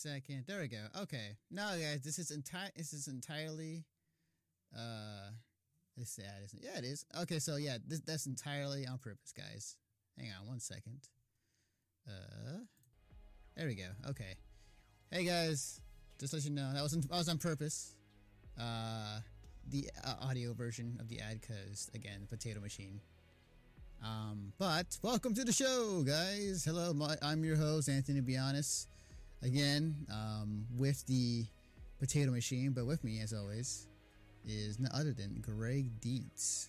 second. There we go. Okay. No, guys, this is entire. This is entirely. Uh, it's sad, isn't it? Yeah, it is. Okay, so yeah, this, that's entirely on purpose, guys. Hang on one second. Uh, there we go. Okay. Hey guys, just let you know that was that was on purpose. Uh, the uh, audio version of the ad, cause again, potato machine. Um, but welcome to the show, guys. Hello, my, I'm your host Anthony Bionis. Again, um, with the potato machine, but with me as always is none other than Greg Dietz.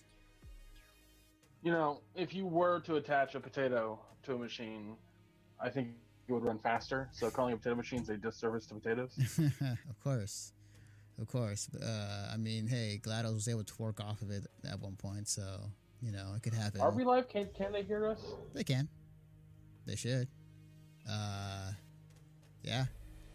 You know, if you were to attach a potato to a machine, I think it would run faster. So calling a potato machine is a disservice to potatoes. of course, of course. Uh, I mean, hey, GLaDOS was able to work off of it at one point, so you know it could happen. Are we live? Can can they hear us? They can. They should. Uh, yeah.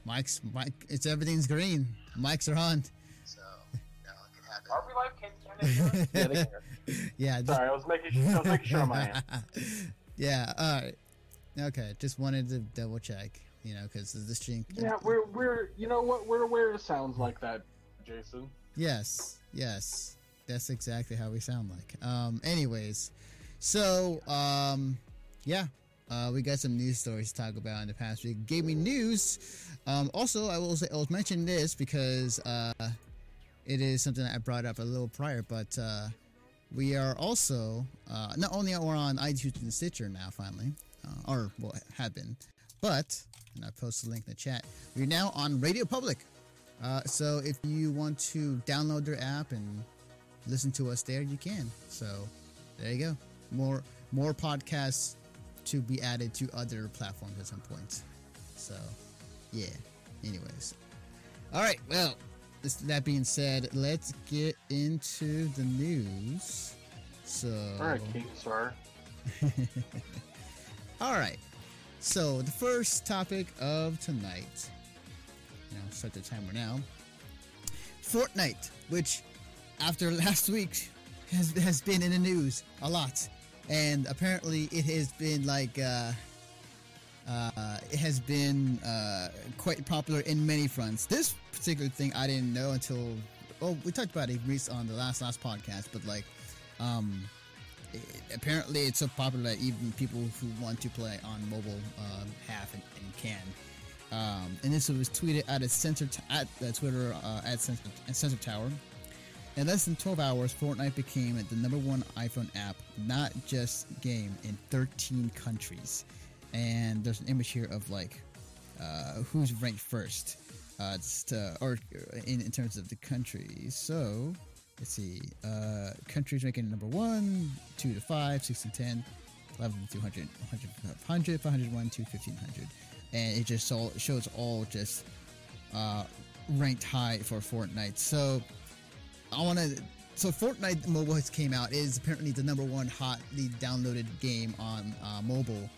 Mike's Mike. It's everything's green. Mics are on. So no, it could happen. Are we live? Can, can they hear yeah, they can hear. yeah. Just... Sorry, I was making sure. I was making sure on my end. yeah. All right. Okay. Just wanted to double check. You know, because the stream. Yeah, we're we're you know what we're aware it sounds like that, Jason. Yes. Yes. That's exactly how we sound like. Um. Anyways, so um, yeah. Uh, we got some news stories to talk about in the past week. Gaming news. Um, also, I will say, I will mention this because uh, it is something that I brought up a little prior, but uh, we are also uh, not only are we on iTunes and Stitcher now, finally, uh, or well, have been, but and I posted a link in the chat. We're now on Radio Public. Uh, so if you want to download their app and listen to us there, you can. So there you go. More more podcasts to be added to other platforms at some point. So yeah. Anyways. All right. Well, this, that being said, let's get into the news. So. All right, King Sir. All right. So the first topic of tonight. You know, start the timer now. Fortnite, which after last week has has been in the news a lot, and apparently it has been like. Uh, uh, it has been uh, quite popular in many fronts. This particular thing I didn't know until well, we talked about it on the last last podcast, but like, um, it, apparently it's so popular that even people who want to play on mobile um, have and, and can. Um, and this was tweeted at a censor t- at uh, Twitter uh, at Sensor, Sensor Tower. In less than 12 hours, Fortnite became the number one iPhone app, not just game, in 13 countries and there's an image here of like uh, who's ranked first, uh, just, uh, or in, in terms of the country. So let's see, uh, countries ranking number one, two to five, six to ten, 11 to 200, 100, 500, 501 to 1500, and it just all shows all just uh, ranked high for Fortnite. So I want to. So Fortnite Mobile has came out. It is apparently the number one hotly downloaded game on uh, mobile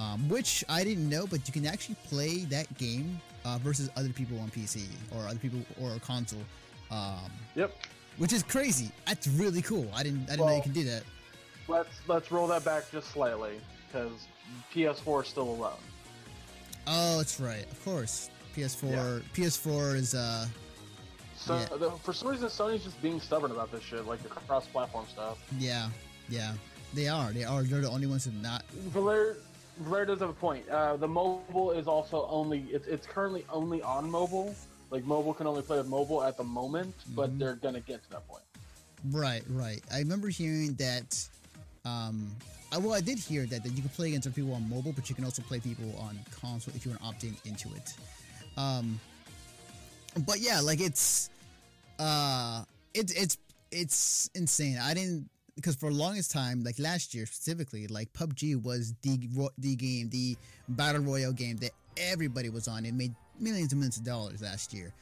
um, which I didn't know, but you can actually play that game uh, versus other people on PC or other people or a console. Um, yep. Which is crazy. That's really cool. I didn't. I didn't well, know you can do that. Let's let's roll that back just slightly because PS4 is still alone. Oh, that's right. Of course, PS4. Yeah. PS4 is. uh so yeah. the, for some reason, Sony's just being stubborn about this shit, like the cross-platform stuff. Yeah, yeah, they are. They are. They're the only ones who not. Valer, Blair does have a point. Uh, the mobile is also only it's, it's currently only on mobile. Like mobile can only play with mobile at the moment, mm-hmm. but they're gonna get to that point. Right, right. I remember hearing that. Um, I, well, I did hear that that you can play against other people on mobile, but you can also play people on console if you want to opt in into it. Um, but yeah, like it's uh, it's it's it's insane. I didn't because for the longest time, like last year specifically, like PUBG was the the game, the battle royale game that everybody was on. It made millions and millions of dollars last year,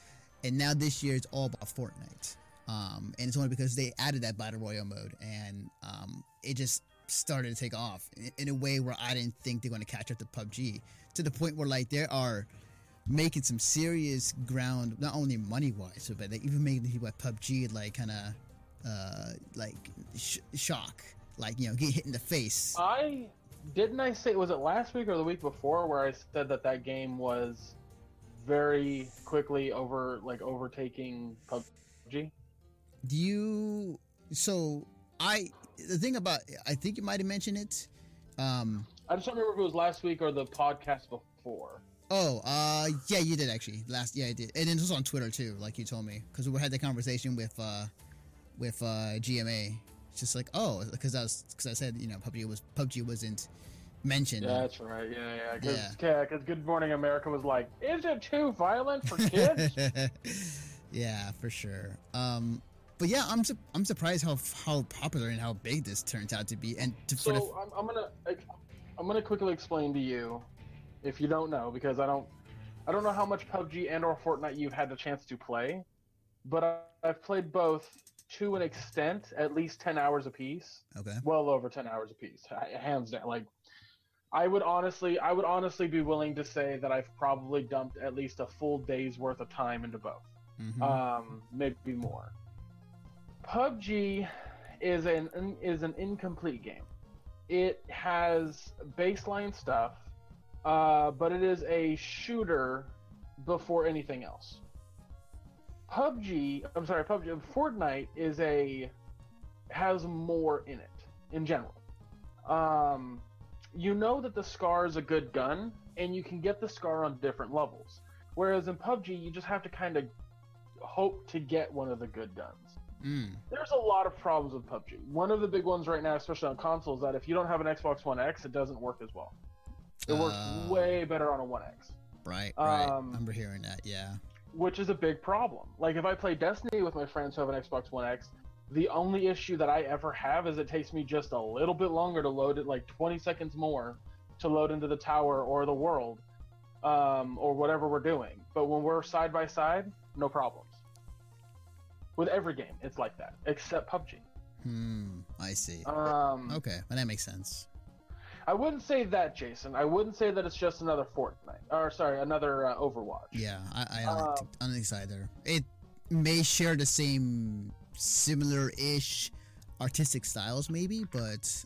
and now this year it's all about Fortnite. Um, and it's only because they added that battle royale mode, and um, it just started to take off in, in a way where I didn't think they're going to catch up to PUBG. To the point where like there are making some serious ground, not only money wise, but they even making people at PUBG like kind of uh, like sh- shock, like you know, get hit in the face. I didn't I say was it last week or the week before where I said that that game was very quickly over like overtaking PUBG. Do you? So I the thing about I think you might have mentioned it. Um. I just don't remember if it was last week or the podcast before. Oh, uh, yeah, you did actually. Last, yeah, I did, and it was on Twitter too, like you told me, because we had the conversation with, uh, with uh, GMA. It's just like, oh, because I was, because I said, you know, PUBG was PUBG wasn't mentioned. Yeah, that's right. Yeah, yeah. Because Yeah. yeah. Good Morning America was like, "Is it too violent for kids?" yeah, for sure. Um, but yeah, I'm su- I'm surprised how how popular and how big this turns out to be, and to, so the, I'm, I'm gonna like, I'm gonna quickly explain to you, if you don't know, because I don't, I don't know how much PUBG and or Fortnite you've had the chance to play, but I've played both to an extent, at least ten hours apiece. okay, well over 10 hours apiece hands down like i would honestly i would honestly be willing to say that i've probably dumped at least a full day's worth of time into both Mhm. um maybe more pubg is an is an incomplete game it has baseline stuff uh but it is a shooter before anything else pubg i'm sorry pubg fortnite is a has more in it in general. Um, you know that the Scar is a good gun, and you can get the Scar on different levels. Whereas in PUBG, you just have to kind of hope to get one of the good guns. mm, There's a lot of problems with PUBG. One of the big ones right now, especially on consoles, that if you don't have an Xbox One X, it doesn't work as well. It works Uh. way better on a One X, right, right. I um, remember hearing that. Yeah. which is a big problem. Like if I play Destiny with my friends who have an Xbox One X, the only issue that I ever have is it takes me just a little bit longer to load it, like 20 seconds more to load into the tower or the world, um, or whatever we're doing. But when we're side by side, no problems. With every game, it's like that, except PUBG. Hmm. I see. Um, Okay, well that makes sense. I wouldn't say that, Jason. I wouldn't say that it's just another Fortnite, or sorry, another uh, Overwatch. Yeah, I, I don't, Um, think, I don't think so either. It may share the same similar-ish artistic styles, maybe, but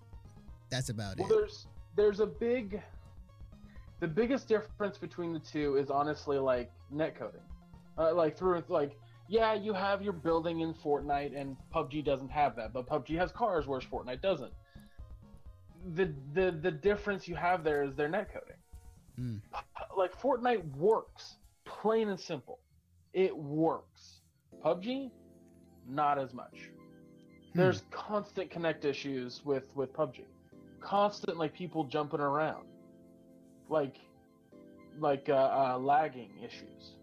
that's about Well, it. there's there's a big, the biggest difference between the two is honestly like netcoding, uh, like through like yeah, you have your building in Fortnite and PUBG doesn't have that, but PUBG has cars, whereas Fortnite doesn't. The the the difference you have there is their netcoding. Hmm. Like Fortnite works, plain and simple, it works. PUBG, not as much Hmm. there's constant connect issues with with PUBG. Constant like people jumping around, like like uh, uh, lagging issues.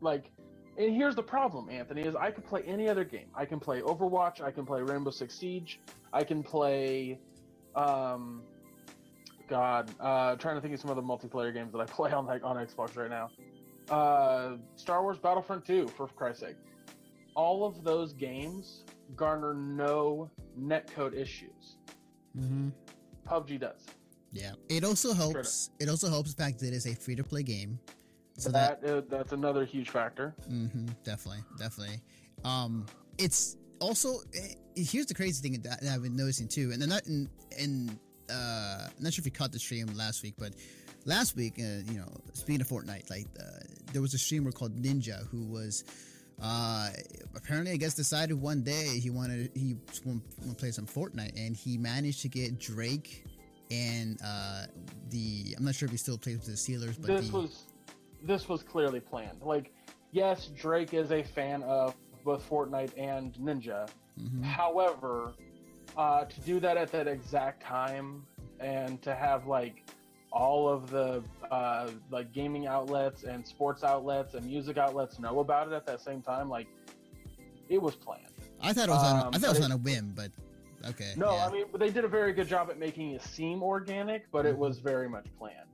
Like, and here's the problem, Anthony: is I can play any other game. I can play Overwatch. I can play Rainbow Six Siege. I can play, um, God, uh, trying to think of some other multiplayer games that I play on like on Xbox right now. Uh, Star Wars Battlefront 2, for Christ's sake. All of those games garner no netcode issues. hmm PUBG does. Yeah. It also helps. It also helps the fact that it's a free-to-play game, so that that uh, that's another huge factor. hmm definitely, definitely. Um, it's also eh, here's the crazy thing that, I've been noticing too, and then not in, in uh, I'm not sure if you caught the stream last week, but last week, uh, you know, speaking of Fortnite, like uh, there was a streamer called Ninja who was. Uh, apparently, I guess decided one day he wanted he want to play some Fortnite, and he managed to get Drake and uh the I'm not sure if he still plays with the Steelers, but this the, was this was clearly planned. Like, yes, Drake is a fan of both Fortnite and Ninja. Mhm. However, uh, to do that at that exact time and to have like all of the uh, like gaming outlets and sports outlets and music outlets know about it at that same time, like it was planned. I thought it was on a, Um, I thought it was but on a whim, but okay. No, yeah. I mean they did a very good job at making it seem organic, but it was very much planned.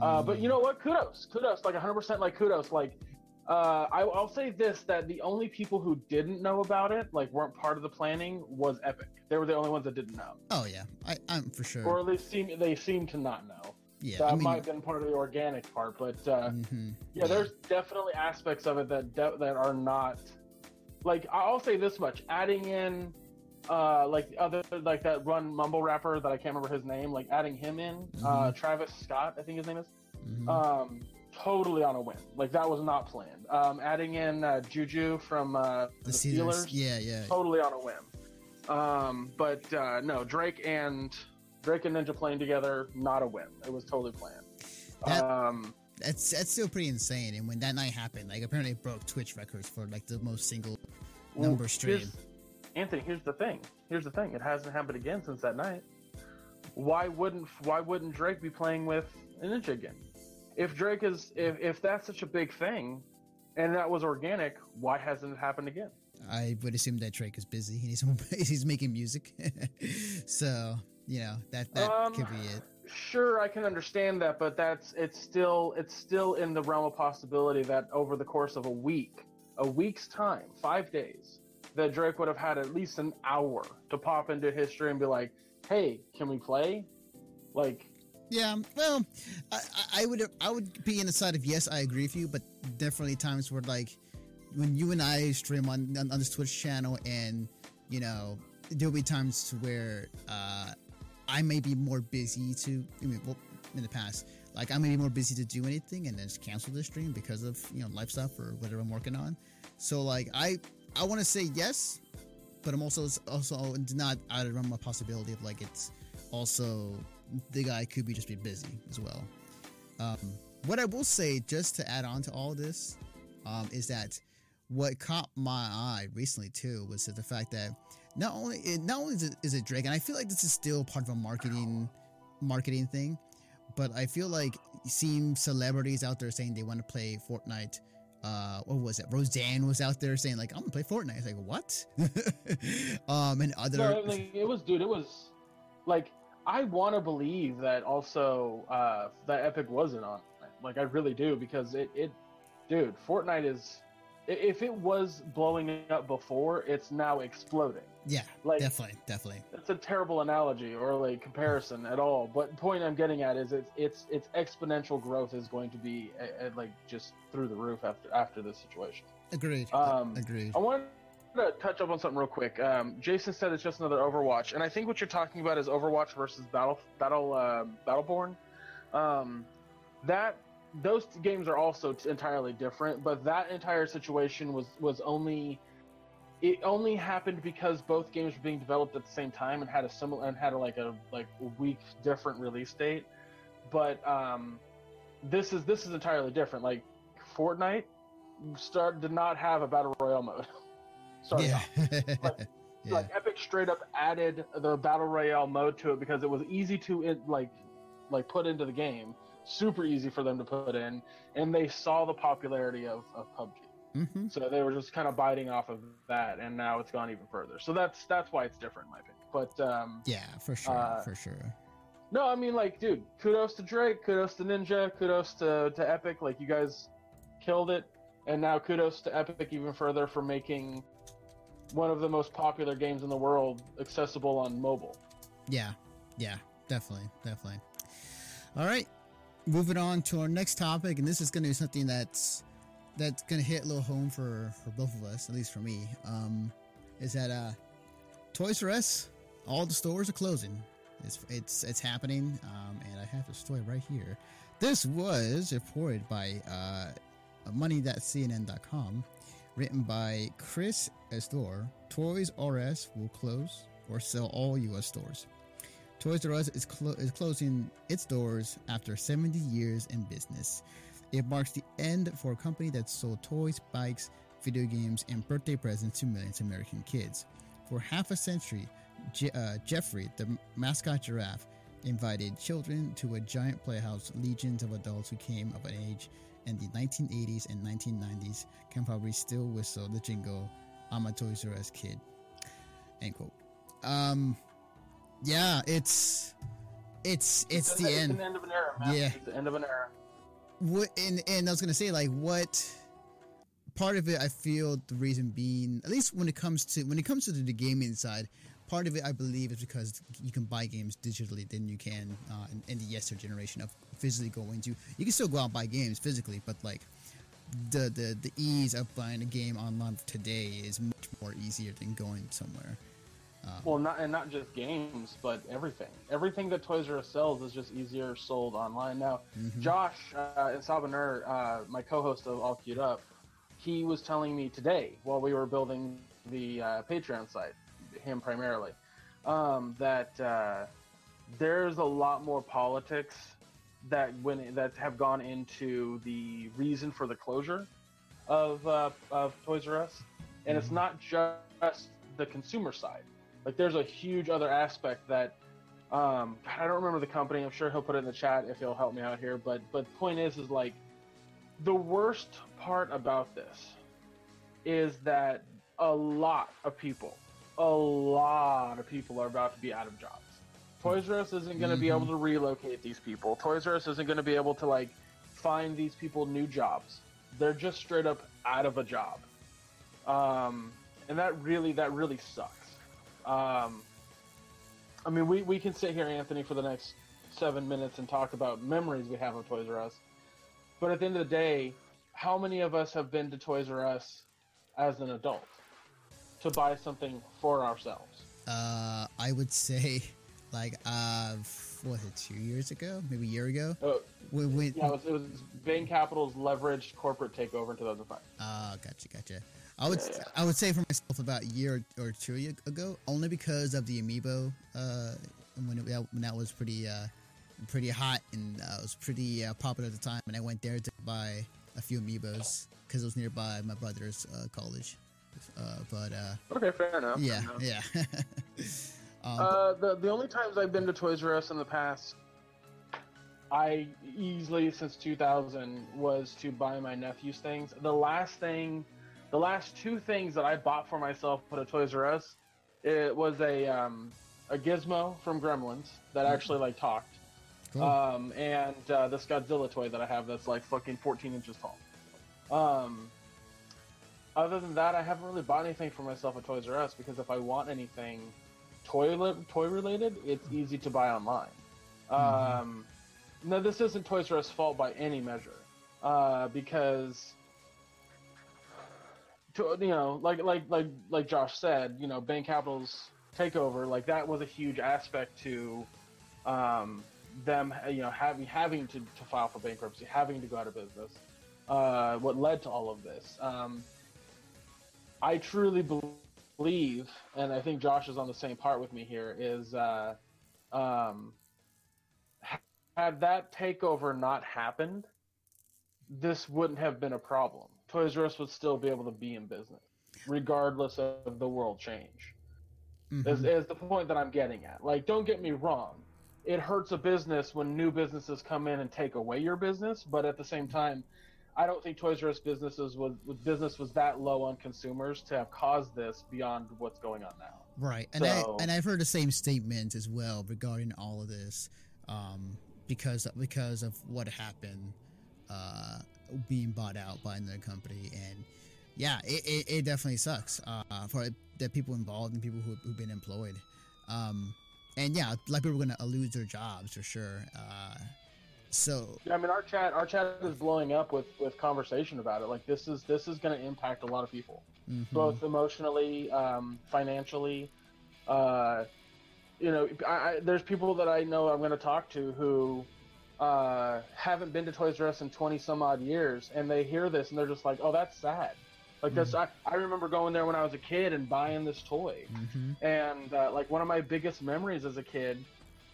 Uh, but you know what? Kudos, kudos, like 100% like kudos. Like, uh, I, I'll say this: that the only people who didn't know about it, like, weren't part of the planning, was Epic. They were the only ones that didn't know, Oh yeah, I, I'm for sure. or at least seem they seem to not know. yeah, that I mean, might have been part of the organic part, but uh, mhm, yeah, there's definitely aspects of it that de- that are not. Like, I'll say this much: adding in. Uh, like the other like that run mumble rapper that I can't remember his name, like adding him in, uh, Mhm. Travis Scott, I think his name is. mhm. um, totally on a whim. Like that was not planned. Um, adding in uh, Juju from uh, The the, Steelers. Steelers, Yeah, yeah. totally on a whim. Um, but uh, no, Drake and Drake and Ninja playing together, not a whim. It was totally planned. That- um, That's that's still pretty insane. And when that night happened, like apparently it broke Twitch records for like the most single well, number stream. Anthony, here's the thing. Here's the thing. It hasn't happened again since that night. Why wouldn't Why wouldn't Drake be playing with Ninja again? If Drake is, if if that's such a big thing, and that was organic, why hasn't it happened again? I would assume that Drake is busy. He's he's making music, so you know that that Um, could be it. Sure, I can understand that, but that's it's still it's still in the realm of possibility that over the course of a week, a week's time, five days, that Drake would have had at least an hour to pop into history and be like, "Hey, can we play?" Like, Yeah, well, I, I- would I would be in the side of yes, I agree with you, but definitely times where like when you and I stream on on, on this Twitch channel, and you know there'll be times where uh, I may be more busy to. I mean, well, in the past, like I may be more busy to do anything, and then just cancel the stream because of you know life stuff or whatever I'm working on. So like I I want to say yes, but I'm also also not out of the realm of possibility of like it's also the guy could be just be busy as well. Um, what I will say, just to add on to all this, um, is that what caught my eye recently too was the fact that not only it, not only is it, is it Drake, and I feel like this is still part of a marketing marketing thing, but I feel like seeing celebrities out there saying they want to play Fortnite. Uh, what was it? Roseanne was out there saying like, "I'm gonna play Fortnite." It's like, what? um, and other no, I mean, it was, dude. It was like I want to believe that also uh, that Epic wasn't on. it. Like I really do because it, it, dude, Fortnite is. If it was blowing up before, it's now exploding. yeah, Like definitely, definitely. that's a terrible analogy or like comparison at all. But the point I'm getting at is it's it's its exponential growth is going to be like just through the roof after after this situation. Agreed. Um, Agreed. I wanted to touch up on something real quick. Um, Jason said it's just another Overwatch, and I think what you're talking about is Overwatch versus Battle Battle uh, Battleborn. Um, that those games are also t- entirely different, but that entire situation was was only it only happened because both games were being developed at the same time and had a similar and had a, like a like week different release date. But um, this is this is entirely different. Like Fortnite start did not have a battle royale mode. Sorry, yeah. Like- yeah. like Epic straight up added the battle royale mode to it because it was easy to it, like like put into the game, super easy for them to put in, and they saw the popularity of, of PUBG, hmm so they were just kind of biting off of that, and now it's gone even further. So that's that's why it's different, in my opinion. But um, Yeah, for sure. Uh, for sure. no, I mean like, dude, kudos to Drake, kudos to Ninja, kudos to to Epic. Like you guys killed it, and now kudos to Epic even further for making one of the most popular games in the world accessible on mobile. Yeah. Yeah. Definitely. Definitely. All right. Moving on to our next topic, and this is going to be something that's that's going to hit a little home for for both of us, at least for me. Um, is that uh, Toys R Us, all the stores are closing. It's it's it's happening, um, and I have the story right here. This was reported by uh, money.cnn.com, written by Chris Isidore. Toys R Us will close or sell all U.S. stores. Toys R Us is, clo- is closing its doors after 70 years in business. It marks the end for a company that sold toys, bikes, video games, and birthday presents to millions of American kids. For half a century, Je- uh, Geoffrey, the mascot giraffe, invited children to a giant playhouse. Legions of adults who came of an age in the 1980s and 1990s can probably still whistle the jingle, I'm a Toys R Us kid. End quote. Um, yeah, it's it's it's the It's end. the end of an era, man. Yeah. It's the end of an era. What and and I was gonna say like what part of it I feel the reason being at least when it comes to when it comes to the gaming side, part of it I believe is because you can buy games digitally than you can uh, in, in the yester generation of physically go into. You can still go out and buy games physically, but like the the the ease of buying a game online today is much more easier than going somewhere. Um, Well, not and not just games, but everything. Everything that Toys R Us sells is just easier sold online now. mhm. Josh uh, and Sabaner, uh, my co-host of All Queued Up, he was telling me today while we were building the uh, Patreon site, him primarily, um, that uh, there's a lot more politics that when that have gone into the reason for the closure of uh, of Toys R Us, and it's Mhm. not just the consumer side. Like there's a huge other aspect that um, I don't remember the company. I'm sure he'll put it in the chat if he'll help me out here. But but the point is, is like the worst part about this is that a lot of people, a lot of people are about to be out of jobs. Toys R Us isn't going to be Mhm. able to relocate these people. Toys R Us isn't going to be able to like find these people new jobs. They're just straight up out of a job, um, and that really that really sucks. Um, I mean, we, we can sit here, Anthony, for the next seven minutes and talk about memories we have of Toys R Us. But at the end of the day, how many of us have been to Toys R Us as an adult to buy something for ourselves? Uh, I would say, like, uh, what was it, two years ago? Maybe a year ago? We went. yeah, it was, it was Bain Capital's leveraged corporate takeover in 2005. Ah, gotcha, gotcha. I would Yeah, yeah. I would say for myself about a year or two ago, only because of the amiibo. Uh, when, it, when that was pretty uh, pretty hot and uh, it was pretty uh, popular at the time, and I went there to buy a few amiibos because it was nearby my brother's uh, college. Uh, but uh, Okay, fair enough. yeah, fair enough. yeah. um, Uh, the the only times I've been to Toys R Us in the past, I easily since 2000 was to buy my nephew's things. The last thing, the last two things that I bought for myself at a Toys R Us, it was a um, a gizmo from Gremlins that actually like talked, cool. um, and uh, this Godzilla toy that I have that's like fucking 14 inches tall. Um, other than that, I haven't really bought anything for myself at Toys R Us because if I want anything toy toy related, it's easy to buy online. Mhm. Um, no, this isn't Toys R Us fault by any measure, uh, because to, you know, like like like like Josh said, you know, Bain Capital's takeover, like that was a huge aspect to um, them, you know, having having to, to file for bankruptcy, having to go out of business. Uh, what led to all of this? Um, I truly believe, and I think Josh is on the same part with me here, is uh, um, had that takeover not happened, this wouldn't have been a problem. Toys R Us would still be able to be in business, regardless of the world change. Mhm. Is, is the point that I'm getting at. Like, don't get me wrong. It hurts a business when new businesses come in and take away your business, but at the same time, I don't think Toys R Us businesses was, business was that low on consumers to have caused this beyond what's going on now. Right, and So- I and I've heard the same statement as well regarding all of this, um, because because of what happened, uh, being bought out by another company, and yeah, it, it, it definitely sucks uh, for the people involved and people who, who've been employed, um, and yeah, like people are gonna lose their jobs for sure. Uh, so Yeah, I mean, our chat our chat is blowing up with with conversation about it. Like, this is this is going to impact a lot of people. mhm. both emotionally, um, financially. Uh, you know, I, I, there's people that I know I'm going to talk to who uh, haven't been to Toys R Us in 20 some odd years, and they hear this and they're just like, "Oh, that's sad." Like this, I, I remember going there when I was a kid and buying this toy, Mhm. and uh, like one of my biggest memories as a kid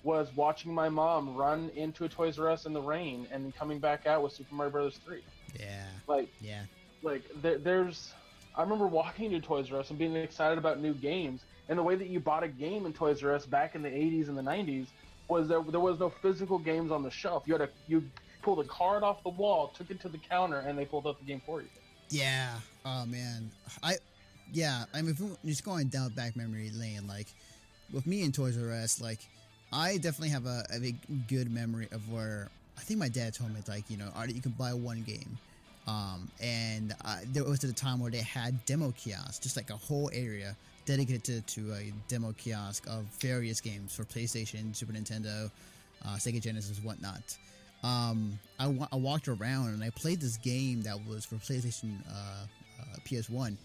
was watching my mom run into a Toys R Us in the rain and coming back out with Super Mario Brothers 3. yeah, Like yeah, like there, there's I remember walking to Toys R Us and being excited about new games, and the way that you bought a game in Toys R Us back in the 80s and the 90s was there there was no physical games on the shelf. You had to you pulled a card off the wall, took it to the counter, and they pulled up the game for you. Yeah. Oh man. I yeah, I mean if just going down back memory lane, like with me and Toys R Us, like I definitely have a, a good memory of where I think my dad told me like, you know, you can buy one game. Um, and uh, there was at a time where they had demo kiosks, just like a whole area dedicated to, to a demo kiosk of various games for PlayStation, Super Nintendo, uh, Sega Genesis, whatnot um, I, wa- I walked around and I played this game that was for PlayStation uh, uh, PS1,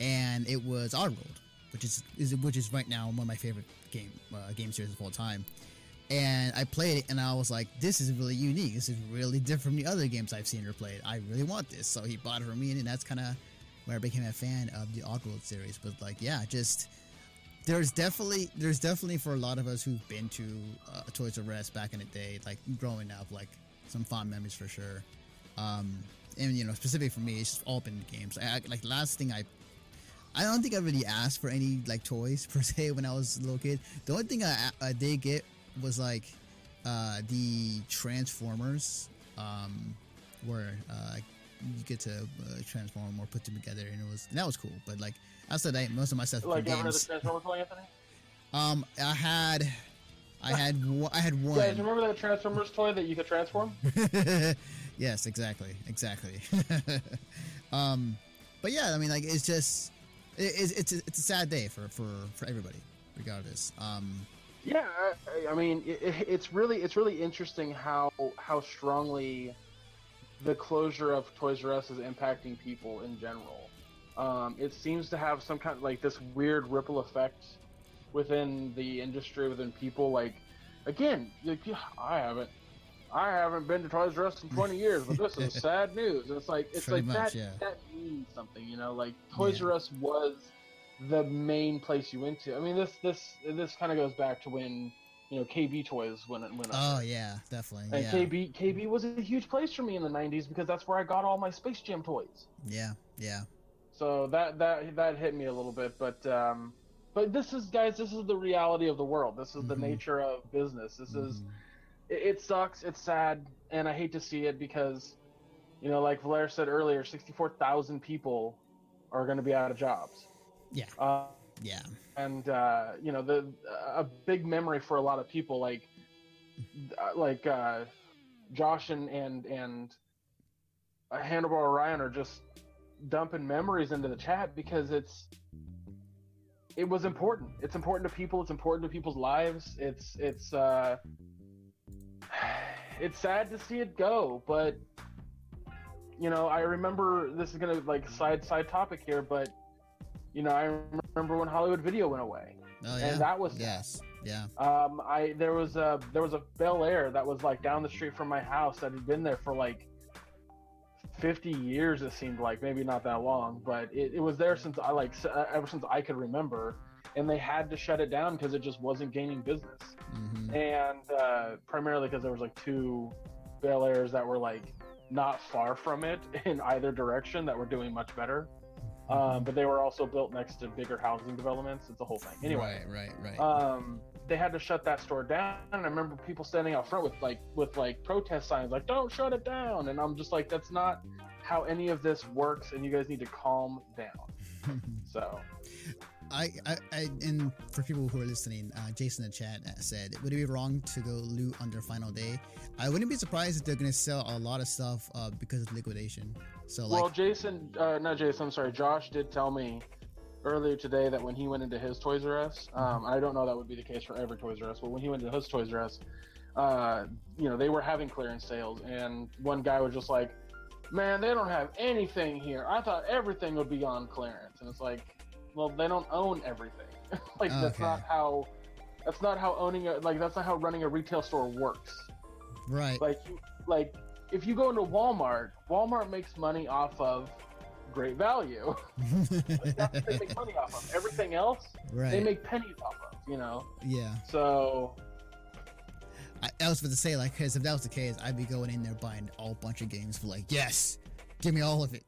and it was Oddworld. Which is, is which is right now one of my favorite game uh, game series of all time. And I played it, and I was like, "This is really unique. This is really different from the other games I've seen or played. I really want this." So he bought it for me, and that's kind of where I became a fan of the Oddworld series. But like, yeah, just there's definitely there's definitely for a lot of us who've been to uh, Toys R Us back in the day, like growing up, like some fond memories for sure. Um, and you know, specifically for me, it's all been games. I, I, like last thing I, I don't think I really asked for any like toys per se when I was a little kid. The only thing I, I did get was like uh, the Transformers, um, where uh, you get to uh, transform or put them together, and it was and that was cool. But like outside that, most of my stuff Like for ever the. Transformers toy, Anthony? Um, I had, I had, one- I had one. Guys, one. remember that Transformers toy that you could transform? yes, exactly, exactly. um, but yeah, I mean, like it's just, it, it's it's a, sad day for for for everybody, regardless. Um, Yeah, I, I mean, it- it's really it's really interesting how how strongly the closure of Toys R Us is impacting people in general. Um, it seems to have some kind of like this weird ripple effect within the industry, within people. Like, again, like, I haven't. I haven't been to Toys R Us in 20 years, but this is sad news. It's like it's Pretty like much, that. yeah. That means something, you know. Like Toys Yeah. R Us was the main place you went to. I mean, this this this kind of goes back to when you know KB Toys when it went. oh yeah, definitely. And Yeah, KB KB was a huge place for me in the '90s because that's where I got all my Space Jam toys. yeah, yeah. So that that that hit me a little bit, but um, but this is guys, this is the reality of the world. This is the Mhm. nature of business. This is Mhm. It, it sucks. It's sad, and I hate to see it because, you know, like Valer said earlier, sixty-four thousand people are going to be out of jobs. Yeah. Uh, yeah. and uh, you know, the a big memory for a lot of people, like uh, like uh, Josh and and and uh, Hannibal Orion are just dumping memories into the chat because it's it was important. It's important to people. It's important to people's lives. It's it's uh, it's sad to see it go, but you know, I remember this is gonna like side side topic here, but you know, I remember when Hollywood Video went away, Oh yeah. and that was yes. Yeah. um, I there was a there was a Bel Air that was like down the street from my house that had been there for like fifty years. It seemed like maybe not that long, but it, it was there since I like ever since I could remember, and they had to shut it down because it just wasn't gaining business, hmm and uh, primarily because there was like two Bel Airs that were like not far from it in either direction that were doing much better. Um, but they were also built next to bigger housing developments. It's a whole thing. Anyway, Right. Right. Right. um, they had to shut that store down. And I remember people standing out front with like with like protest signs, like "Don't shut it down." And I'm just like, that's not how any of this works, and you guys need to calm down. So I, I, I, and for people who are listening, uh, Jason in the chat said, "Would it be wrong to go loot on their final day?" I wouldn't be surprised if they're going to sell a lot of stuff uh, because of liquidation. So, like, well, Jason, uh, not Jason. I'm sorry. Josh did tell me earlier today that when he went into his Toys R Us, um, I don't know that would be the case for every Toys R Us, but when he went to his Toys R Us, uh, you know, they were having clearance sales, and one guy was just like, "Man, they don't have anything here. I thought everything would be on clearance," and it's like, well, they don't own everything. like that's not how. That's not how owning a like. That's not how running a retail store works right? like you, like if you go into Walmart, Walmart makes money off of great value. Like, that's what they make money off of. Everything else, right. they make pennies off of. You know, yeah. so I, I was about to say, like, because if that was the case, I'd be going in there buying all bunch of games for like, yes, give me all of it.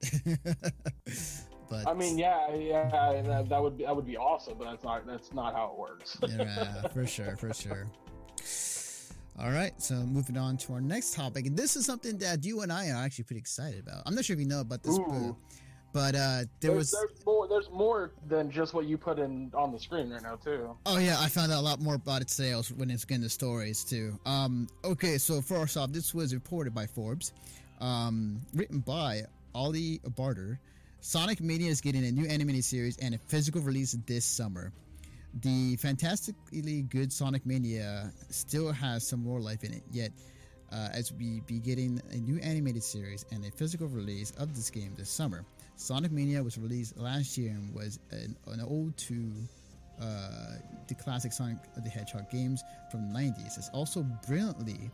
but I mean, yeah, yeah, that, that would be that would be awesome, but that's not that's not how it works. yeah, for sure, for sure. All right, so moving on to our next topic, and this is something that you and I are actually pretty excited about. I'm not sure if you know about this. Boo, but uh, there there's, was. there's more there's more than just what you put in on the screen right now too. Oh yeah, I found out a lot more about it today. I was when it's getting the stories too. Um, okay, so first off, this was reported by Forbes, um, written by Ollie Barder. Sonic Mania is getting a new animated series and a physical release this summer. The fantastically good Sonic Mania still has some more life in it, yet uh, as we be getting a new animated series and a physical release of this game this summer. Sonic Mania was released last year and was an, an ode to uh, the classic Sonic the Hedgehog games from the 90s. It's also brilliantly,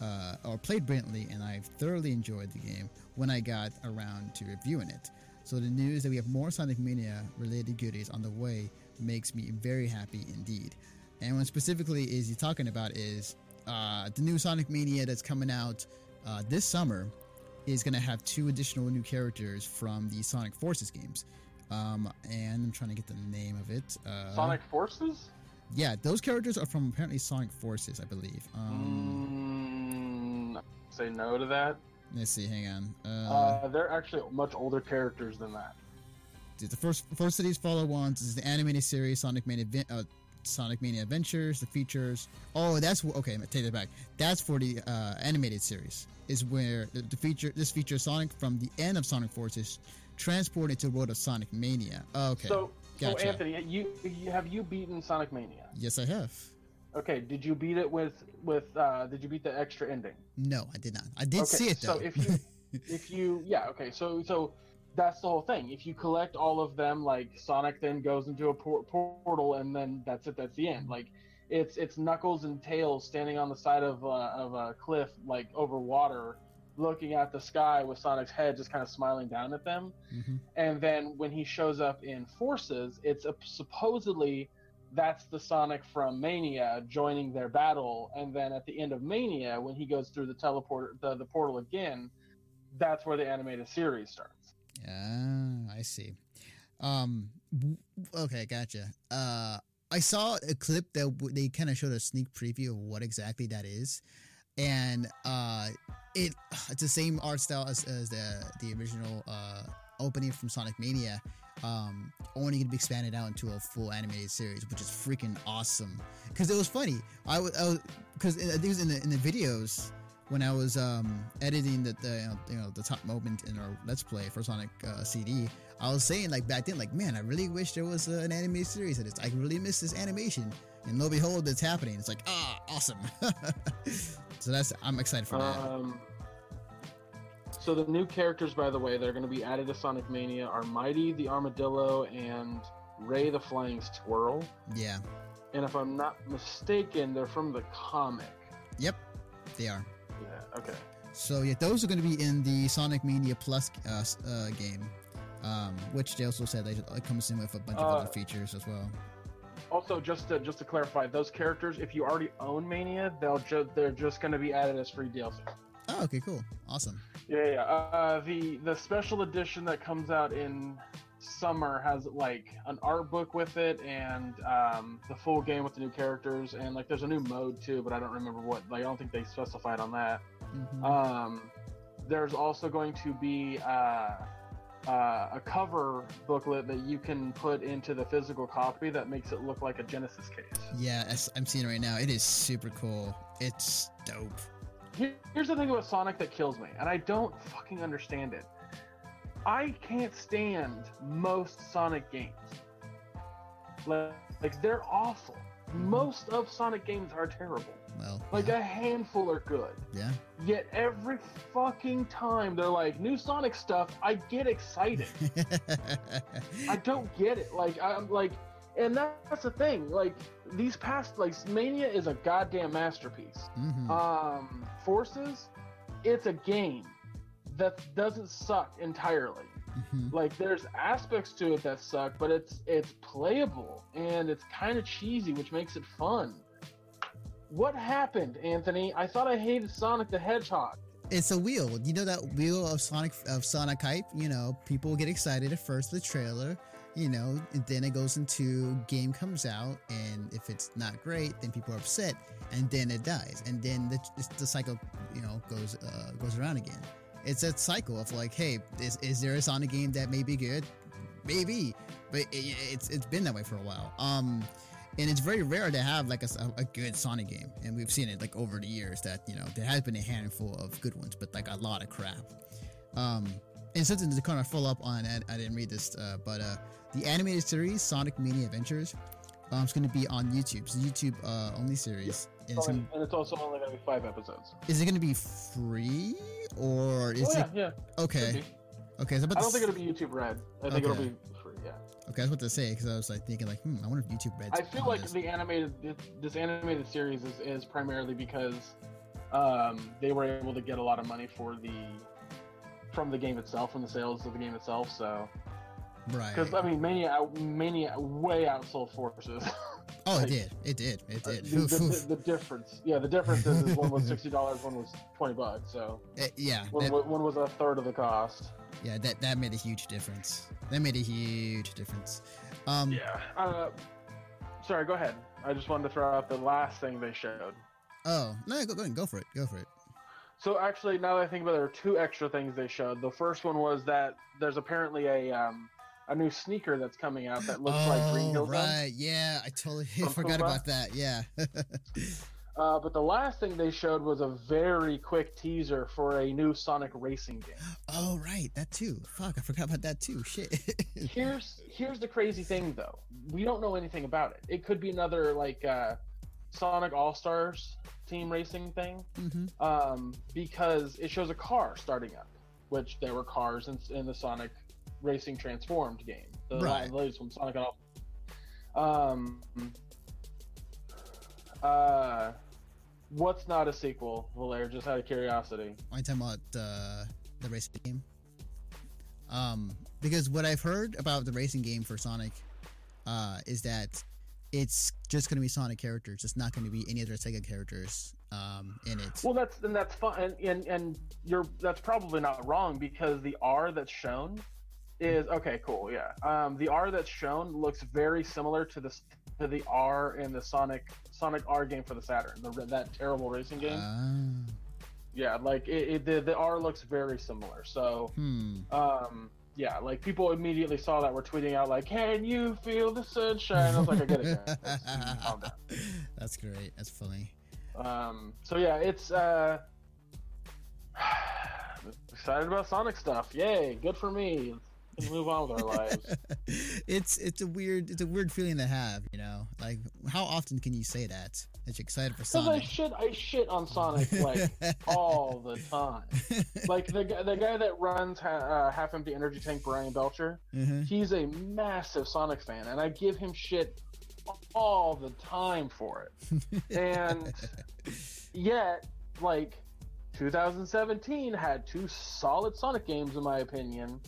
uh, or played brilliantly, and I've thoroughly enjoyed the game when I got around to reviewing it. So the news that we have more Sonic Mania related goodies on the way makes me very happy indeed. And what specifically is he talking about is uh, the new Sonic Mania that's coming out uh, this summer is going to have two additional new characters from the Sonic Forces games. Um, and I'm trying to get the name of it. Uh, Sonic Forces? Yeah, those characters are from apparently Sonic Forces, I believe. Um, Mm, say no to that. Let's see, hang on. Uh, Uh, they're actually much older characters than that. the first first of these follow-ons is the animated series Sonic Mania, uh, Sonic Mania Adventures, the features. Oh, that's okay. Take that back. That's for the uh, animated series. Is where the, the feature this features Sonic from the end of Sonic Forces transported to the world of Sonic Mania. Okay. So, so Anthony, you, you have you beaten Sonic Mania? yes, I have. Okay, did you beat it with with? uh Did you beat the extra ending? No, I did not. I did Okay, see it though. so if you- if you yeah okay so so that's the whole thing if you collect all of them like sonic then goes into a por- portal and then that's it that's the end like it's it's knuckles and tails standing on the side of uh, of a cliff like over water looking at the sky with sonic's head just kind of smiling down at them Mhm. and then when he shows up in forces it's a, supposedly that's the sonic from mania joining their battle and then at the end of mania when he goes through the teleport the, the portal again that's where the animated series starts Ah, I see. Um, okay, gotcha. Uh, I saw a clip that w- they kind of showed a sneak preview of what exactly that is, and uh, it it's the same art style as, as the the original uh opening from Sonic Mania. Um, only gonna be expanded out into a full animated series, which is freaking awesome. Because it was funny. I was because I think it was in the in the videos when I was um, editing the, the you know the top moment in our Let's Play for Sonic uh, CD, I was saying like back then like man I really wish there was uh, an animated series of this. I really miss this animation, and lo and behold it's happening. It's like ah awesome. so that's I'm excited for that. um, so the new characters by the way that are going to be added to sonic mania are mighty the armadillo and ray the flying squirrel Yeah, and if i'm not mistaken they're from the comic yep, they are. yeah okay So yeah, those are going to be in the Sonic Mania Plus uh, uh, game, um, which they also said they it comes in with a bunch of Uh, other features as well. Also, just to just to clarify, those characters, if you already own Mania, they'll ju- they're just going to be added as free DLC. Oh, okay, cool, awesome. Yeah, yeah. Uh, the the special edition that comes out in summer has like an art book with it and um, the full game with the new characters and like there's a new mode too, but I don't remember what. Like I don't think they specified on that. Mhm. Um, there's also going to be uh, uh, a cover booklet that you can put into the physical copy that makes it look like a Genesis case. Yeah, I'm seeing it right now. It is super cool. It's dope. Here- Here's the thing about Sonic that kills me, and I don't fucking understand it. I can't stand most Sonic games. Like, like they're awful. Most of Sonic games are terrible. Well, Like yeah. a handful are good. yeah. Yet every fucking time they're like new Sonic stuff, I get excited. I don't get it. Like I'm like, and that's the thing. Like these past like Mania is a goddamn masterpiece. Mhm. Um, Forces, it's a game that doesn't suck entirely. Mhm. Like there's aspects to it that suck, but it's it's playable and it's kind of cheesy, which makes it fun. What happened, Anthony? I thought I hated Sonic the Hedgehog. It's a wheel. You know that wheel of Sonic of Sonic hype. You know, people get excited at first the trailer. You know, then it goes into game comes out, and if it's not great, then people are upset, and then it dies, and then the, the cycle, you know, goes uh, goes around again. It's a cycle of like, hey, is, is there a Sonic game that may be good? Maybe, but it, it's it's been that way for a while. Um, and it's very rare to have like a, a good Sonic game, and we've seen it like over the years that you know there has been a handful of good ones, but like a lot of crap. Um, and something to kind of follow up on, I, I didn't read this, uh, but uh, the animated series Sonic Mania Adventures, um, it's going to be on YouTube. It's a YouTube uh, only series. And it's Only- gonna, and it's also only going to be five episodes. is it going to be free or is oh yeah, it yeah. okay? Okay, so I don't think it'll be YouTube Red. I think it'll be free. Yeah. Okay, I was about to say because I was like thinking like, hmm, I wonder if YouTube Red's. I feel like this. the animated this, this animated series is, is primarily because um, they were able to get a lot of money for the from the game itself, from the sales of the game itself. So right. because I mean, Mania out- Mania way outsold Forces. oh, like, it did. It did. It Uh, did. the, the, the, the difference, yeah, the difference is, is one was sixty dollars, one was twenty bucks. So Eh, yeah, one, that, one was a third of the cost. yeah, that that made a huge difference. That made a huge difference. Um, Yeah. Uh, sorry, go ahead. I just wanted to throw out the last thing they showed. Oh no, go go ahead, go for it. Go for it. So actually, now that I think about it, there are two extra things they showed. The first one was that there's apparently a um, a new sneaker that's coming out that looks like Green Oh, Hill Zone. right. Yeah, I totally forgot about that. Yeah. Uh, but the last thing they showed was a very quick teaser for a new Sonic racing game. oh, right. That too. Fuck, I forgot about that too. Shit. Here's here's the crazy thing though. We don't know anything about it. It could be another like uh, Sonic All Stars team racing thing. hmm um, because it shows a car starting up, which there were cars in, in the Sonic Racing Transformed game, the Right. latest one, Sonic. All- Um, uh, what's not a sequel, Valer? Just out of curiosity. I'm talking about uh, the racing game. Um, because what I've heard about the racing game for Sonic, uh, is that it's just going to be Sonic characters. It's not going to be any other Sega characters um, in it. Well, that's and that's fine, and, and and you're that's probably not wrong because the R that's shown is okay. Cool, yeah. Um, the R that's shown looks very similar to the to the R in the Sonic Sonic R game for the Saturn, the, that terrible racing game. Ah, yeah, like it, it the the R looks very similar. So, hmm. um, yeah, like people immediately saw that were tweeting out like, "Can you feel the sunshine?" I was like, "I get it." guys. Calm down. That's great. That's funny. Um, so yeah, it's uh, excited about Sonic stuff. Yay, good for me. Let's move on with our lives. it's it's a weird it's a weird feeling to have, you know. Like how often can you say that? That you're excited for Because I shit, I shit on Sonic like all the time. Like the guy- the guy that runs ha- uh, half empty energy tank, Brian Belcher. Mhm. He's a massive Sonic fan, and I give him shit all the time for it. And yet, like 2017 had two solid Sonic games, in my opinion.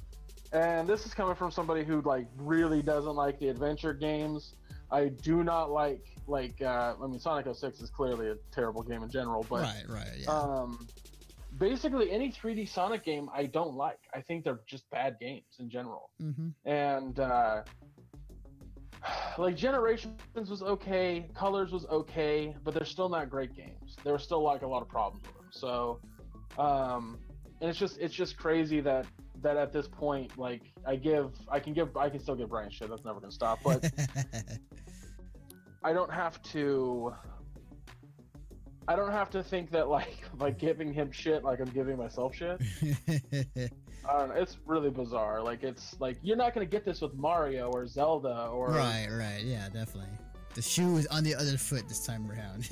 And this is coming from somebody who like really doesn't like the adventure games. I do not like like uh, I mean Sonic 06 is clearly a terrible game in general, but right, right, yeah. um, basically any 3D Sonic game I don't like. I think they're just bad games in general hmm and uh, like Generations was okay, Colors was okay, but they're still not great games. There were still like a lot of problems with them. So, um, and it's just it's just crazy that that at this point, like I give I can give I can still give Brian shit. That's never gonna stop. But I don't have to. I don't have to think that like like giving him shit like I'm giving myself shit. I don't know. It's really bizarre. Like it's like you're not gonna get this with Mario or Zelda or right, right, yeah, definitely. The shoe is on the other foot this time around.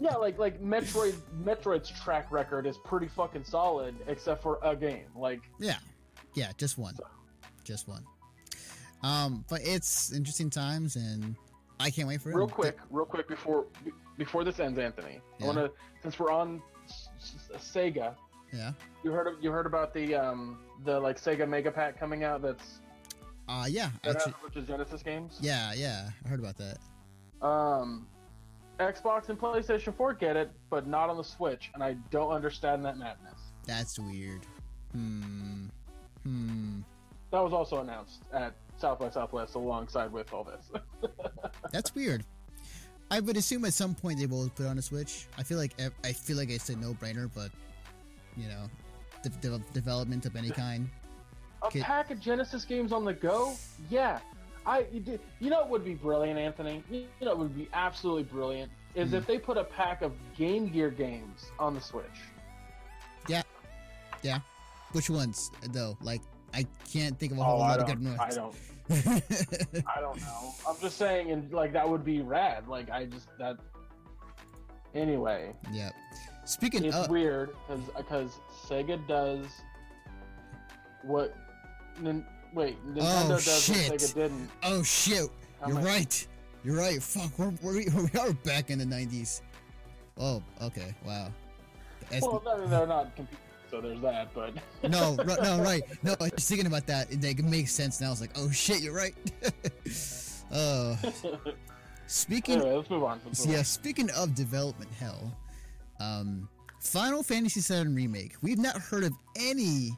yeah, like like Metroid. Metroid's track record is pretty fucking solid, except for a game. Like yeah, yeah, just one, just one. Um, but it's interesting times, and I can't wait for it. real quick, real quick before before this ends, Anthony. Yeah. I want to since we're on Sega. Yeah. You heard of, you heard about the um the like Sega Mega Pack coming out that's Uh, yeah, that actually, bunch of Genesis games. yeah, yeah. I heard about that. Um, Xbox and PlayStation 4 get it, but not on the Switch, and I don't understand that madness. That's weird. Hmm. Hmm. That was also announced at South by Southwest alongside with all this. That's weird. I would assume at some point they will put on a Switch. I feel like I feel like it's a no-brainer, but you know, de- de- development of any kind. A Okay. pack of Genesis games on the go? Yeah. I you, know what would be brilliant, Anthony? You know what would be absolutely brilliant is Hmm. if they put a pack of Game Gear games on the Switch. Which ones though? Like I can't think of a Oh, whole I lot of good ones. I don't I don't know. I'm just saying and like that would be rad. Like I just that Anyway, Yep. Speaking it's of, weird because because Sega does what nin- wait, oh, Nintendo Oh, does what shit. Sega didn't. Oh shit! How You're much- right. You're right. Fuck. We're, we're, we are back in the '90s. Oh, okay. Wow. That's- Well, mean, they're not so there's that. But no, ri- no, right. No, I was thinking about that. It, like, it makes sense now. It's like, oh shit, you're right. oh, speaking anyway, let's move on. Let's move yeah, on. speaking of development hell, um, Final Fantasy VII Remake. We've not heard of any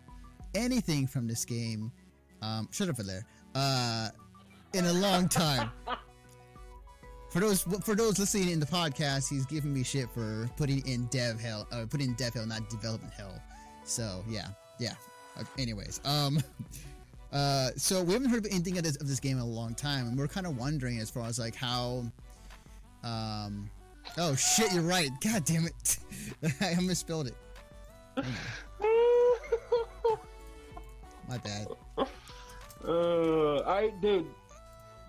anything from this game. Um, shut up, for there. Uh, in a long time. For those for those listening in the podcast, he's giving me shit for putting in dev hell, uh, putting in dev hell, not development hell. So yeah, yeah. Anyways, um, uh, so we haven't heard of anything of this, of this game in a long time, and we're kind of wondering as far as like how um. Oh shit! You're right. God damn it! I misspelled it. My bad. Uh, I dude,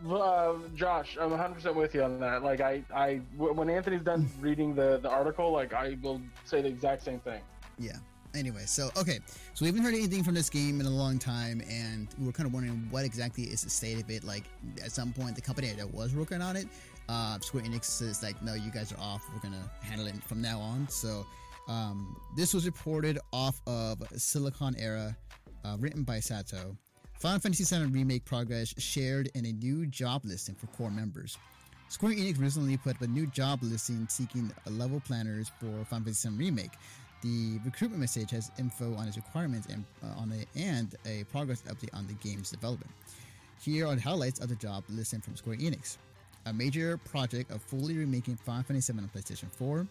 uh, Josh, I'm 100 percent with you on that. Like, I, I, when Anthony's done reading the the article, like, I will say the exact same thing. Yeah. Anyway, so okay, so we haven't heard anything from this game in a long time, and we were kind of wondering what exactly is the state of it. Like, at some point, the company that was working on it, uh, Square Enix is like, no, you guys are off. We're gonna handle it from now on. So, um, this was reported off of Siliconera, uh, written by Sato. Final Fantasy VII Remake progress shared in a new job listing for core members. Square Enix recently put up a new job listing seeking level planners for Final Fantasy VII Remake. The recruitment message has info on its requirements and uh, on a, and a progress update on the game's development. Here are the highlights of the job listing from Square Enix. A major project of fully remaking Final Fantasy VII on PlayStation 4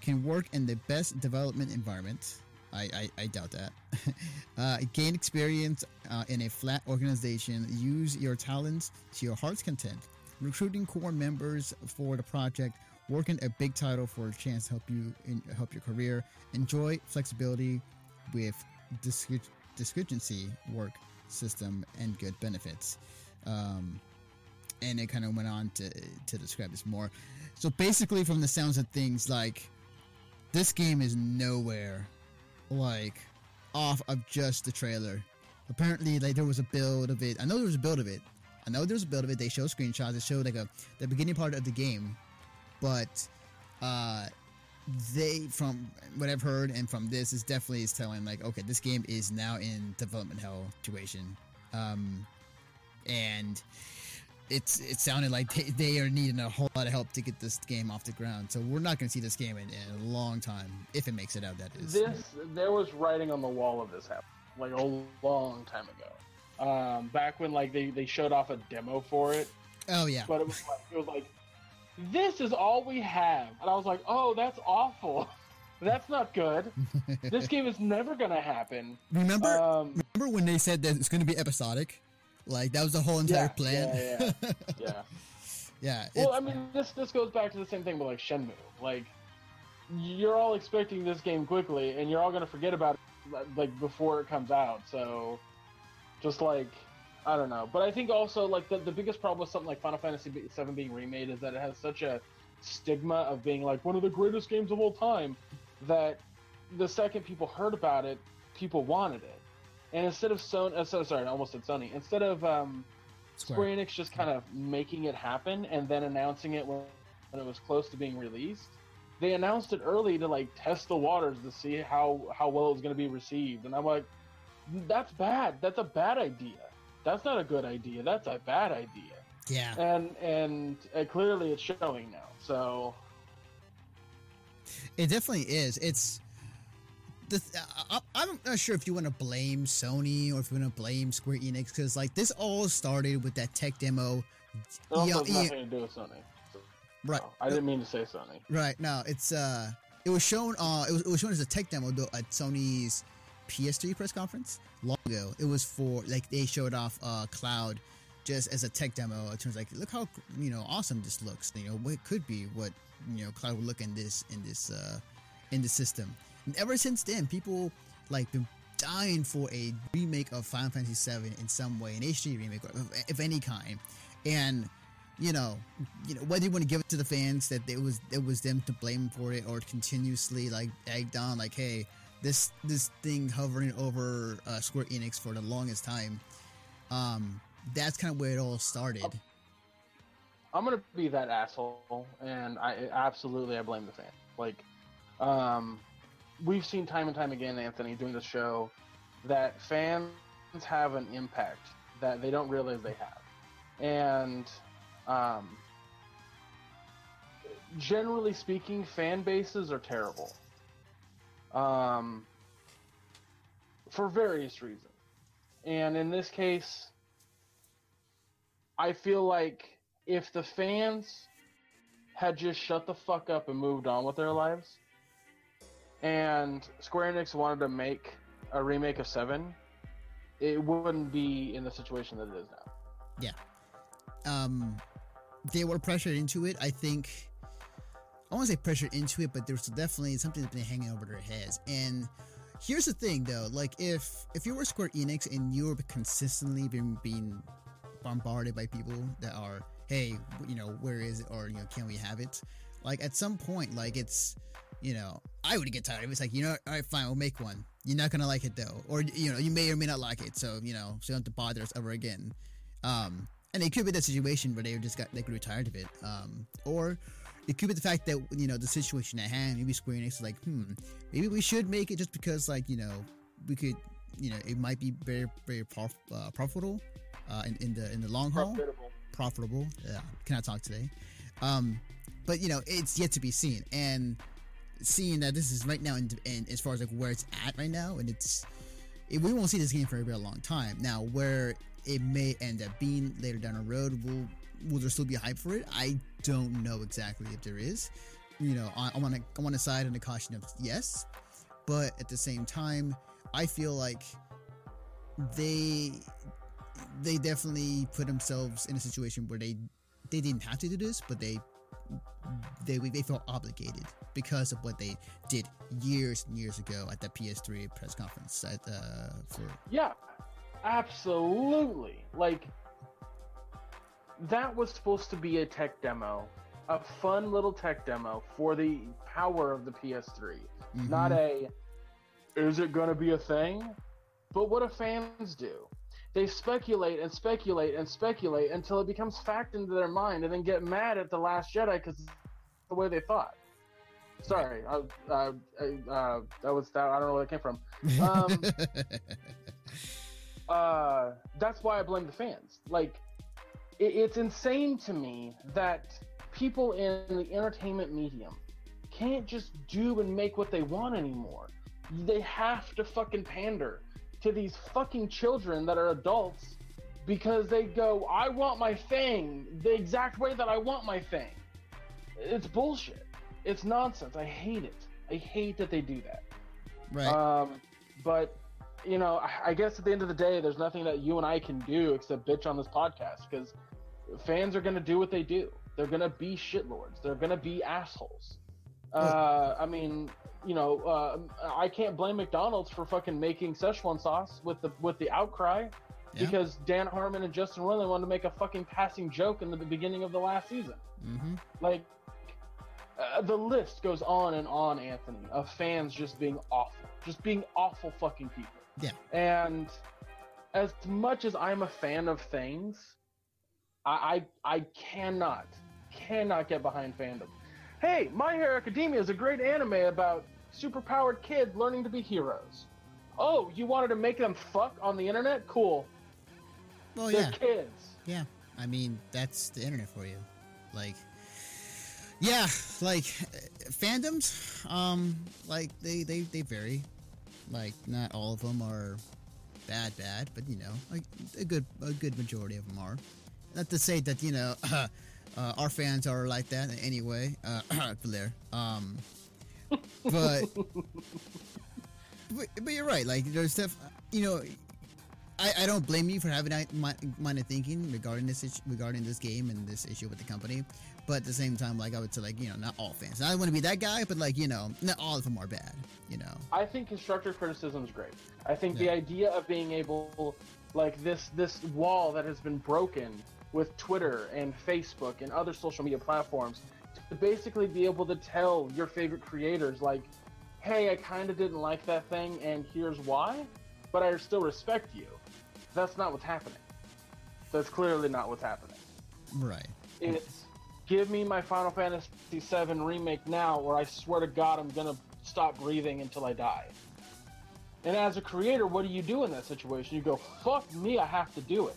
can work in the best development environment. I, I, I doubt that. uh, gain experience uh, in a flat organization. Use your talents to your heart's content. Recruiting core members for the project. Working a big title for a chance to help you in, help your career. Enjoy flexibility with discre- discrepancy work system and good benefits. Um, and it kind of went on to to describe this more. So basically, from the sounds of things, like this game is nowhere like off of just the trailer. Apparently, like there was a build of it. I know there was a build of it. I know there was a build of it. They showed screenshots. They showed like a the beginning part of the game, but uh, they from what I've heard and from this is definitely is telling like okay, this game is now in development hell situation, um, and it's it sounded like they, they are needing a whole lot of help to get this game off the ground. So we're not going to see this game in, in a long time if it makes it out. That is. This, there was writing on the wall of this happening, like a long time ago. Um, back when like they, they showed off a demo for it, oh yeah. but it was like it was like, this is all we have, and I was like, oh, that's awful. That's not good. This game is never gonna happen. remember Um, remember when they said that it's going to be episodic? Like that was the whole entire Yeah, plan. yeah, yeah. yeah. Well, I mean, this this goes back to the same thing with like Shenmue. Like, you're all expecting this game quickly, and you're all gonna forget about it like before it comes out. So, just like, I don't know. But I think also like the the biggest problem with something like Final Fantasy VII being remade is that it has such a stigma of being like one of the greatest games of all time that the second people heard about it, people wanted it. And instead of Sony, uh, so, sorry, I almost said Sony. Instead of um, Square Enix just kind of making it happen and then announcing it when, when it was close to being released. They announced it early to like test the waters to see how how well it was going to be received, and I'm like, that's bad. That's a bad idea. That's not a good idea. That's a bad idea. yeah. And and uh, clearly it's showing now. So It definitely is. It's the. Th- I, I'm not sure if you want to blame Sony or if you want to blame Square Enix because like this all started with that tech demo. it also Yeah, has yeah. nothing to do with Sony. So, Right. no, I didn't mean to say Sony. Right. No, it's uh, it was shown. Uh, it was, it was shown as a tech demo though, at Sony's PS3 press conference long ago. It was for like they showed off uh Cloud just as a tech demo. It turns like look how you know awesome this looks. You know what could be what you know Cloud would look in this in this uh in the system. And ever since then, people like been dying for a remake of Final Fantasy VII in some way, an HD remake of any kind, and you know, you know whether you want to give it to the fans that it was it was them to blame for it, or continuously like egged on, like, hey, this this thing hovering over uh, Square Enix for the longest time, Um, that's kind of where it all started. I'm gonna be that asshole, and I absolutely I blame the fan. Like, um, we've seen time and time again, Anthony, doing the show, that fans have an impact that they don't realize they have, and um, generally speaking, fan bases are terrible. Um, for various reasons, and in this case, I feel like if the fans had just shut the fuck up and moved on with their lives, and Square Enix wanted to make a remake of Seven, it wouldn't be in the situation that it is now. Yeah. Um, they were pressured into it. I think. I want to say pressured into it, but there's definitely something that's been hanging over their heads. And here's the thing, though: like if if you were Square Enix and you were consistently being being bombarded by people that are hey, you know, where is it? Or, you know, can we have it? Like, at some point, like, it's, you know, I would get tired of it. It's like, you know, all right, fine, we'll make one. You're not to like it, though. Or, you know, you may or may not like it. So, you know, so you don't have to bother us ever again. Um, and it could be that situation where they just got, they grew tired of it. Um, or it could be the fact that, you know, the situation at hand, maybe Square Enix is like, hmm, maybe we should make it just because, like, you know, we could, you know, it might be very, very prof- uh, profitable uh, in, in the in the long haul. Profitable. Profitable. Yeah, cannot talk today. Um, but you know, it's yet to be seen. And seeing that this is right now, in, in as far as like where it's at right now, and it's it, we won't see this game for a very long time. Now, where it may end up being later down the road, will will there still be hype for it? I don't know exactly if there is. You know, I, I want to I want to side on the caution of yes, but at the same time, I feel like they they definitely put themselves in a situation where they they didn't have to do this, but they they they felt obligated because of what they did years and years ago at the PS3 press conference at, uh, for Yeah, absolutely. Like that was supposed to be a tech demo, a fun little tech demo for the power of the PS3. Mhm. Not a is it going to be a thing? But what do fans do? They speculate and speculate and speculate until it becomes fact into their mind and then get mad at the last Jedi because the way they thought. Sorry, I, uh, I, uh, that was that. I don't know where that came from. Um, uh, that's why I blame the fans. Like, it's insane to me that people in the entertainment medium can't just do and make what they want anymore. They have to fucking pander to these fucking children that are adults because they go, I want my thing the exact way that I want my thing. It's bullshit. It's nonsense. I hate it. I hate that they do that. right. Um, but you know, I, I guess at the end of the day, there's nothing that you and I can do except bitch on this podcast because fans are gonna do what they do. They're gonna be shitlords. They're gonna be assholes. Uh, I mean, you know, uh, I can't blame McDonald's for fucking making Szechuan sauce with the with the outcry Yeah. because Dan Harmon and Justin Roiland wanted to make a fucking passing joke in the beginning of the last season. mm-hmm. Like, uh, the list goes on and on, Anthony, of fans just being awful, just being awful fucking people. Yeah. And as much as I'm a fan of things, I I, I cannot cannot get behind fandom. Hey, My Hero Academia is a great anime about superpowered kids learning to be heroes. Oh, you wanted to make them fuck on the internet? Cool. Well, They're yeah. kids. Yeah, I mean that's the internet for you. Like, yeah, like uh, fandoms, um, like they they they vary. Like, not all of them are bad, bad, but you know, like a good a good majority of them are. Not to say that you know, uh, our fans are like that anyway. Uh, Blair. Um, but, but but you're right. Like, there's stuff. You know, I, I don't blame you for having that mi- mind of thinking regarding this regarding this game and this issue with the company. But at the same time, like I would say, like you know, not all fans. I don't want to be that guy, but like you know, not all of them are bad. You know. I think constructive criticism is great. I think the idea of being able, like this this wall that has been broken with Twitter and Facebook and other social media platforms, to basically be able to tell your favorite creators, like, hey, I kind of didn't like that thing, and here's why, but I still respect you. That's not what's happening. That's clearly not what's happening. Right. It's give me my Final Fantasy VII remake now, or I swear to God, I'm gonna stop breathing until I die. And as a creator, what do you do in that situation? You go, "Fuck me, I have to do it."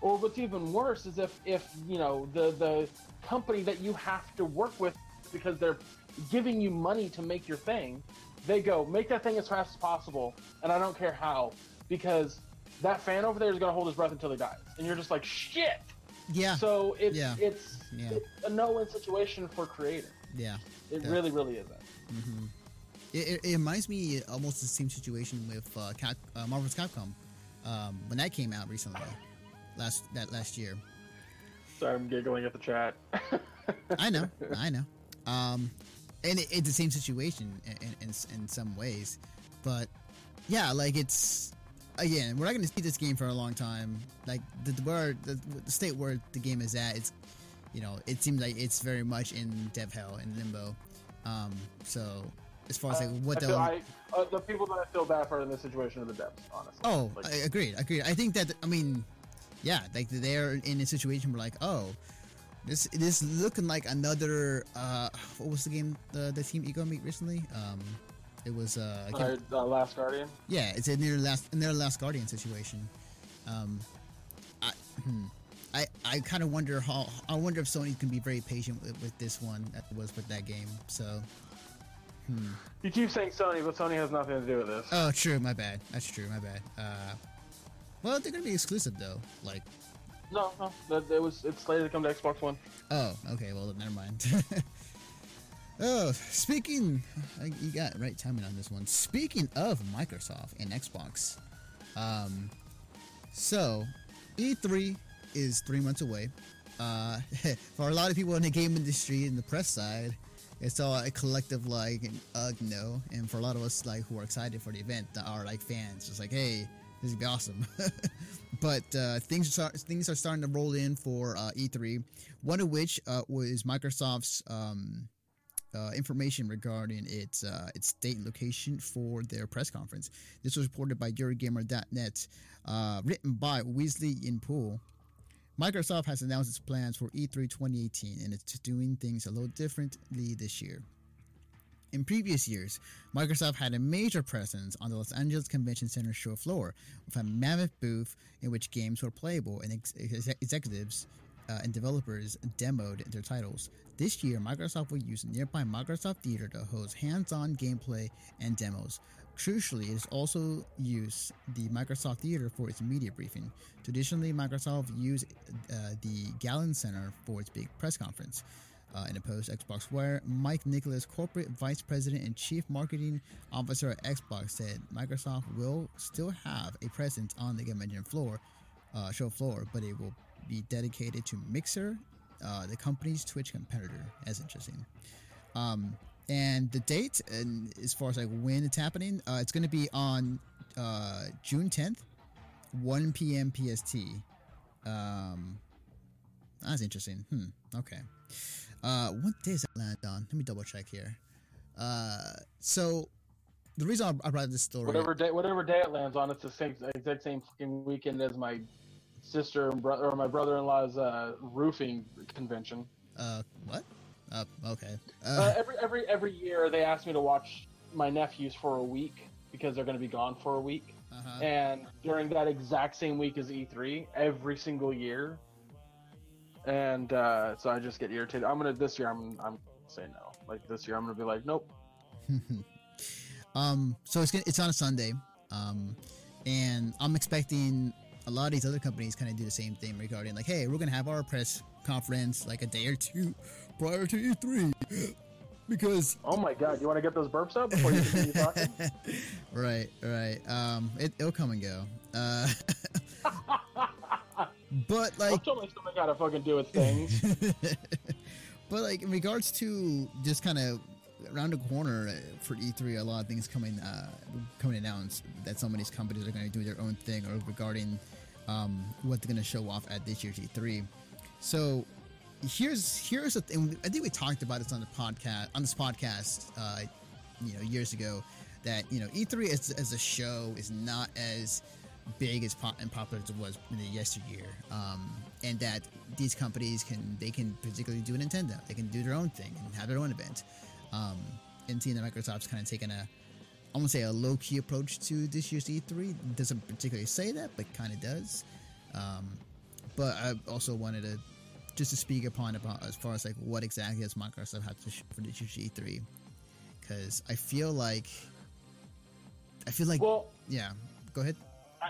Or what's even worse is if, if you know, the the company that you have to work with because they're giving you money to make your thing, they go, "Make that thing as fast as possible," and I don't care how, because that fan over there is gonna hold his breath until he dies, and you're just like, "Shit." Yeah. So it's Yeah. it's, Yeah. it's a no-win situation for creating. yeah. It Yeah. really, really isn't. hmm It, it, it reminds me almost the same situation with uh, Cap, uh, Marvel's Capcom um, when that came out recently, last that last year. Sorry, I'm giggling at the chat. I know, I know. Um, and it, it's the same situation in, in, in some ways, but yeah, like it's again, we're not going to see this game for a long time. Like the, the where the, the state where the game is at, it's you know, it seems like it's very much in dev hell in limbo. Um, so as far as like what the I, uh, the people that I feel bad for in this situation are the devs, honestly. Oh, Like, I agreed. Agreed. I think that I mean, yeah, like they're in a situation where like, oh, this this is looking like another. uh What was the game the the Team Ico made recently? Um, it was uh, uh, uh, Last Guardian. yeah, it's in their last in their last Guardian situation. Um, I hmm, I I kind of wonder how I wonder if Sony can be very patient with, with this one it was with that game. So. Hmm. You keep saying Sony, but Sony has nothing to do with this. Oh, true. My bad. That's true. My bad. Uh, well, they're gonna be exclusive though. Like, no, no, that, it was it's slated to come to Xbox One. oh, okay. Well, never mind. oh, speaking, you got right timing on this one. Speaking of Microsoft and Xbox, um, so E3 is three months away. Uh, for a lot of people in the game industry and the press side, it's all a collective like ugh no. And for a lot of us like who are excited for the event, that are like fans, it's like hey, gonna be awesome. but uh, things are things are starting to roll in for uh, E3. One of which uh, was Microsoft's um, uh, information regarding its uh, its date and location for their press conference. This was reported by EuroGamer.net, uh, written by Wesley Yin-Poole. Microsoft has announced its plans for E E3 2018 and it's doing things a little differently this year. In previous years, Microsoft had a major presence on the Los Angeles Convention Center show floor with a mammoth booth in which games were playable and ex- ex- executives uh, and developers demoed their titles. This year, Microsoft will use nearby Microsoft Theater to host hands on gameplay and demos. Crucially, it is also use the Microsoft Theater for its media briefing. Traditionally, Microsoft used uh, the Galen Center for its big press conference. Uh, in a post, Xbox Wire, Mike Nichols, corporate vice president and chief marketing officer at Xbox, said Microsoft will still have a presence on the convention floor, uh, show floor, but it will be dedicated to Mixer, uh, the company's Twitch competitor. That's interesting. Um, and the date, and as far as like when it's happening, uh, it's going to be on uh, June 10th, 1 p.m. PST. Um, that's interesting. Hmm. Okay. Uh, what day is that land on? Let me double check here. Uh, so the reason I brought this story. Whatever day, whatever day it lands on, it's the same exact same fucking weekend as my sister and brother or my brother-in-law's uh, roofing convention. Uh, what? Uh, okay. Uh, Uh, every every every year they ask me to watch my nephews for a week because they're going to be gone for a week. uh-huh. and during that exact same week as E3 every single year. And uh, so I just get irritated. I'm gonna this year. I'm I'm saying no. Like this year, I'm gonna be like, nope. um, so it's gonna, it's on a Sunday, um, and I'm expecting a lot of these other companies kind of do the same thing regarding like, hey, we're gonna have our press conference like a day or two prior to E3, because Oh my god, you want to get those burps out before you continue talking? right, right, um, it, it'll come and go. Uh, but like, my stomach how to fucking do its things. but like in regards to just kind of around the corner uh, for E3, a lot of things coming uh, coming announced that some of these companies are going to do their own thing or regarding um, what they're going to show off at this year's E3. So here's here's the thing. I think we talked about this on the podcast on this podcast, uh, you know, years ago. That you know, E3 as, as a show is not as big as pop and popular as it was in the yesteryear, um, and that these companies can they can particularly do a Nintendo, they can do their own thing and have their own event. Um, and seeing that Microsoft's kind of taken a, I won't say a low key approach to this year's E3. Doesn't particularly say that, but kind of does. Um, but I also wanted to just to speak upon about as far as like what exactly does Microsoft have to sh- for this year's E3 because I feel like I feel like Well, yeah. Go ahead. I,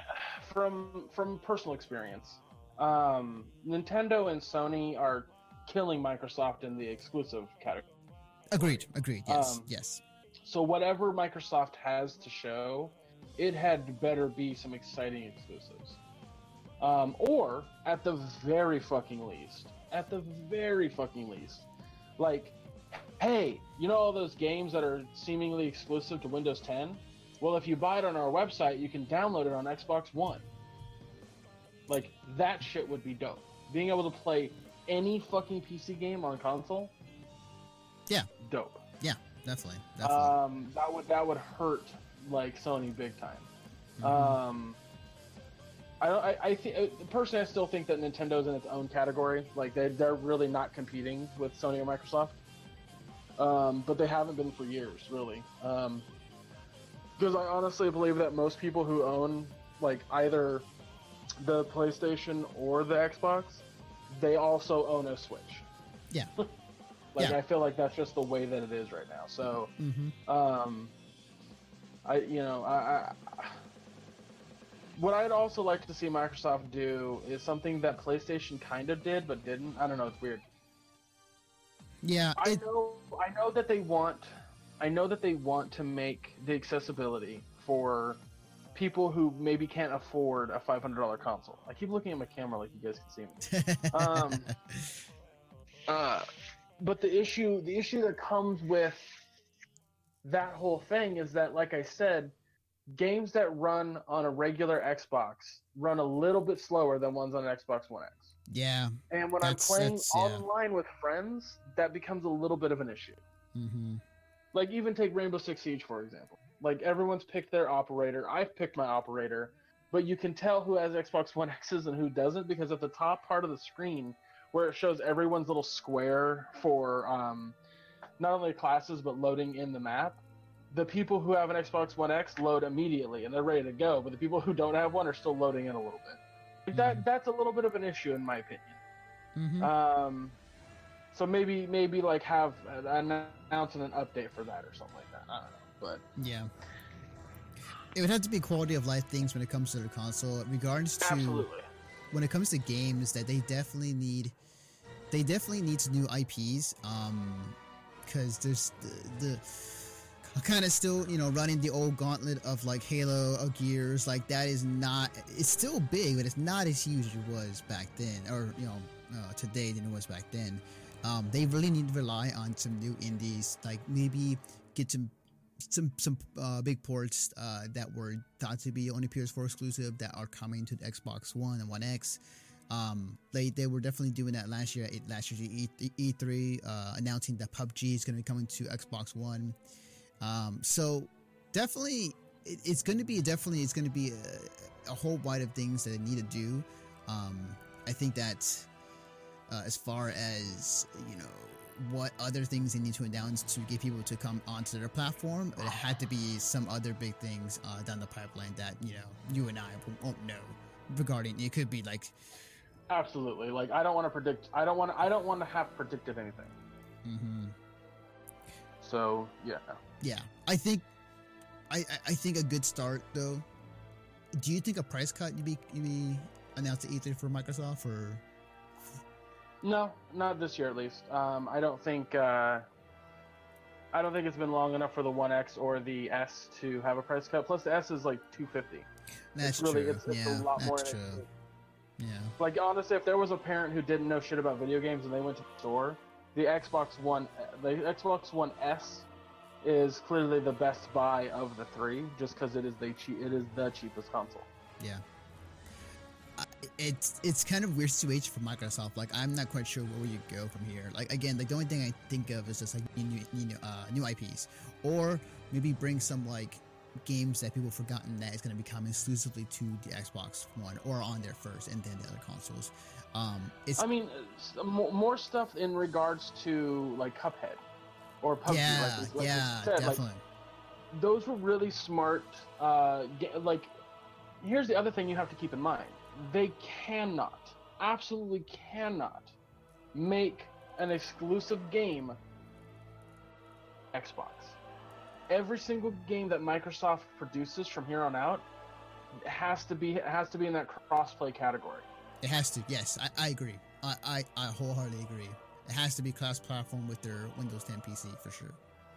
from from personal experience, um, Nintendo and Sony are killing Microsoft in the exclusive category. Agreed. Agreed. Yes. Um, yes. So whatever Microsoft has to show, it had better be some exciting exclusives. Um, or at the very fucking least, at the very fucking least, like, hey, you know all those games that are seemingly exclusive to Windows 10? Well, if you buy it on our website, you can download it on Xbox One. Like that shit would be dope. Being able to play any fucking PC game on console. Yeah. Dope. Definitely. Definitely. Um, that would that would hurt like Sony big time. Mhm. Um, I don't. I, I think personally, I still think that Nintendo's in its own category. Like they they're really not competing with Sony or Microsoft. Um, but they haven't been for years, really. Um, because I honestly believe that most people who own like either the PlayStation or the Xbox, they also own a Switch. Yeah. like Yeah. I feel like that's just the way that it is right now. So. Mhm. Um, I you know I, I what I'd also like to see Microsoft do is something that PlayStation kind of did but didn't. I don't know. It's weird. Yeah. I It, know I know that they want I know that they want to make the accessibility for people who maybe can't afford a five hundred dollar console. I keep looking at my camera like you guys can see me. um, Uh, but the issue the issue that comes with that whole thing is that like I said, games that run on a regular Xbox run a little bit slower than ones on an Xbox One X. yeah. And when I'm playing yeah. online with friends, that becomes a little bit of an issue. hmm Like even take Rainbow Six Siege for example. Like everyone's picked their operator. I've picked my operator, but you can tell who has Xbox One X's and who doesn't because at the top part of the screen where it shows everyone's little square for um, not only classes but loading in the map, the people who have an Xbox One X load immediately and they're ready to go, but the people who don't have one are still loading in a little bit. That Mhm. that's a little bit of an issue in my opinion. hmm Um, so maybe maybe like have an announcement, an update for that or something like that. I don't know, but yeah. It would have to be quality of life things when it comes to the console. Regards to absolutely. when it comes to games, that they definitely need, they definitely need some new IPs. Um, because there's the, the kind of still you know running the old gauntlet of like Halo, of Gears. Like that is not. It's still big, but it's not as huge as it was back then, or you know uh, today than it was back then. Um, they really need to rely on some new indies, like maybe get some some some uh, big ports uh, that were thought to be only PS4 exclusive that are coming to the Xbox One and One X. Um, they they were definitely doing that last year at last year's E E three, uh, announcing that PUBG is going to be coming to Xbox One. Um, so definitely, it, it's going to be definitely it's going to be a, a whole wide of things that they need to do. Um, I think that uh, as far as you know what other things they need to announce to get people to come onto their platform, it had to be some other big things uh, down the pipeline that you know you and I won't know regarding. It could be like, Absolutely. Like I don't want to predict. I don't want. I don't want to have predicted anything. mhm. So yeah. yeah, I think, I I- I think a good start though. Do you think a price cut you be you be announced at E3 for Microsoft or? No, not this year at least. Um, I don't think. Uh, I don't think it's been long enough for the One X or the S to have a price cut. Plus, the S is like two fifty. That's really, true. It's, it's yeah, a lot more. that's than true. Yeah. Like honestly, if there was a parent who didn't know shit about video games and they went to the store, the Xbox One, the Xbox One S, is clearly the best buy of the three, just because it is the cheap, it is the cheapest console. Yeah. It's it's kind of weird situation for Microsoft. Like I'm not quite sure where you go from here. Like again, like the only thing I think of is just like new new, uh, new IPs, or maybe bring some like games that people have forgotten that is going to become exclusively to the Xbox One or on there first, and then the other consoles. Um, it's I mean, more, stuff in regards to like Cuphead or PUBG. yeah, like, like yeah, said, like, definitely. those were really smart. Uh, like, here's the other thing you have to keep in mind: they cannot, absolutely cannot, make an exclusive game Xbox. Every single game that Microsoft produces from here on out has to be has to be in that crossplay category. It has to. Yes, I, I agree. I, I, I wholeheartedly agree. It has to be cross-platform with their Windows 10 PC for sure.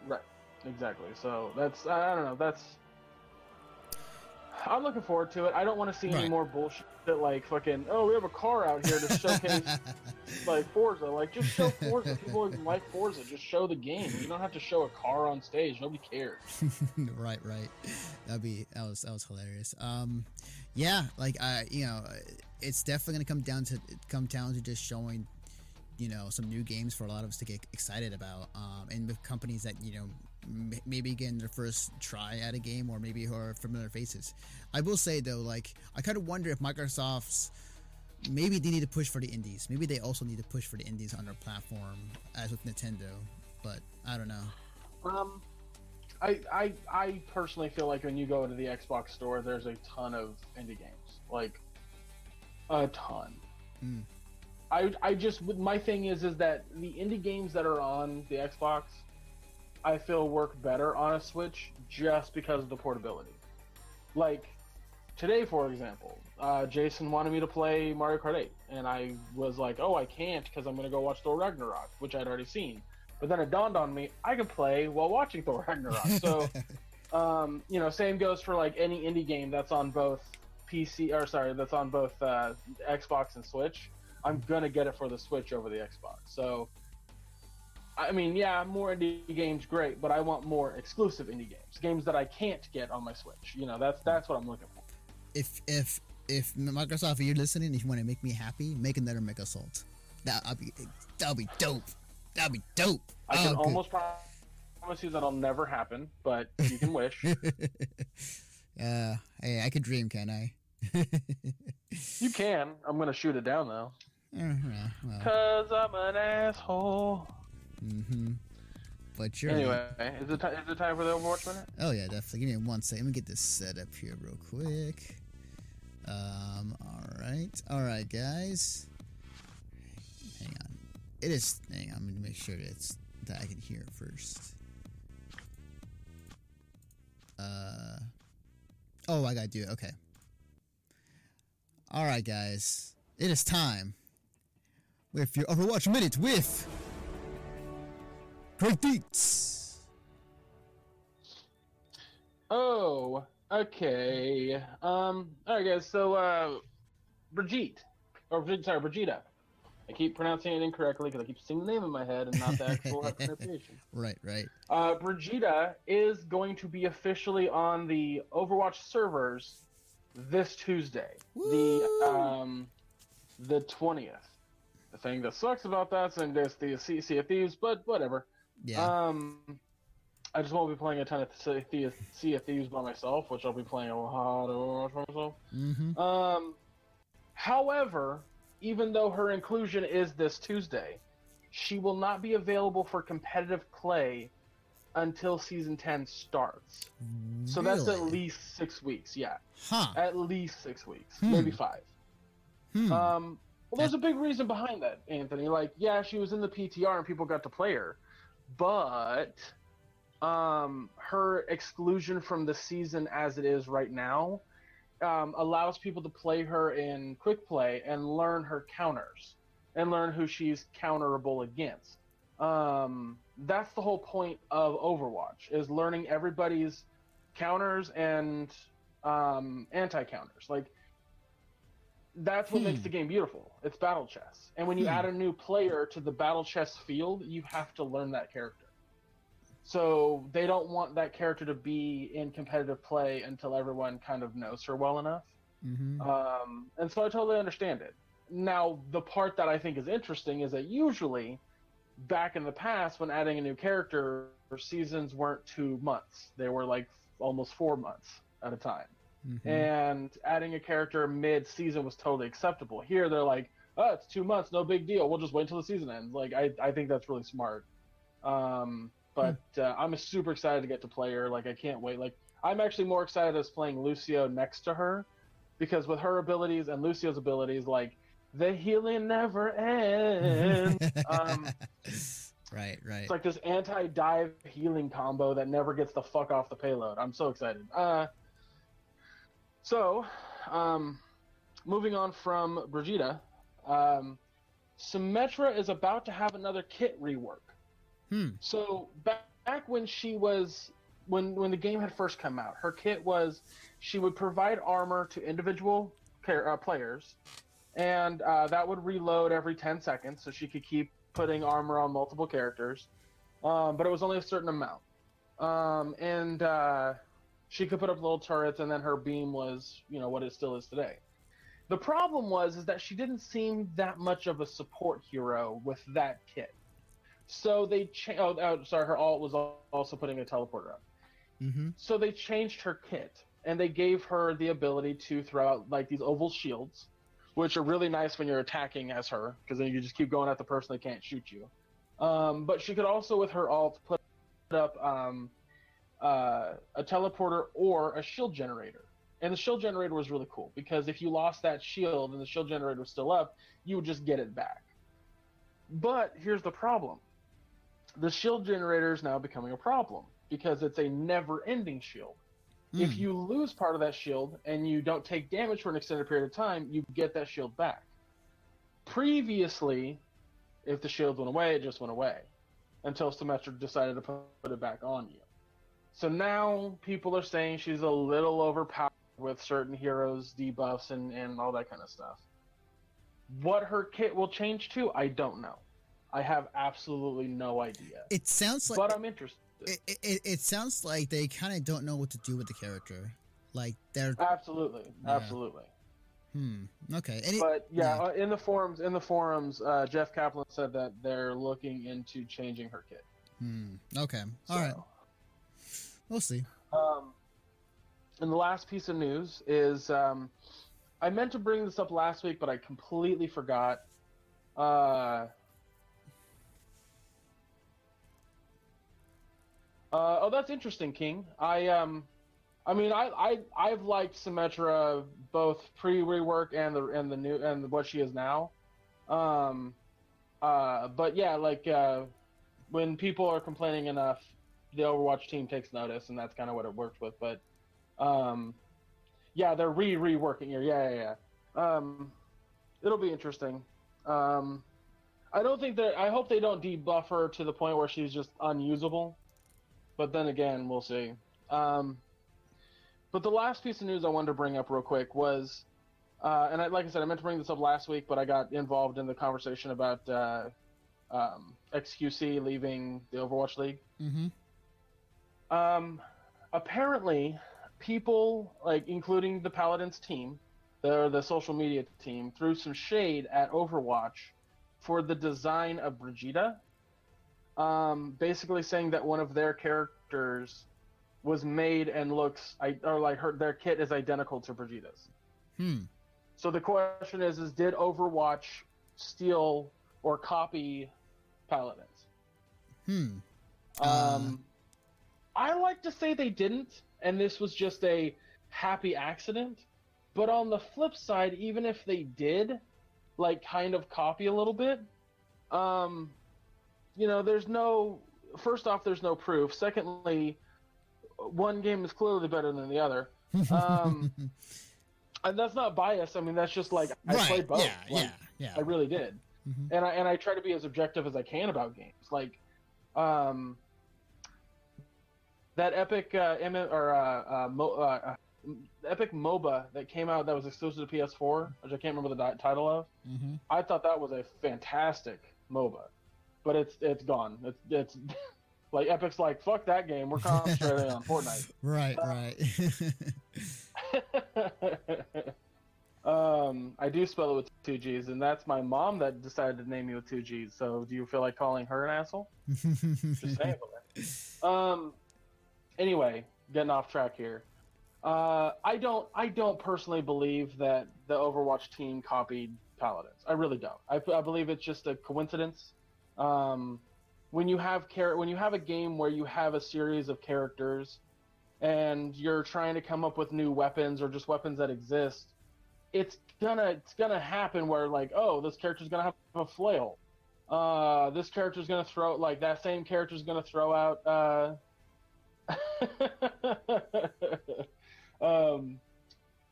Right. Exactly. So that's I don't know. That's I'm looking forward to it. I don't want to see any more bullshit that like fucking. Oh, we have a car out here to showcase like Forza. Like just show Forza. People like Forza. Just show the game. You don't have to show a car on stage. Nobody cares. right, right. That'd be that was that was hilarious. Um, yeah, like I, you know, it's definitely gonna come down to come down to just showing, you know, some new games for a lot of us to get excited about. Um, and with companies that you know m- maybe getting their first try at a game or maybe who are familiar faces. I will say though, like I kind of wonder if Microsoft's maybe they need to push for the indies. Maybe they also need to push for the indies on their platform as with Nintendo. But I don't know. Um, I I I personally feel like when you go into the Xbox store, there's a ton of indie games. Like a ton. Mm. I I just my thing is is that the indie games that are on the Xbox, I feel work better on a Switch just because of the portability. Like today, for example, uh, Jason wanted me to play Mario Kart 8, and I was like, "Oh, I can't because I'm gonna go watch Thor Ragnarok," which I'd already seen. But then it dawned on me I can play while watching Thor Ragnarok. So, um, you know, same goes for like any indie game that's on both PC or sorry, that's on both uh, Xbox and Switch. I'm gonna get it for the Switch over the Xbox. So, I mean, yeah, more indie games, great, but I want more exclusive indie games, games that I can't get on my Switch. You know, that's that's what I'm looking for. if if if Microsoft, if you're listening, if you want to make me happy, make another Mega Assault. That'll be that'll be dope. That'll be dope. I can Oh, good. almost promise you that'll never happen, but you can wish. uh, hey, I could dream, can I? you can. I'm gonna shoot it down though, Uh, well, cause I'm an asshole. Mm-hmm. But you're Anyway, is it, ti- is it time for the Overwatch minute? Oh yeah, definitely. Give me one second. Let me get this set up here real quick. Um. All right. All right, guys. Hang on. It is. Hang on. I'm gonna make sure that it's that I can hear it first. Uh. Oh, I gotta do it. Okay. All right, guys. It is time with your Overwatch minute with Great Beats. Oh, okay. Um, all right, guys. So, uh, Brigitte, or sorry, Brigida. I keep pronouncing it incorrectly because I keep seeing the name in my head and not the actual pronunciation. Right. Right. Uh, Brigida is going to be officially on the Overwatch servers this Tuesday, the um, the twentieth. The thing that sucks about that is there's the Sea of Thieves, but whatever. Yeah. Um, I just won't be playing a ton of Sea of Thieves, sea of Thieves by myself, which I'll be playing a lot of by myself. mm-hmm. Um, however, even though her inclusion is this Tuesday, she will not be available for competitive play until season 10 starts. So that's at least six weeks. Yeah, Huh. at least six weeks, Hmm. maybe five. Hmm. Um, well, there's a big reason behind that, Anthony. Like, yeah, she was in the PTR and people got to play her, but um, her exclusion from the season as it is right now um, allows people to play her in quick play and learn her counters and learn who she's counterable against. Um, that's the whole point of Overwatch is learning everybody's counters and um, anti counters. Like that's what makes Hmm. the game beautiful. It's battle chess, and when you Hmm. add a new player to the battle chess field, you have to learn that character. So they don't want that character to be in competitive play until everyone kind of knows her well enough. mm-hmm. Um, and so I totally understand it. Now, the part that I think is interesting is that usually, back in the past, when adding a new character, seasons weren't two months; they were like almost four months at a time. Mhm. And adding a character mid season was totally acceptable. Here they're like, oh, it's two months, no big deal. We'll just wait until the season ends. Like I, I think that's really smart. Um, but uh, I'm super excited to get to play her. Like I can't wait. Like I'm actually more excited as playing Lucio next to her, because with her abilities and Lucio's abilities, like the healing never ends. um, right, right. it's like this anti-dive healing combo that never gets the fuck off the payload. I'm so excited. Uh, so, um, moving on from Brigida, um, Symmetra is about to have another kit rework. hmm. So back, back when she was when when the game had first come out, her kit was she would provide armor to individual car- uh, players, and uh, that would reload every ten seconds, so she could keep putting armor on multiple characters. Um, but it was only a certain amount, um, and uh, she could put up little turrets, and then her beam was you know what it still is today. The problem was is that she didn't seem that much of a support hero with that kit. So they cha- oh, oh, sorry, her alt was also putting a teleporter up. Mm-hmm. So they changed her kit and they gave her the ability to throw out like these oval shields, which are really nice when you're attacking as her because then you just keep going at the person they can't shoot you. Um, but she could also with her alt put up um, uh, a teleporter or a shield generator. And the shield generator was really cool because if you lost that shield and the shield generator was still up, you would just get it back. But here's the problem the shield generator is now becoming a problem because it's a never ending shield. If Hmm. you lose part of that shield and you don't take damage for an extended period of time, you get that shield back. Previously, if the shield went away, it just went away until Symmetra decided to put it back on you. So now people are saying she's a little overpowered with certain heroes' debuffs and, and all that kind of stuff. What her kit will change to, I don't know. I have absolutely no idea. It sounds like but I'm interested. it, it, it sounds like they kind of don't know what to do with the character. Like they're Absolutely, Yeah. absolutely. hmm okay. It, But yeah, yeah. in the forums, in the forums, uh, Jeff Kaplan said that they're looking into changing her kit. hmm, okay. All right. We'll see. Um, and the last piece of news is um, I meant to bring this up last week, but I completely forgot. Uh, uh, oh, that's interesting, King. I um, I mean, I I I've liked Symmetra both pre rework and the and the new and what she is now. Um, uh, but yeah, like uh, when people are complaining enough, the Overwatch team takes notice, and that's kind of what it worked with. But um, yeah, they're re reworking her. Yeah, yeah, yeah. Um, it'll be interesting. Um, I don't think that. I hope they don't debuff her to the point where she's just unusable. But then again, we'll see. Um, but the last piece of news I wanted to bring up real quick was, uh, and I, like I said, I meant to bring this up last week, but I got involved in the conversation about uh, um, XQC leaving the Overwatch League. Mm-hmm. Um, apparently, people like including the Paladins team, the the social media team, threw some shade at Overwatch for the design of Brigida. Um, basically saying that one of their characters was made and looks, I or like her their kit is identical to Brigida's. Hmm. So the question is: Is did Overwatch steal or copy Paladins? Hmm. Um, Uh. I like to say they didn't, and this was just a happy accident. But on the flip side, even if they did, like kind of copy a little bit, um, you know, there's no. First off, there's no proof. Secondly, one game is clearly better than the other, um, and that's not bias. I mean, that's just like I right. played both. Yeah. Like, yeah. Yeah. I really did Mhm. and I and I try to be as objective as I can about games. Like, um, that epic uh, M- or uh, uh, Mo- uh, uh, epic MOBA that came out that was exclusive to PS4, which I can't remember the di- title of. Mm-hmm. I thought that was a fantastic MOBA, but it's it's gone. It's it's like Epic's like fuck that game. We're concentrating on Fortnite. Right. Right. um, I do spell it with two G's, and that's my mom that decided to name me with two G's. So, do you feel like calling her an asshole? Just saying. Um. Anyway, getting off track here. Uh, I don't. I don't personally believe that the Overwatch team copied Paladins. I really don't. I, I believe it's just a coincidence. Um, when you have char- when you have a game where you have a series of characters, and you're trying to come up with new weapons or just weapons that exist, it's gonna it's gonna happen where like oh this character's gonna have a flail, uh, this character's gonna throw like that same character's gonna throw out. Uh, um,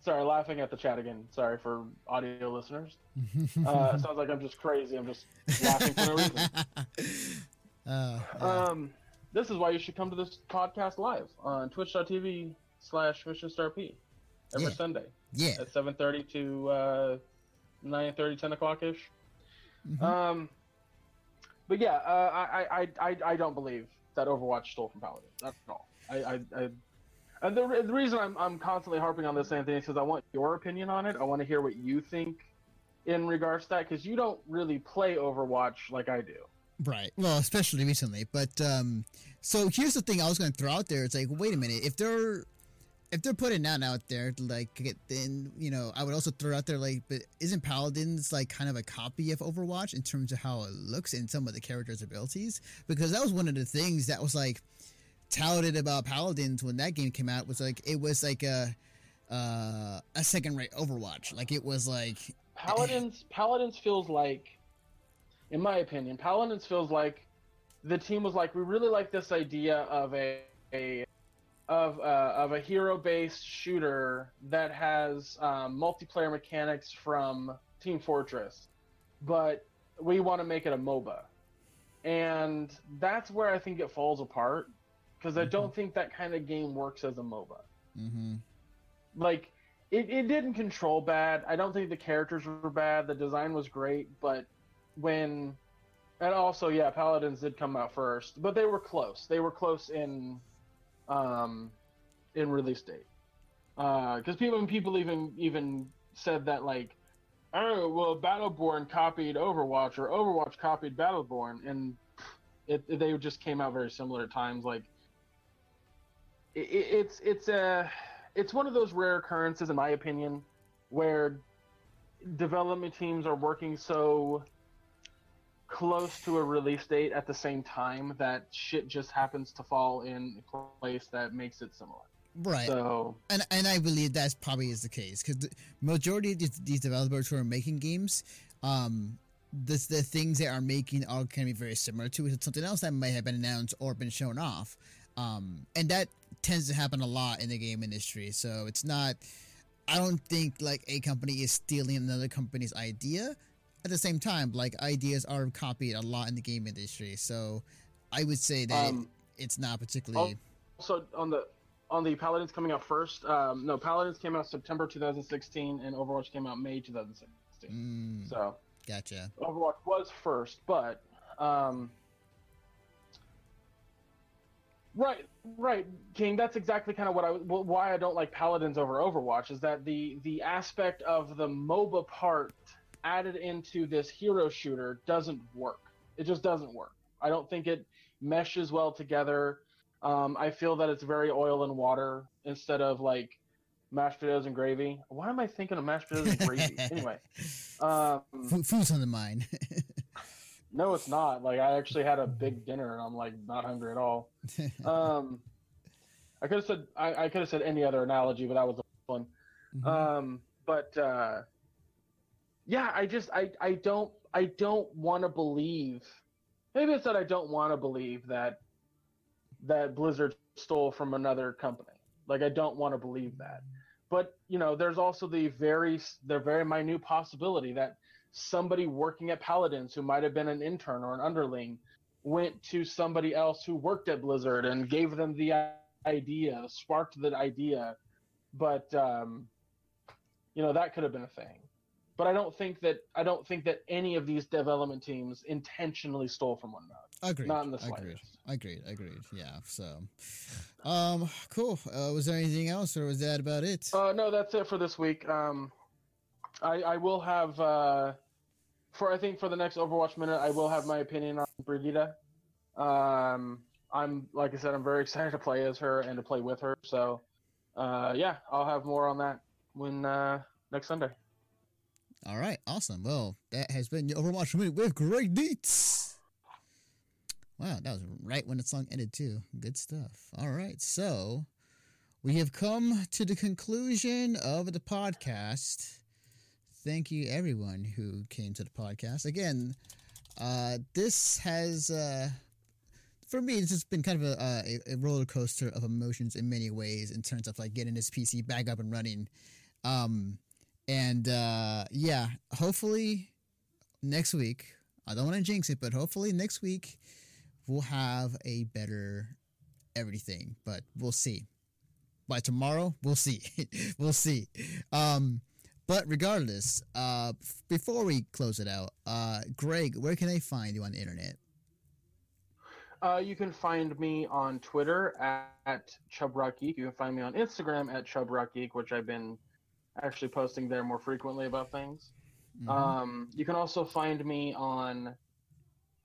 sorry, laughing at the chat again. Sorry for audio listeners. Uh, sounds like I'm just crazy. I'm just laughing for no reason. Uh, yeah. Um, this is why you should come to this podcast live on twitch.tv slash mission star p every Yeah. Sunday yeah. at 7.30 to uh, 9.30, 10 o'clock ish. Mhm. Um, but yeah, uh, I, I, I, I don't believe that Overwatch stole from Paladin. That's all. I, I, I and the, the reason I'm, I'm constantly harping on this, Anthony, is because I want your opinion on it. I want to hear what you think in regards to that, because you don't really play Overwatch like I do. Right. Well, especially recently. But um so here's the thing I was going to throw out there. It's like, wait a minute. If they're if they're putting that out there, like, then you know, I would also throw out there like, but isn't Paladins like kind of a copy of Overwatch in terms of how it looks and some of the characters' abilities? Because that was one of the things that was like touted about Paladins when that game came out. Was like it was like a uh, a second rate Overwatch. Like it was like Paladins Paladins feels like, in my opinion, Paladins feels like the team was like, we really like this idea of a, a of uh, of a hero based shooter that has um, multiplayer mechanics from Team Fortress, but we want to make it a MOBA, and that's where I think it falls apart because I don't think that kind of game works as a MOBA hmm like it, it didn't control bad. I don't think the characters were bad. The design was great, but when and also yeah, Paladins did come out first, but they were close. They were close in um in release date. Because people people even even said that like oh well Battleborn copied Overwatch or Overwatch copied Battleborn and it, it- they just came out very similar at times like it, it- it's it's a it's one of those rare occurrences in my opinion where development teams are working so close to a release date at the same time that shit just happens to fall in a place that makes it similar. Right. so and and I believe that's probably is the case because the majority of these, these developers who are making games, um, the the things they are making are can be very similar to something else that might have been announced or been shown off, um, and that tends to happen a lot in the game industry. So it's not. I don't think like a company is stealing another company's idea. At the same time, like ideas are copied a lot in the game industry. So I would say that um, it's not particularly. also on the on the paladins coming out first um, no paladins came out september 2016 and overwatch came out may 2016 Mm, so gotcha. Overwatch was first, but um, right, right, King. That's exactly kind of what I why I don't like Paladins over Overwatch is that the the aspect of the MOBA part added into this hero shooter doesn't work. It just doesn't work. I don't think it meshes well together. Um, I feel that it's very oil and water instead of like mashed potatoes and gravy. Why am I thinking of mashed potatoes and gravy? anyway, um, Food, food's on the mind. no, it's not. Like I actually had a big dinner and I'm like not hungry at all. Um, I could have said I, I could have said any other analogy, but that was the one. Mhm. Um, but uh, yeah, I just I I don't I don't want to believe. Maybe it's that I don't want to believe that that Blizzard stole from another company. Like I don't want to believe that. But you know, there's also the very the very minute possibility that somebody working at Paladins who might have been an intern or an underling went to somebody else who worked at Blizzard and gave them the idea, sparked the idea. But um, you know, that could have been a thing. But I don't think that I don't think that any of these development teams intentionally stole from one another. agreed. Not in the agreed. slightest. Agreed. Agreed. Yeah. So, um, cool. Uh, was there anything else, or was that about it? Uh, no, that's it for this week. Um, I, I will have uh, for I think for the next Overwatch minute, I will have my opinion on Brigida. Um, I'm like I said, I'm very excited to play as her and to play with her. So, uh, yeah, I'll have more on that when uh, next Sunday. All right, awesome. Well, that has been your Overwatch Minute with great Dietz. Wow, that was right when the song ended too. Good stuff. All right, so we have come to the conclusion of the podcast. Thank you, everyone who came to the podcast. Again, uh, this has, uh, for me, it's just been kind of a, a, roller coaster of emotions in many ways in terms of like getting this PC back up and running. Um, and uh, yeah, hopefully next week, I don't want to jinx it, but hopefully next week we'll have a better everything, but we'll see. By tomorrow, we'll see. we'll see. Um, but regardless, uh, before we close it out, uh, Greg, where can I find you on the internet? Uh, you can find me on Twitter at, at ChubRockGeek. You can find me on Instagram at ChubRockGeek, which I've been actually posting there more frequently about things. Mm-hmm. Um, you can also find me on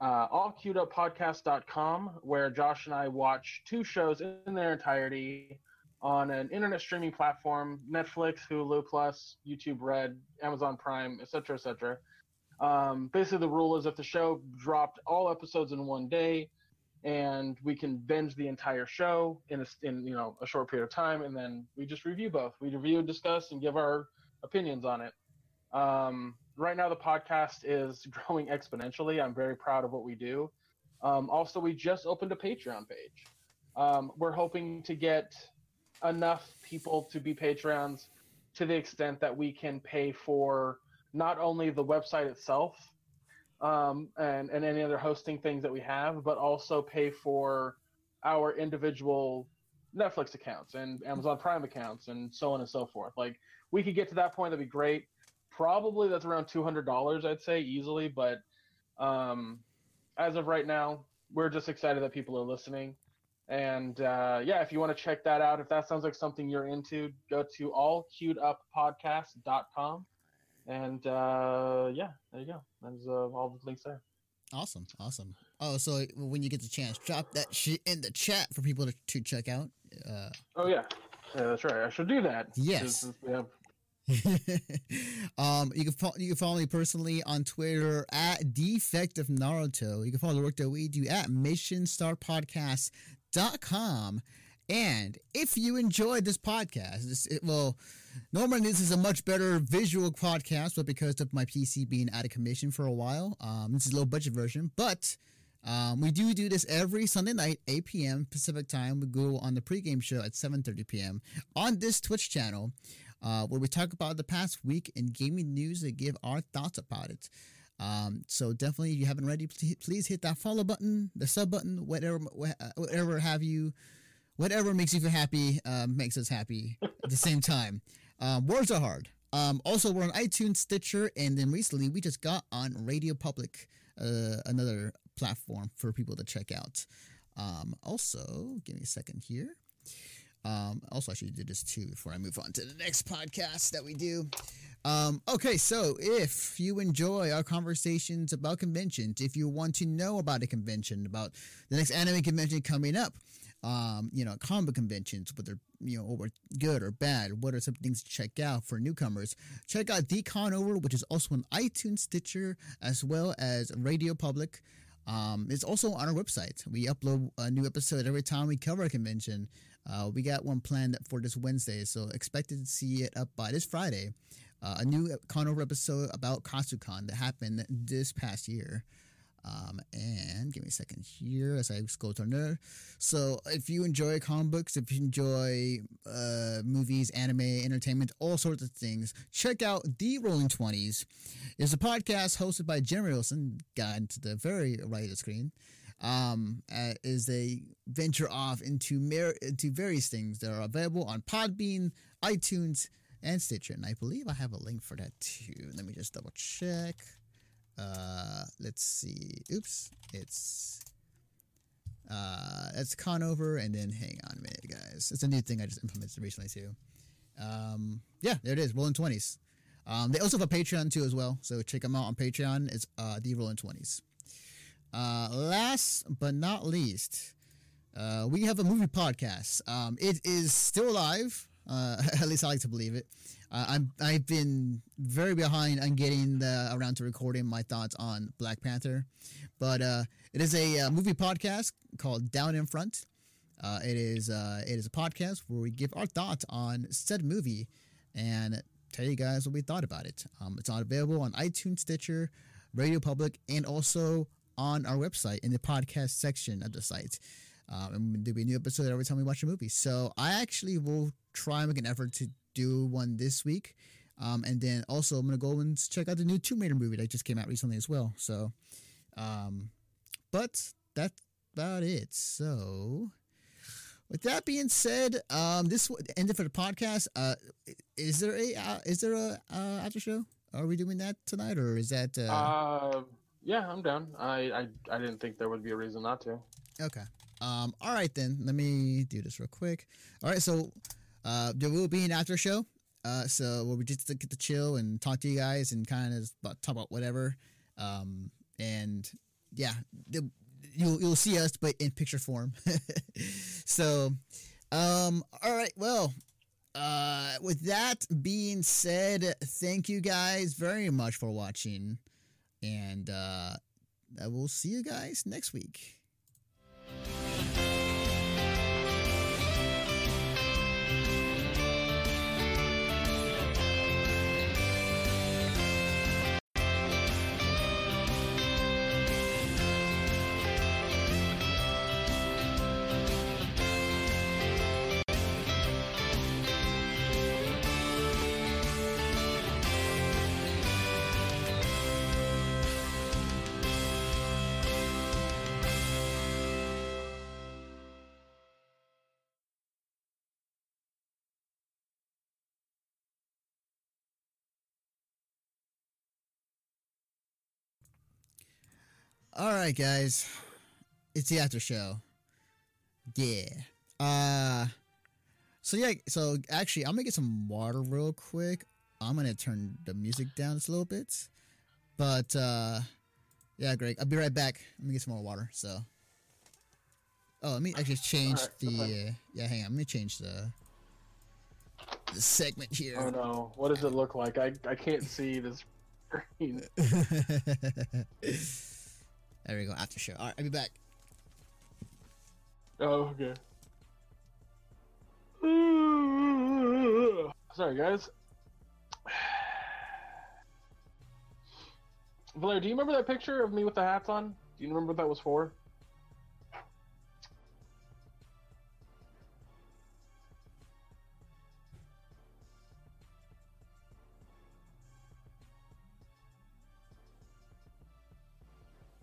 uh, allqueueduppodcast.com, where Josh and I watch two shows in their entirety on an internet streaming platform Netflix, Hulu Plus, YouTube Red, Amazon Prime, etc., etc. Um, basically, the rule is if the show dropped all episodes in one day, and we can binge the entire show in a, in you know a short period of time, and then we just review both. We review, discuss, and give our opinions on it. Um, right now, the podcast is growing exponentially. I'm very proud of what we do. Um, also, we just opened a Patreon page. Um, we're hoping to get enough people to be patrons to the extent that we can pay for not only the website itself um, and, and any other hosting things that we have, but also pay for our individual Netflix accounts and Amazon Prime accounts and so on and so forth. Like we could get to that point, that'd be great. Probably that's around two hundred dollars, I'd say easily. But um, as of right now, we're just excited that people are listening. And uh, yeah, if you want to check that out, if that sounds like something you're into, go to allqueueduppodcast.com and uh, yeah, there you go. There's uh, all the links there. Awesome, awesome. Oh, so when you get the chance, drop that shit in the chat for people to, to check out. Uh, oh yeah. yeah, that's right. I should do that. Yes. Have um, you can follow, you can follow me personally on Twitter at Defective Naruto. You can follow the work that we do at MissionStarPodcast.com. And if you enjoyed this podcast, it, will. normally this is a much better visual podcast, but because of my PC being out of commission for a while, um, this is a low budget version. But um, we do do this every Sunday night, 8 p.m. Pacific time. We go on the pregame show at 7:30 p.m. on this Twitch channel, uh, where we talk about the past week in gaming news and give our thoughts about it. Um, so definitely, if you haven't already, please hit that follow button, the sub button, whatever, whatever have you whatever makes you feel happy um, makes us happy at the same time. Um, words are hard. Um, also, we're on iTunes, Stitcher, and then recently we just got on Radio Public, uh, another platform for people to check out. Um, also, give me a second here. Um, also, I should do this too before I move on to the next podcast that we do. Um, okay, so if you enjoy our conversations about conventions, if you want to know about a convention, about the next anime convention coming up, um, you know, comic conventions, whether you know, or good or bad. What are some things to check out for newcomers? Check out The Conover, which is also on iTunes, Stitcher, as well as Radio Public. Um, it's also on our website. We upload a new episode every time we cover a convention. Uh, we got one planned for this Wednesday, so expected to see it up by this Friday. Uh, a new Conover episode about Katsucon that happened this past year. Um, and give me a second here as I scroll to there. So, if you enjoy comic books, if you enjoy uh, movies, anime, entertainment, all sorts of things, check out The Rolling Twenties. It's a podcast hosted by Jeremy Wilson, guy to the very right of the screen. Um, uh, is they venture off into mer- into various things that are available on Podbean, iTunes, and Stitcher. And I believe I have a link for that too. Let me just double check. Uh, let's see. Oops, it's uh, it's Conover, and then hang on a minute, guys. It's a new thing I just implemented recently too. Um, yeah, there it is. Rolling Twenties. Um, they also have a Patreon too as well, so check them out on Patreon. It's uh, the Rolling Twenties. Uh, last but not least, uh, we have a movie podcast. Um, it is still alive. Uh, at least I like to believe it. Uh, I'm I've been very behind on getting the, around to recording my thoughts on Black Panther, but uh, it is a uh, movie podcast called Down in Front. Uh, it is uh, it is a podcast where we give our thoughts on said movie and tell you guys what we thought about it. Um, it's on available on iTunes, Stitcher, Radio Public, and also on our website in the podcast section of the site. Um, and there'll be a new episode every time we watch a movie. So I actually will try and make an effort to do one this week. Um, and then also I'm gonna go and check out the new Tomb Raider movie that just came out recently as well. So, um, but that's about it. So, with that being said, um, this w- ended for the podcast. Uh, is there a uh, is there a uh, after show? Are we doing that tonight, or is that? Uh... Uh, yeah, I'm down. I, I I didn't think there would be a reason not to. Okay. Um. All right then. Let me do this real quick. All right. So, uh, there will be an after show. Uh, so we'll just get to chill and talk to you guys and kind of talk about whatever. Um, and yeah, you'll you'll see us, but in picture form. so, um, all right. Well, uh, with that being said, thank you guys very much for watching, and uh, I will see you guys next week. All right, guys, it's the after show. Yeah. Uh. So yeah. So actually, I'm gonna get some water real quick. I'm gonna turn the music down just a little bit. But uh, yeah, Greg, I'll be right back. Let me get some more water. So. Oh, let me actually change Alright, the. okay. Uh, yeah, hang on. Let me change the. The segment here. Oh no, what does it look like? I I can't see this screen. there we go. After show. All right, I'll be back. Oh okay. Sorry guys. Blair, do you remember that picture of me with the hats on? Do you remember what that was for?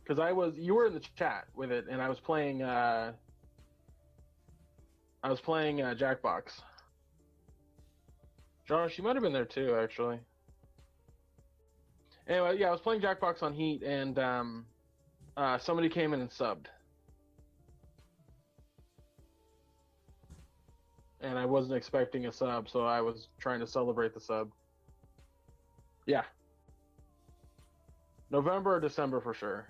Because I was, you were in the chat with it, and I was playing. uh I was playing uh, Jackbox. Josh, you might have been there too, actually. Anyway, yeah, I was playing Jackbox on Heat, and um, uh, somebody came in and subbed. And I wasn't expecting a sub, so I was trying to celebrate the sub. Yeah. November or December for sure.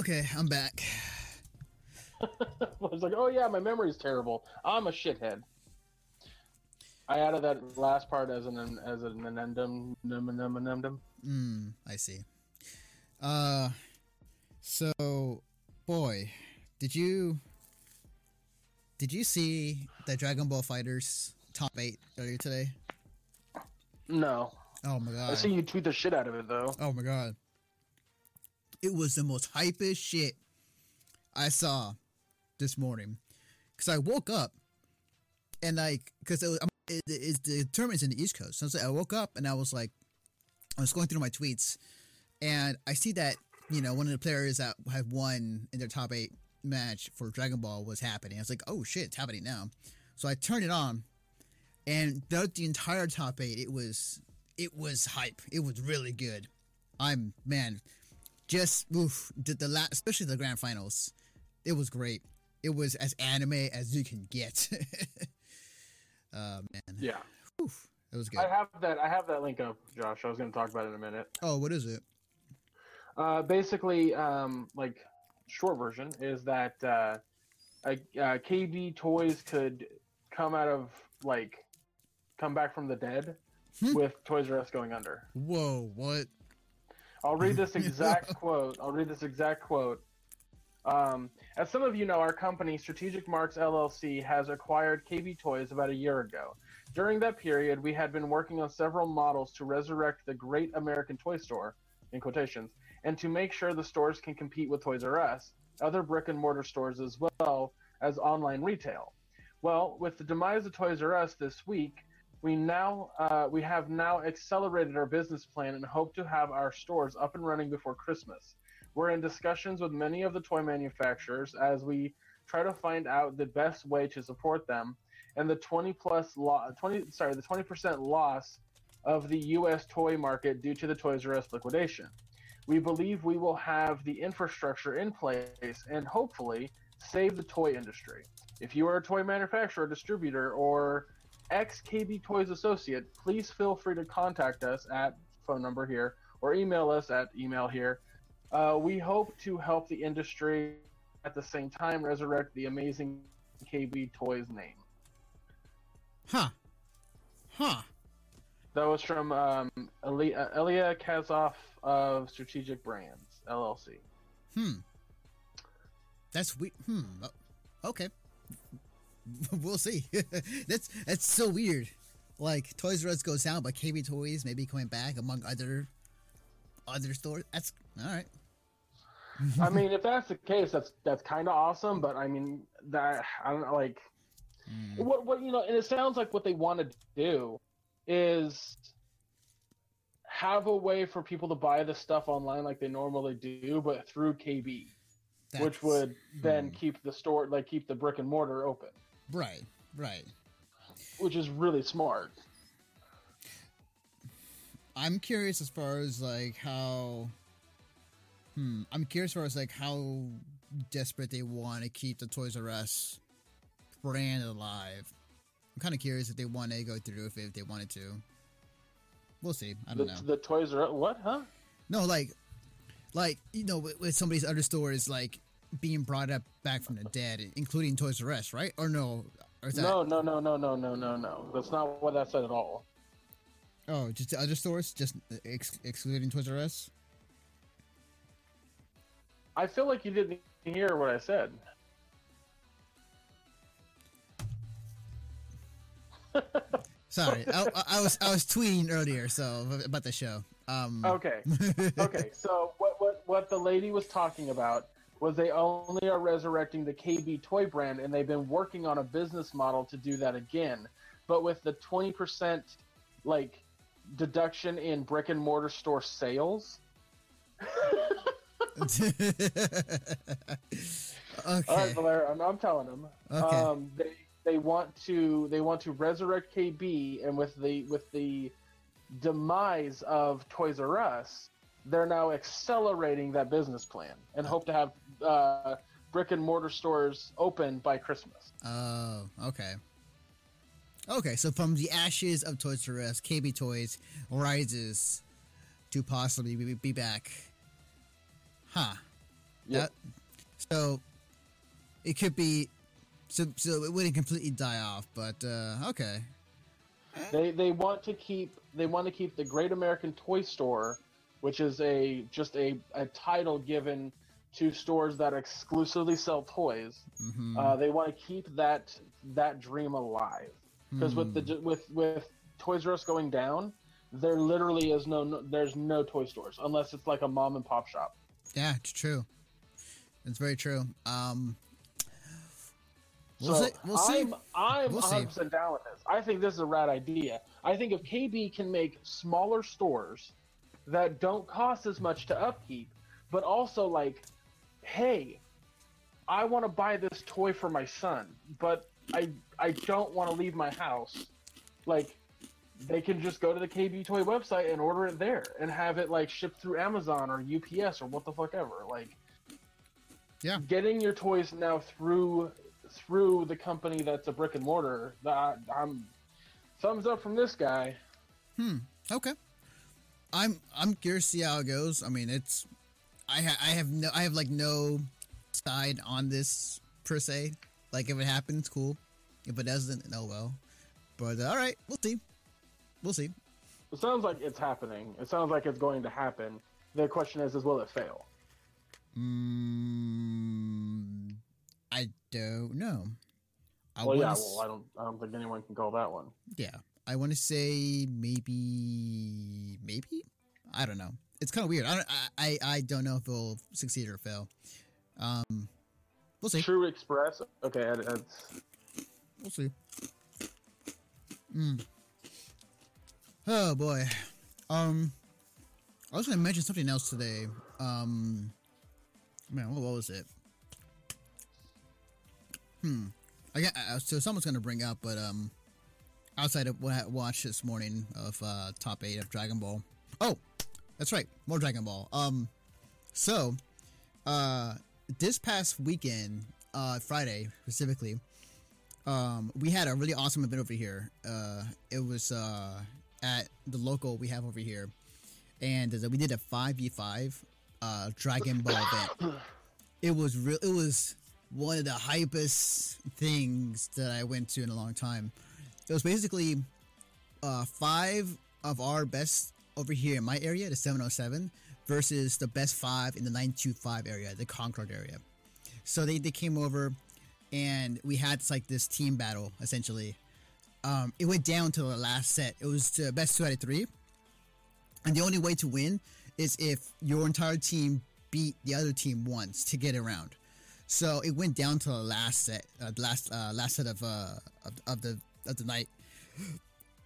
Okay, I'm back. I was like, oh yeah, my memory's terrible. I'm a shithead. I added that last part as an as an addendum, num num addendum. Hmm, I see. Uh, so, boy, did you did you see the Dragon Ball Fighters top eight earlier today? No, Oh my god. I see you tweet the shit out of it though. Oh my god! It was the most hypest shit I saw this morning. Cause I woke up and like, cause it, was, it, it's the tournament's in the East Coast, so I woke up and I was like, I was going through my tweets, and I see that you know one of the players that had won in their top eight match for Dragon Ball was happening. I was like, oh shit, it's happening now. So I turned it on, and throughout the entire top eight, it was it was hype. It was really good. I'm man, just oof, the, the last, especially the grand finals. It was great. It was as anime as you can get. Uh, man. Yeah, Oof, that was good. I have that. I have that link up, Josh. I was going to talk about it in a minute. oh, what is it? Uh, basically, um, like short version is that uh, uh, KB Toys could come out of like come back from the dead Hmm. with Toys R Us going under. Whoa, what? I'll read this exact quote. I'll read this exact quote. Um, as some of you know, our company, Strategic Marks LLC, has acquired KB Toys about a year ago. During that period, we had been working on several models to resurrect the great American toy store, in quotations, and to make sure the stores can compete with Toys R Us, other brick and mortar stores, as well as online retail. Well, with the demise of Toys R Us this week, we now uh, we have now accelerated our business plan and hope to have our stores up and running before Christmas. We're in discussions with many of the toy manufacturers as we try to find out the best way to support them and the 20 plus lo- 20 sorry the 20% loss of the US toy market due to the Toys R Us liquidation. We believe we will have the infrastructure in place and hopefully save the toy industry. If you are a toy manufacturer, distributor, or ex KB Toys associate, please feel free to contact us at phone number here or email us at email here. Uh, we hope to help the industry at the same time resurrect the amazing KB Toys name. Huh? Huh? That was from um, Eli- uh, Ellia Kassoff of Strategic Brands LLC. Hmm. That's we. Hmm. Okay. we'll see. that's that's so weird. Like Toys R Us goes down, but KB Toys may be coming back among other other stores. That's all right. I mean, if that's the case, that's that's kind of awesome. But I mean, that I don't know, like Hmm. what what you know, and it sounds like what they want to do is have a way for people to buy the stuff online like they normally do, but through KB, which That's- would then hmm. keep the store like keep the brick and mortar open, right, right. which is really smart. I'm curious as far as like how. Hmm. I'm curious as far as like how desperate they want to keep the Toys R Us brand alive. I'm kind of curious if they want to go through if, if they wanted to. We'll see. I don't know. the Toys R Us, what, huh? No, like, like you know, with, with some of these other stores like being brought up back from the dead, including Toys R Us, right? Or no? Or is that, No, no, no, no, no, no, no, no. That's not what that said at all. Oh, just the other stores, just ex- excluding Toys R Us. I feel like you didn't hear what I said. Sorry, I, I- I was I was tweeting earlier, so about the show. Um, Okay. okay, so what, what what the lady was talking about was they only are resurrecting the KB toy brand, and they've been working on a business model to do that again, but with the twenty percent like deduction in brick and mortar store sales. okay. All right, Valera, I'm, I'm telling them. Okay. Um, they they want to they want to resurrect KB, and with the with the demise of Toys R Us, they're now accelerating that business plan and hope to have uh, brick and mortar stores open by Christmas. Oh, okay. Okay, so from the ashes of Toys R Us, KB Toys rises to possibly be, be back. Huh. Yep. So it could be so so it wouldn't completely die off, but uh okay. They they want to keep they want to keep the Great American Toy Store, which is a just a, a title given to stores that exclusively sell toys. hmm Uh, they want to keep that that dream alive because with the with with Toys R Us going down, there literally is no, no there's no toy stores unless it's like a mom and pop shop. Yeah, it's true. It's very true. Um We'll so see. We'll see. I'm I'm We'll see. 100 percent down with this. I think this is a rad idea. I think if KB can make smaller stores that don't cost as much to upkeep, but also like, hey, I want to buy this toy for my son, but I I don't want to leave my house. Like, they can just go to the KB Toy website and order it there and have it like shipped through Amazon or UPS or what the fuck ever. Like, Yeah. getting your toys now through through the company that's a brick and mortar. That I'm thumbs up from this guy. Hmm. Okay. I'm I'm curious to see how it goes. I mean, it's I ha- I have no I have like no side on this per se. Like if it happens, cool. If it doesn't, oh well. But uh, all right, we'll see. We'll see. It sounds like it's happening. It sounds like it's going to happen. The question is, is will it fail? Mm, I don't know. I well, yeah. Well, I don't. I don't think anyone can call that one. Yeah, I want to say maybe, maybe. I don't know. It's kind of weird. I don't. I, I don't know if it'll succeed or fail. Um, we'll see. True Express. Okay, that- that's We'll see. Mm. Oh boy. Um, I was gonna mention something else today. Um, man, what, what was it? Hmm. I got uh, so someone's gonna bring up, but um, outside of what I watched this morning of uh top eight of Dragon Ball. Oh, that's right, more Dragon Ball. Um, so, uh, this past weekend, uh, Friday specifically, um, we had a really awesome event over here. Uh, it was uh, at the local we have over here, and we did a five v five uh, Dragon Ball event. It was real. It was one of the hypest things that I went to in a long time. It was basically uh, five of our best over here in my area, the 707, versus the best five in the 925 area, the Concord area. So they, they came over and we had like this team battle essentially. Um, it went down to the last set. It was the best two out of three, and the only way to win is if your entire team beat the other team once to get around. So it went down to the last set, uh, last uh, last set of, uh, of of the of the night.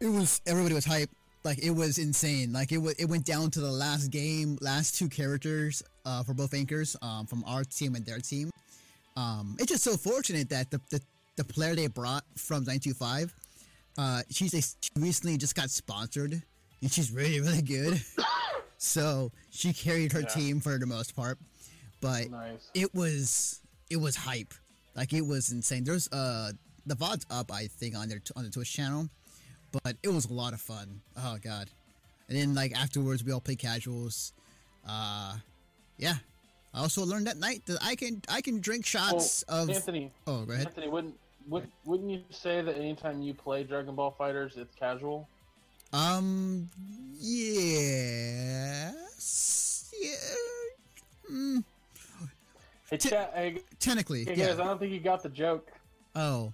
It was everybody was hype. Like it was insane. Like it was, it went down to the last game, last two characters uh, for both anchors um, from our team and their team. Um, it's just so fortunate that the, the, the player they brought from 925, uh, she's a, she recently just got sponsored and she's really, really good. so she carried her Yeah. team for the most part. But nice. it was it was hype. Like it was insane. There's uh the VOD's up I think on their on the Twitch channel, but it was a lot of fun. Oh god. And then like afterwards we all played casuals. Uh yeah. I also learned that night that I can I can drink shots of Anthony, Oh, go ahead. Anthony, wouldn't would, wouldn't you say that anytime you play Dragon Ball Fighters, it's casual? Um yes. Yeah. Mm, Hey, hey, technically, hey yeah. guys, I don't think you got the joke. Oh.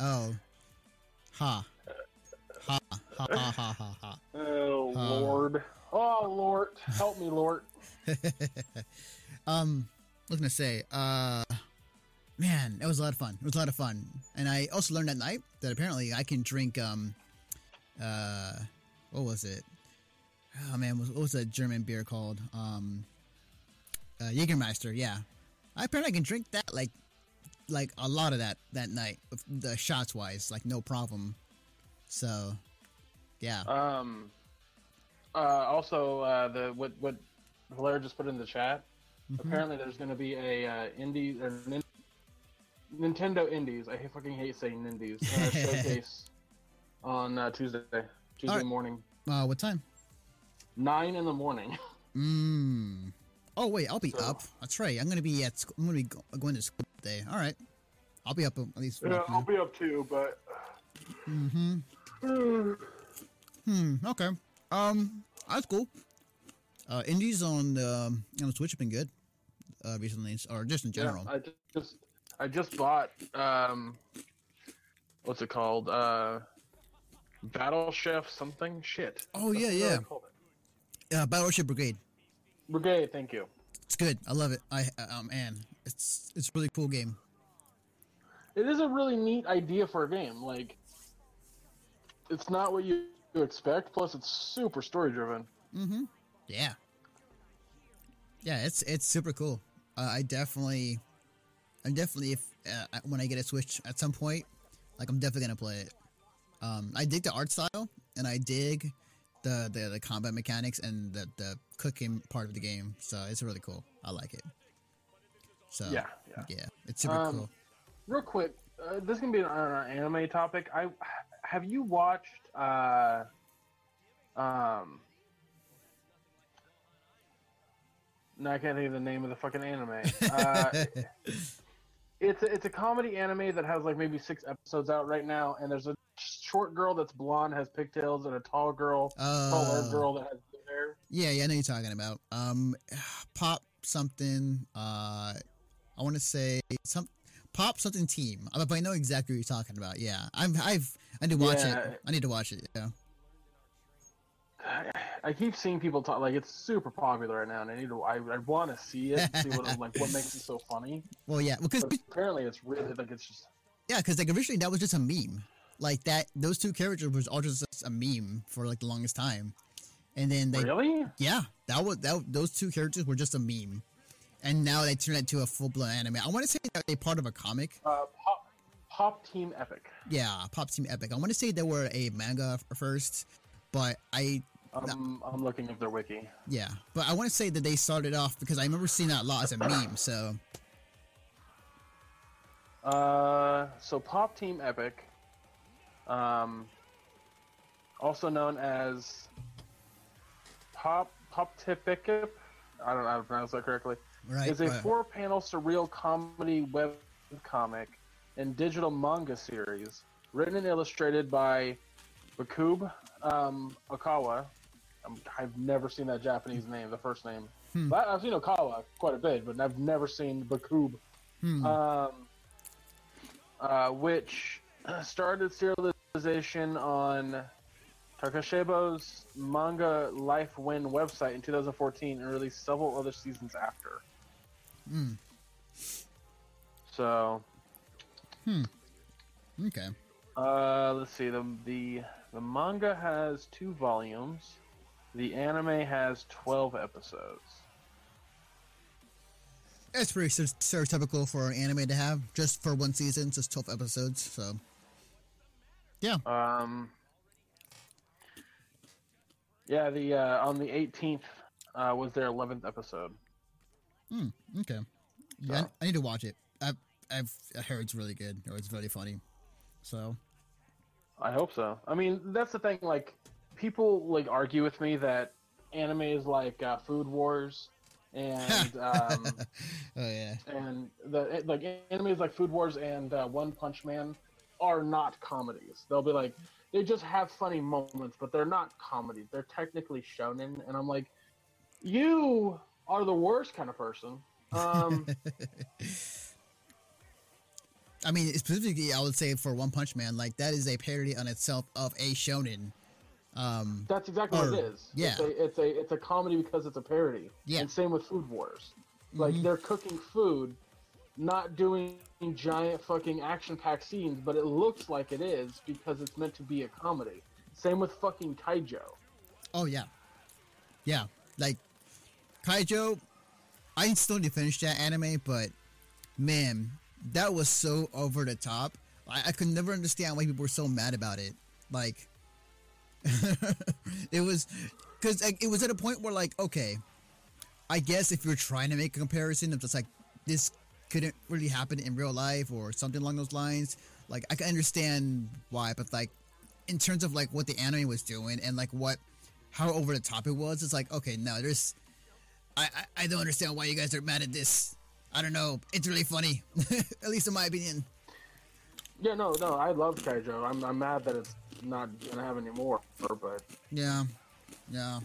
Oh. Ha. Ha. Ha ha ha ha ha. Oh. Lord, oh Lord, help me, Lord. um, was gonna say? Uh, man, it was a lot of fun. It was a lot of fun, and I also learned that night that apparently I can drink. Um, uh, what was it? Oh man, what was that German beer called? Um, uh, Jägermeister. Yeah, I apparently I can drink that like, like a lot of that that night, the shots wise, like no problem. So, yeah. Um, uh, also, uh, the what what Valera just put in the chat. Mhm. Apparently, there's going to be a uh, indie or nin- Nintendo Indies. I fucking hate saying Indies. Uh, showcase on uh, Tuesday, Tuesday Alright. morning, Uh, what time? nine in the morning. Mm. Oh wait, I'll be So- up. That's right. I'm gonna be at. School. I'm gonna be go- going to school today. All right. I'll be up at least. Yeah, I'll be up too, but Mm-hmm. Hmm. Okay. Um. That's cool. Uh, indies on the on Switch have been good. Uh, recently, or just in general. Yeah, I just I just bought um, what's it called? Uh, Battle Chef something shit. Oh, What yeah, the hell yeah. I called? Uh, Battle Chef Brigade. Brigade, thank you. It's good. I love it. I uh, man, it's it's a really cool game. It is a really neat idea for a game. Like, it's not what you expect. Plus, it's super story driven. Mm-hmm. Yeah. Yeah, it's it's super cool. Uh, I definitely, I'm definitely if uh, when I get a Switch at some point, like I'm definitely gonna play it. Um, I dig the art style and I dig the the, the combat mechanics and the the cooking part of the game. So it's really cool. I like it. So Yeah, yeah. yeah, it's super Um, cool. Real quick, uh, this can be an, an anime topic. I have you watched uh, um? No, I can't think of the name of the fucking anime. Uh, it's a, it's a comedy anime that has like maybe six episodes out right now, and there's a short girl that's blonde, has pigtails, and a tall girl, taller uh, girl that has blue hair. yeah, yeah, I know you're talking about. Um, pop something. Uh, I want to say some pop something team. Uh, But I know exactly what you're talking about. Yeah, I'm. I've. I need to watch Yeah. it. I need to watch it. Yeah. I keep seeing people talk like it's super popular right now, and I need to. I, I want to see it, see what it- like what makes it so funny. Well, yeah, because But apparently, it's really like it's just yeah, because like originally that was just a meme. Like that, those two characters was all just a meme for like the longest time, and then they really. yeah, that was that. Those two characters were just a meme, and now they turned it to a full blown anime. I want to say that they part of a comic. Uh, Pop, Pop Team Epic. Yeah, Pop Team Epic. I want to say they were a manga first, but I I'm, I'm looking at their wiki. yeah, but I want to say that they started off because I remember seeing that a lot as a meme. So Uh, so Pop Team Epic, um, also known as Pop Pop Tipic, I don't know how to pronounce that correctly, right, is a right. four-panel surreal comedy web comic and digital manga series written and illustrated by Bkub um, Okawa. Um, I've never seen that Japanese name, the first name. Hmm. But I've seen Okawa quite a bit, but I've never seen Bkub Hmm. um, uh, which started serialization on Takeshobo's manga Life Win website in 2014 and released several other seasons after. Hmm. So, Hmm. okay. uh, let's see. The, the the manga has two volumes. The anime has 12 episodes. That's pretty stere- stereotypical for an anime to have, just for one season, just 12 episodes. So, yeah. Um, yeah, the uh, on the 18th uh, was their 11th episode. Hmm. Okay. Yeah, So- I, I need to watch it. I've, I've I heard it's really good, or it's really funny. So, I hope so. I mean, that's the thing. Like, people like argue with me that anime is like uh, Food Wars, and um, oh yeah. and the like anime is like Food Wars and uh, One Punch Man are not comedies. They'll be like they just have funny moments, but they're not comedies. They're technically shonen, and I'm like, you are the worst kind of person. Um, I mean, specifically, I would say for One Punch Man, like that is a parody on itself of a shonen. Um, that's exactly what it is. yeah. it's a, it's a it's a comedy because it's a parody. Yeah. and same with Food Wars. Like Mhm. they're cooking food, not doing giant fucking action-packed scenes, but it looks like it is because it's meant to be a comedy. Same with fucking Keijo. oh yeah, yeah. Like Keijo, I still need to finish that anime, but man, that was so over the top. I, I could never understand why people were so mad about it. Like, it was because like, it was at a point where like, okay, I guess if you're trying to make a comparison of just like this couldn't really happen in real life or something along those lines, like I can understand why, but like in terms of like what the anime was doing and like what how over the top it was, it's like okay, no, there's I I, I don't understand why you guys are mad at this. I don't know. It's really funny, at least in my opinion. Yeah, no, no, I love Keijo. I'm, I'm mad that it's not gonna have any more, but Yeah, yeah.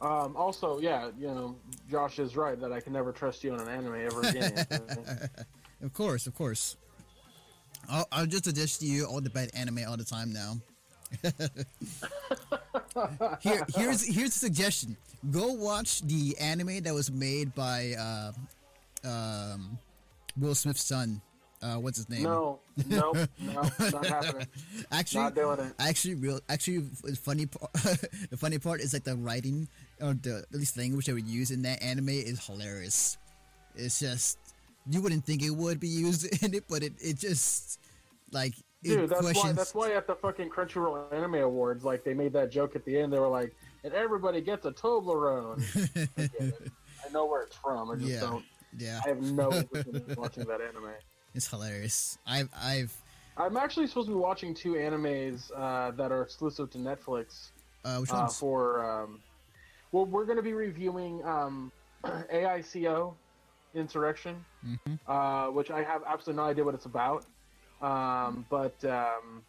um, also, yeah, you know, Josh is right that I can never trust you on an anime ever again. Of course, of course. I'll, I'll just suggest to you all the bad anime all the time now. Here, here's here's a suggestion. Go watch the anime that was made by uh, um, Will Smith's son. Uh, what's his name? no, no, no, not happening. actually, Not doing it. actually, real. Actually, the funny part. the funny part is like the writing or the at least language they would use in that anime is hilarious. It's just you wouldn't think it would be used in it, but it it just like Dude, that's why. That's why at the fucking Crunchyroll Anime Awards, like they made that joke at the end. They were like, "And everybody gets a Toblerone." I, get. I know where it's from. I just Yeah. don't. yeah, I have no watching that anime. it's hilarious. I've I've I'm actually supposed to be watching two animes uh, that are exclusive to Netflix Uh, which uh, ones? for. Um, well, we're going to be reviewing um, AICO Insurrection, Mhm. uh, which I have absolutely no idea what it's about. Um, but um,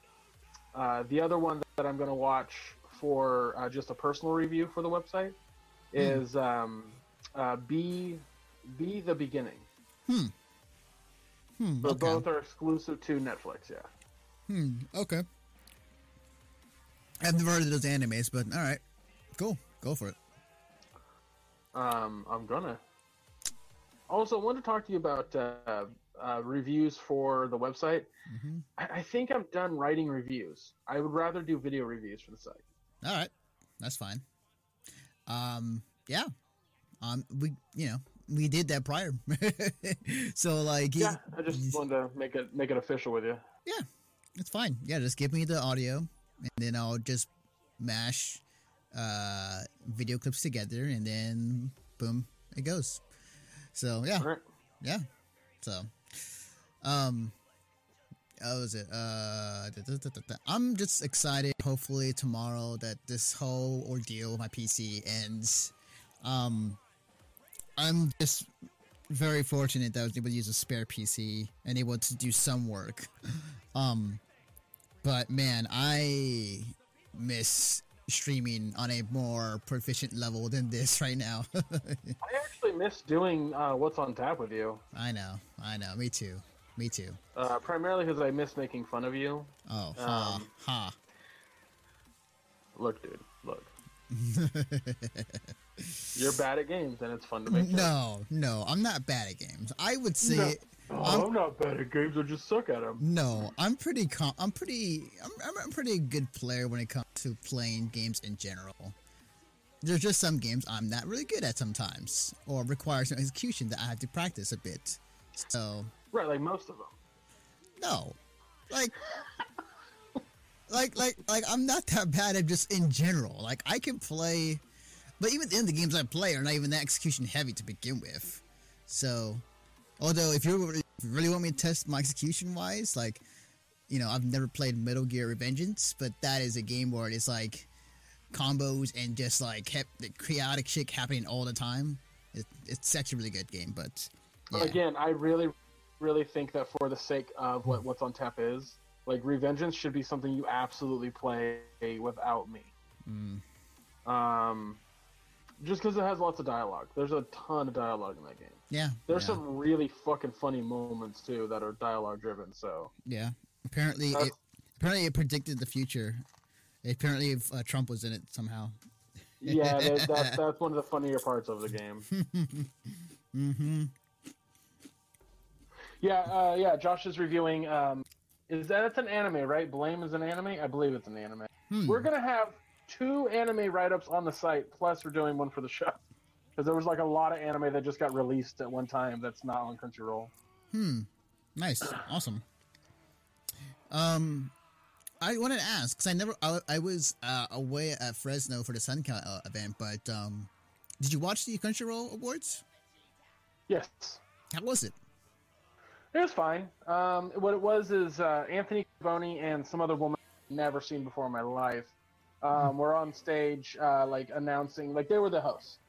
uh, the other one that I'm going to watch for uh, just a personal review for the website is um, uh, Be Be the Beginning. Hmm. But okay. both are exclusive to Netflix. Yeah. Hmm. Okay. I've never heard of those animes, but all right, cool. Go for it. Um, I'm gonna. Also, I wanted to talk to you about uh, uh, reviews for the website. hmm I, I think I'm done writing reviews. I would rather do video reviews for the site. All right, that's fine. Um, yeah. Um, we you know we did that prior, so like Yeah, I just wanted to make it make it official with you. yeah, it's fine. Yeah, just give me the audio, and then I'll just mash uh video clips together, and then boom, it goes. So yeah, right. yeah. So, um, how was it? Uh, da- da- da-. I'm just excited. Hopefully tomorrow that this whole ordeal with my PC ends. Um, I'm just very fortunate that I was able to use a spare PC and able to do some work. Um, but man, I miss streaming on a more proficient level than this right now. I actually miss doing uh, what's on tap with you. I know, I know. Me too. Me too. Uh, primarily because I miss making fun of you. Oh, ha, Um, ha. Look, dude, look. You're bad at games, and it's fun to make. fun. No, no, I'm not bad at games. I would say no. Oh, I'm not bad at games. I just suck at them. No, I'm pretty. Com- I'm pretty. I'm, I'm a pretty good player when it comes to playing games in general. There's just some games I'm not really good at sometimes, or require some execution that I have to practice a bit. So Right, like most of them. no, like, like, like, like I'm not that bad at just in general. Like I can play, but even in the games I play are not even that execution heavy to begin with. So, although if you really want me to test my execution wise, like, you know, I've never played Metal Gear Revengeance, but that is a game where it's like combos and just like kept the chaotic shit happening all the time. It, it's actually a really good game, but yeah. Again, I really, really think that for the sake of what what's on tap is, like Revengeance should be something you absolutely play without me. Mm. Um, just because it has lots of dialogue. There's a ton of dialogue in that game. yeah, There's yeah. some really fucking funny moments too that are dialogue driven. So Yeah. Apparently, That's- it, apparently it predicted the future. Apparently, if, uh, Trump was in it somehow. yeah, that, that, that's one of the funnier parts of the game. Mm-hmm. Yeah, uh, yeah. Josh is reviewing. Um, is that it's an anime, right? Blame is an anime. I believe it's an anime. Hmm. We're gonna have two anime write-ups on the site. Plus, we're doing one for the show because there was like a lot of anime that just got released at one time that's not on Crunchyroll. Hmm. Nice. Awesome. Um, I wanted to ask because I never. I, I was uh, away at Fresno for the SunCon uh, event, but um, did you watch the Crunchyroll Awards? Yes, How was it? It was fine. Um, what it was is uh, Anthony Carboni and some other woman I've never seen before in my life um, were on stage, uh, like announcing, like they were the hosts.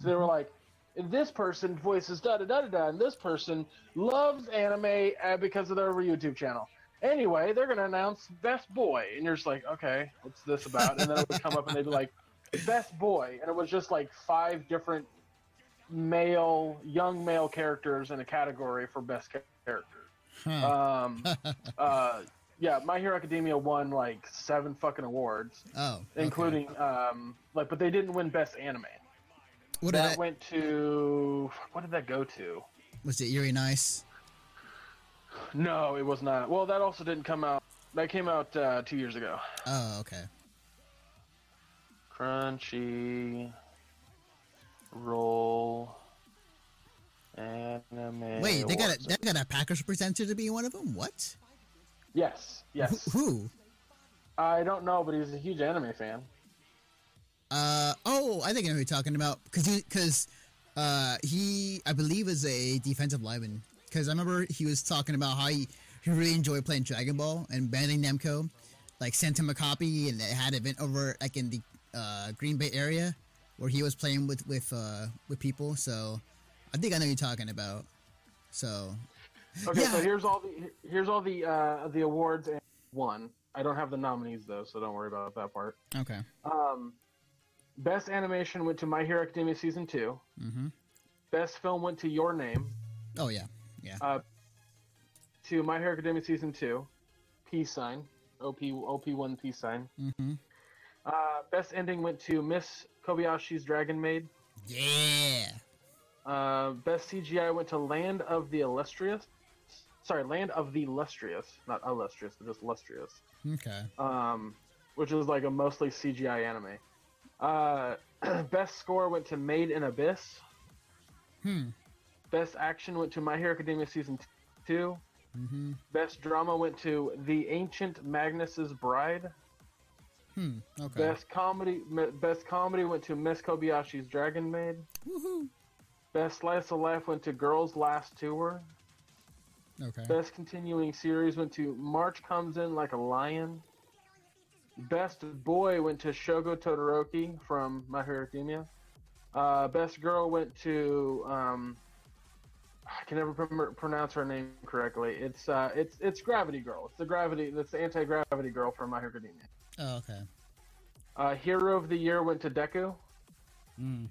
So they were like, this person voices da da da da da, and this person loves anime uh, because of their YouTube channel. Anyway, they're gonna announce best boy, and you're just like, okay, what's this about? And then it would come up, and they'd be like, best boy, and it was just like five different male, young male characters in a category for best cha- character. Huh. Um, uh, yeah, My Hero Academia won like seven fucking awards, oh, okay. including um, like, but they didn't win best anime. what did That that, went to what did that go to? was it? Yuri on Ice. No, it was not. Well, that also didn't come out. That came out uh, two years ago. Oh, okay. Crunchy roll anime. Wait, they got a they got a Packers presenter to be one of them. What? Yes, yes. Who? I don't know, but he's a huge anime fan. Uh oh, I think I know who you're talking about because he because uh he I believe is a defensive lineman because I remember he was talking about how he he really enjoyed playing Dragon Ball, and Bandai Namco like sent him a copy, and they had an event over like in the uh, Green Bay area where he was playing with with uh, with people. So I think I know you're talking about. So Okay, so here's all the here's all the uh, the awards and one. I don't have the nominees though, so don't worry about that part. okay. Um, best animation went to My Hero Academia season two. Mm-hmm. Best film went to Your Name. Oh yeah. Yeah. Uh, to My Hero Academia season two. Peace sign. OP OP one peace sign. Mm-hmm. Uh, best ending went to Miss Kobayashi's Dragon Maid. Yeah. Uh, best CGI went to Land of the Illustrious. Sorry, Land of the Lustrous, not illustrious, but just lustrous. Okay. um, which is like a mostly CGI anime. Uh, best score went to Made in Abyss. Hmm. Best action went to My Hero Academia season two. Mm-hmm. Best drama went to The Ancient Magus' Bride. Hmm. Okay. Best comedy, best comedy went to Miss Kobayashi's Dragon Maid. Woohoo. Best slice of life went to Girls Last Tour. Okay. Best continuing series went to March Comes In Like a Lion. Best boy went to Shoto Todoroki from My Hero Academia. Uh, best girl went to um, I can never pr- pronounce her name correctly. It's uh, it's it's Gravity Girl. It's the Gravity. That's the anti gravity girl from My Hero Academia. Oh, okay. Uh, Hero of the Year went to Deku. Mm.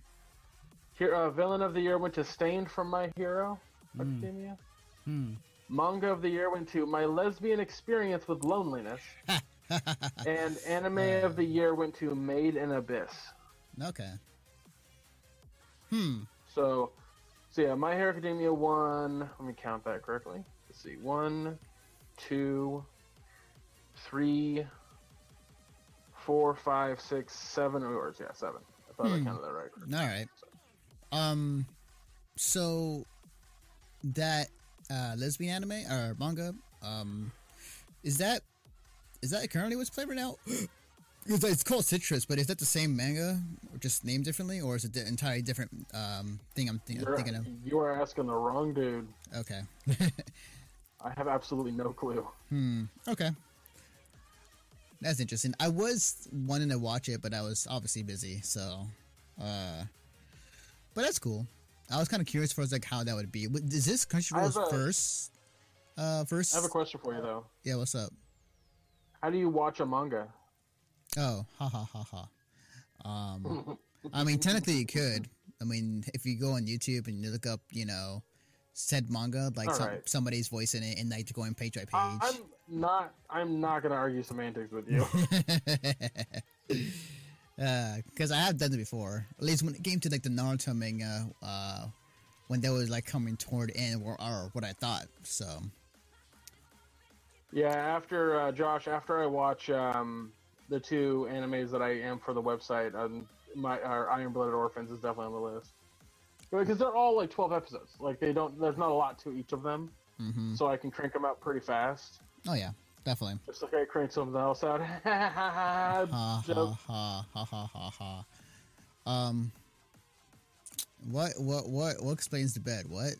Here, uh, Villain of the Year went to Stained from My Hero Mm. Academia. Hmm. Manga of the Year went to My Lesbian Experience with Loneliness. And anime of the year went to Made in Abyss. okay. Hmm. So, so yeah, My Hero Academia won. Let me count that correctly. Let's see. One, two, three, four, five, six, seven awards. Yeah, seven. I thought I Hmm. counted that right. All right. Um. So that uh, lesbian anime or manga, um, is that is that currently what's played right now? It's, it's called Citrus, but is that the same manga, or just named differently, or is it the entirely different um, thing I'm thi- You're, thinking of? you are asking the wrong dude. Okay. I have absolutely no clue. Hmm. Okay. That's interesting. I was wanting to watch it, but I was obviously busy. So, uh, but that's cool. I was kind of curious for like how that would be. Is this a- first? Uh, first. I have a question for you though. yeah. What's up? How do you watch a manga? Oh, ha ha ha ha. Um, I mean, technically you could. I mean, if you go on YouTube and you look up, you know, said manga, like some, Alright. somebody's voicing it, and like going page by page. I'm not. I'm not gonna argue semantics with you. because I have done it before. At least when it came to like the Naruto manga, uh, when they was like coming toward end, or, or what I thought. So Yeah, after uh, Josh, after I watch um, the two animes that I am for the website, um, my our Iron Blooded Orphans is definitely on the list because they're all like twelve episodes. Like they don't, there's not a lot to each of them, hmm so I can crank them out pretty fast. oh yeah, definitely. It's like I crank something else out. Ha ha ha ha ha ha ha. Um, what what what what explains the bed? What?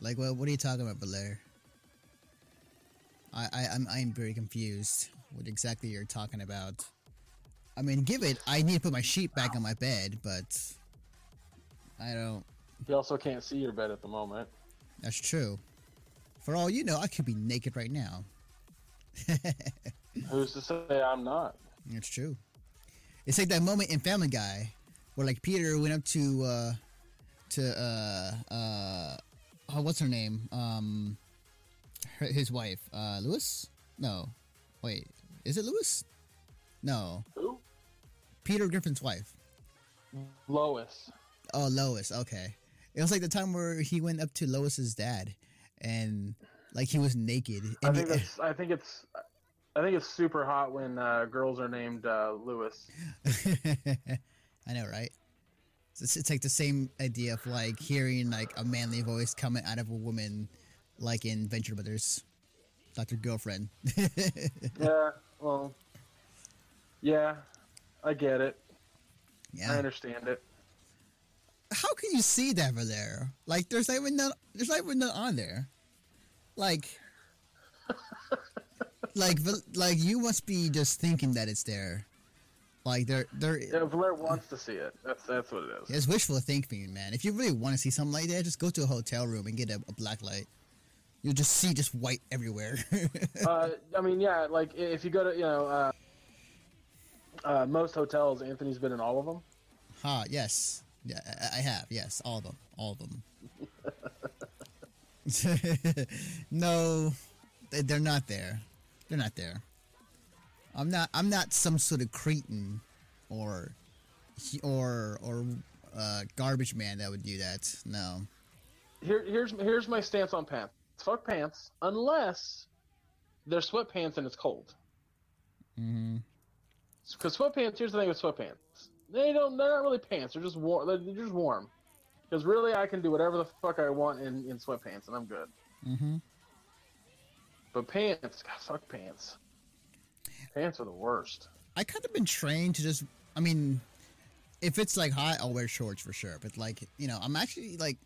Like what? What are you talking about, Belair? I I I'm I'm very confused. What exactly you're talking about? I mean, give it. I need to put my sheet back on my bed, but I don't. You also can't see your bed at the moment. That's true. For all you know, I could be naked right now. Who's to say I'm not? It's true. It's like that moment in Family Guy where like Peter went up to uh to uh uh oh, what's her name? Um her, his wife. Uh Lewis? No. Wait. Is it Lewis? No. Who? Peter Griffin's wife. Lois. Oh, Lois. Okay. It was like the time where he went up to Lois's dad and like he was naked. I think he- that's. I think it's. I think it's super hot when uh, girls are named uh, Lewis. I know, right? It's, it's like the same idea of like hearing like a manly voice coming out of a woman, like in Venture Brothers, Doctor Girlfriend. Yeah. Well. Yeah, I get it. Yeah, I understand it. How can you see that over there? Like, there's not even none, there's not even none on there. Like, like like you must be just thinking that it's there. Like they're they're Yeah, Valer wants to see it. That's that's what it is. it's wishful thinking, man. If you really want to see something like that, just go to a hotel room and get a, a black light. You'll just see just white everywhere. uh, I mean, yeah, like if you go to you know uh, uh, most hotels, Anthony's been in all of them. ha, yes, yeah, I, I have. Yes, all of them, all of them. no, they- they're not there. They're not there. I'm not. I'm not some sort of cretin, or, or or uh, garbage man that would do that. No. Here, here's here's my stance on pants. Fuck pants, unless they're sweatpants and it's cold. Mm-hmm. Because sweatpants. Here's the thing with sweatpants. They don't. They're not really pants. They're just warm. They're just warm. Because really, I can do whatever the fuck I want in, in sweatpants, and I'm good. hmm But pants, God, fuck pants. Pants are the worst. I kind of been trained to just. I mean, if it's like hot, I'll wear shorts for sure. But like, you know, I'm actually like,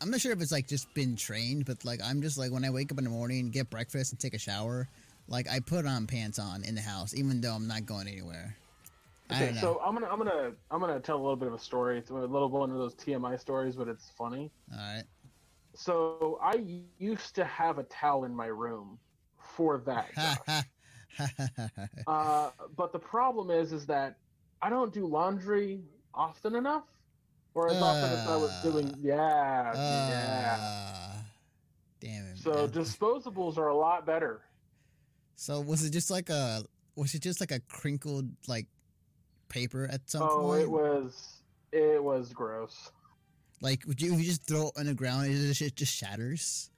I'm not sure if it's like just been trained, but like, I'm just like when I wake up in the morning, get breakfast, and take a shower, like I put on pants on in the house, even though I'm not going anywhere. Okay, so I'm gonna I'm gonna I'm gonna tell a little bit of a story. It's a little one of those TMI stories, but it's funny. All right. So I used to have a towel in my room for that. Uh, but the problem is, is that I don't do laundry often enough, or as often as I was doing. Uh, Yeah, yeah. Ah, Damn it. So man. disposables are a lot better. So was it just like a was it just like a crinkled like paper at some point. oh, point? it was it was gross. Like would you if you just throw it on the ground it just, it just shatters?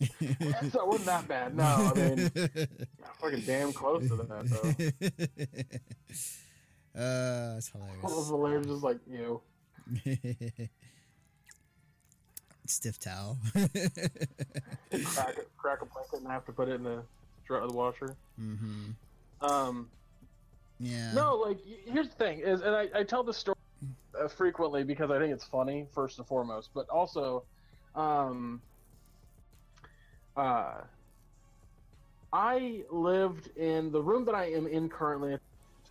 so it wasn't that bad. No, I mean fucking damn close to that though. uh, that's All hilarious. the layers just like you. Stiff towel. crack crack a blanket and have to put it in the the washer. hmm Um, Yeah. no, like here's the thing is, and I, I tell this story uh, frequently because I think it's funny first and foremost, but also, um, uh, I lived in the room that I am in currently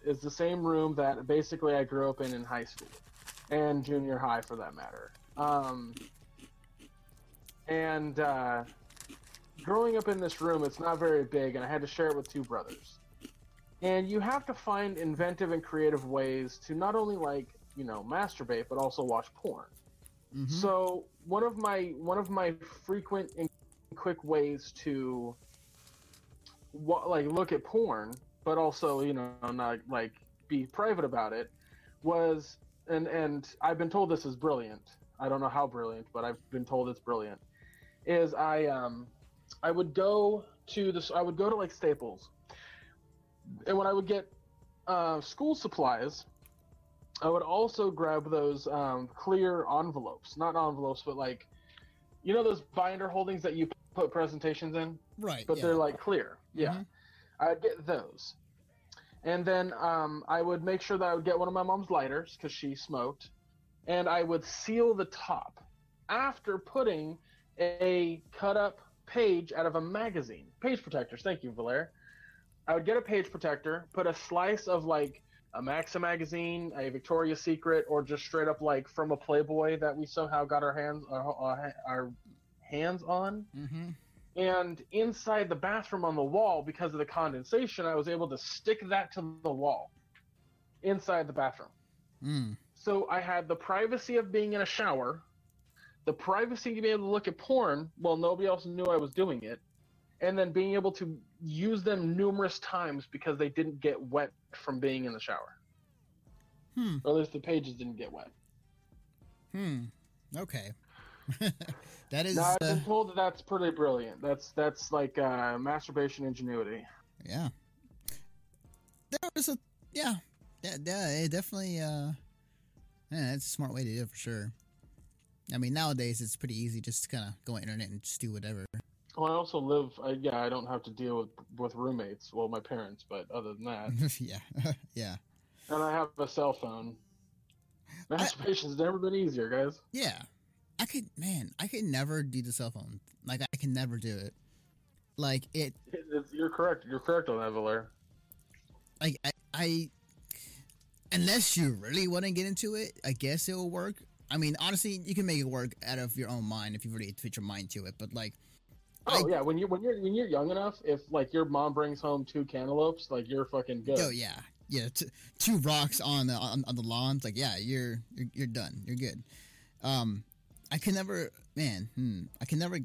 is the same room that basically I grew up in in high school and junior high for that matter. Um, and uh, growing up in this room, it's not very big, and I had to share it with two brothers. And you have to find inventive and creative ways to not only like you know masturbate, but also watch porn. Mhm. So one of my one of my frequent and quick ways to wa- like look at porn, but also you know not like be private about it, was and and I've been told this is brilliant. I don't know how brilliant, but I've been told it's brilliant. Is I um I would go to this I would go to like Staples, and when I would get uh, school supplies, I would also grab those um, clear envelopes, not envelopes, but like, you know, those binder holdings that you put presentations in, Right. but yeah. they're like clear. Yeah, Mhm. I'd get those, and then um, I would make sure that I would get one of my mom's lighters because she smoked, and I would seal the top after putting a cut up page out of a magazine. Page protectors. Thank you, Valer. I would get a page protector, put a slice of like a Maxim magazine, a Victoria's Secret, or just straight up like from a Playboy that we somehow got our hands our, our, our hands on. Mhm. And inside the bathroom on the wall, because of the condensation, I was able to stick that to the wall inside the bathroom. Mm. So I had the privacy of being in a shower, the privacy to be able to look at porn while nobody else knew I was doing it, and then being able to use them numerous times because they didn't get wet from being in the shower. Hmm. Or at least the pages didn't get wet. Hmm. Okay. that is. Now I've uh, been told that that's pretty brilliant. That's that's like uh, masturbation ingenuity. Yeah. There was a yeah, yeah, yeah it definitely uh yeah, it's a smart way to do it for sure. I mean nowadays it's pretty easy just to kinda go on internet and just do whatever. Well, I also live. I, yeah, I don't have to deal with with roommates. Well, my parents, but other than that, yeah. yeah. and I have a cell phone. Masturbation's never been easier, guys. Yeah. I could man, I could never do the cell phone. Like I can never do it. Like it, It- it's- you're correct. You're correct on that, Valer. like I, I, unless you really want to get into it, I guess it will work. I mean, honestly, you can make it work out of your own mind if you really put your mind to it. But like, Oh I- yeah, when you're when you're when you're young enough, if like your mom brings home two cantaloupes, like you're fucking good. oh yeah, yeah, t- two rocks on the on, on the lawn. It's like yeah, you're, you're you're done. You're good. Um, I can never, man. Hmm, I can never uh,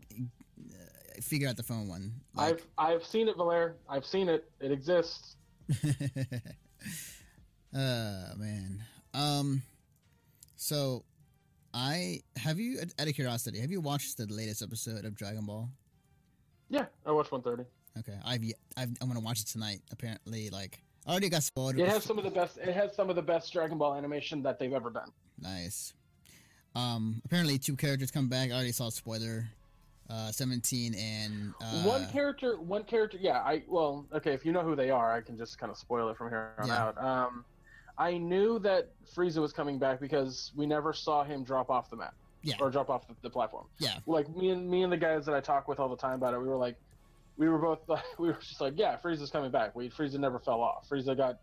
figure out the phone one. Like, I've I've seen it, Valer. I've seen it. It exists. uh man. Um so I have you out of curiosity, have you watched the latest episode of Dragon Ball? Yeah, I watched 130. Okay. I've yet I've, I'm gonna watch it tonight. Apparently, like I already got spoiled. It has some of the best. It has some of the best Dragon Ball animation that they've ever done. nice. Um apparently two characters come back. I already saw a spoiler. Uh seventeen and uh one character, one character. Yeah, I well, okay. If you know who they are, I can just kind of spoil it from here on Yeah. out. Um, I knew that Frieza was coming back because we never saw him drop off the map Yeah. or drop off the, the platform. Yeah. Like me and me and the guys that I talk with all the time about it, we were like, we were both like, we were just like, yeah, Frieza's coming back. We Frieza never fell off. Frieza got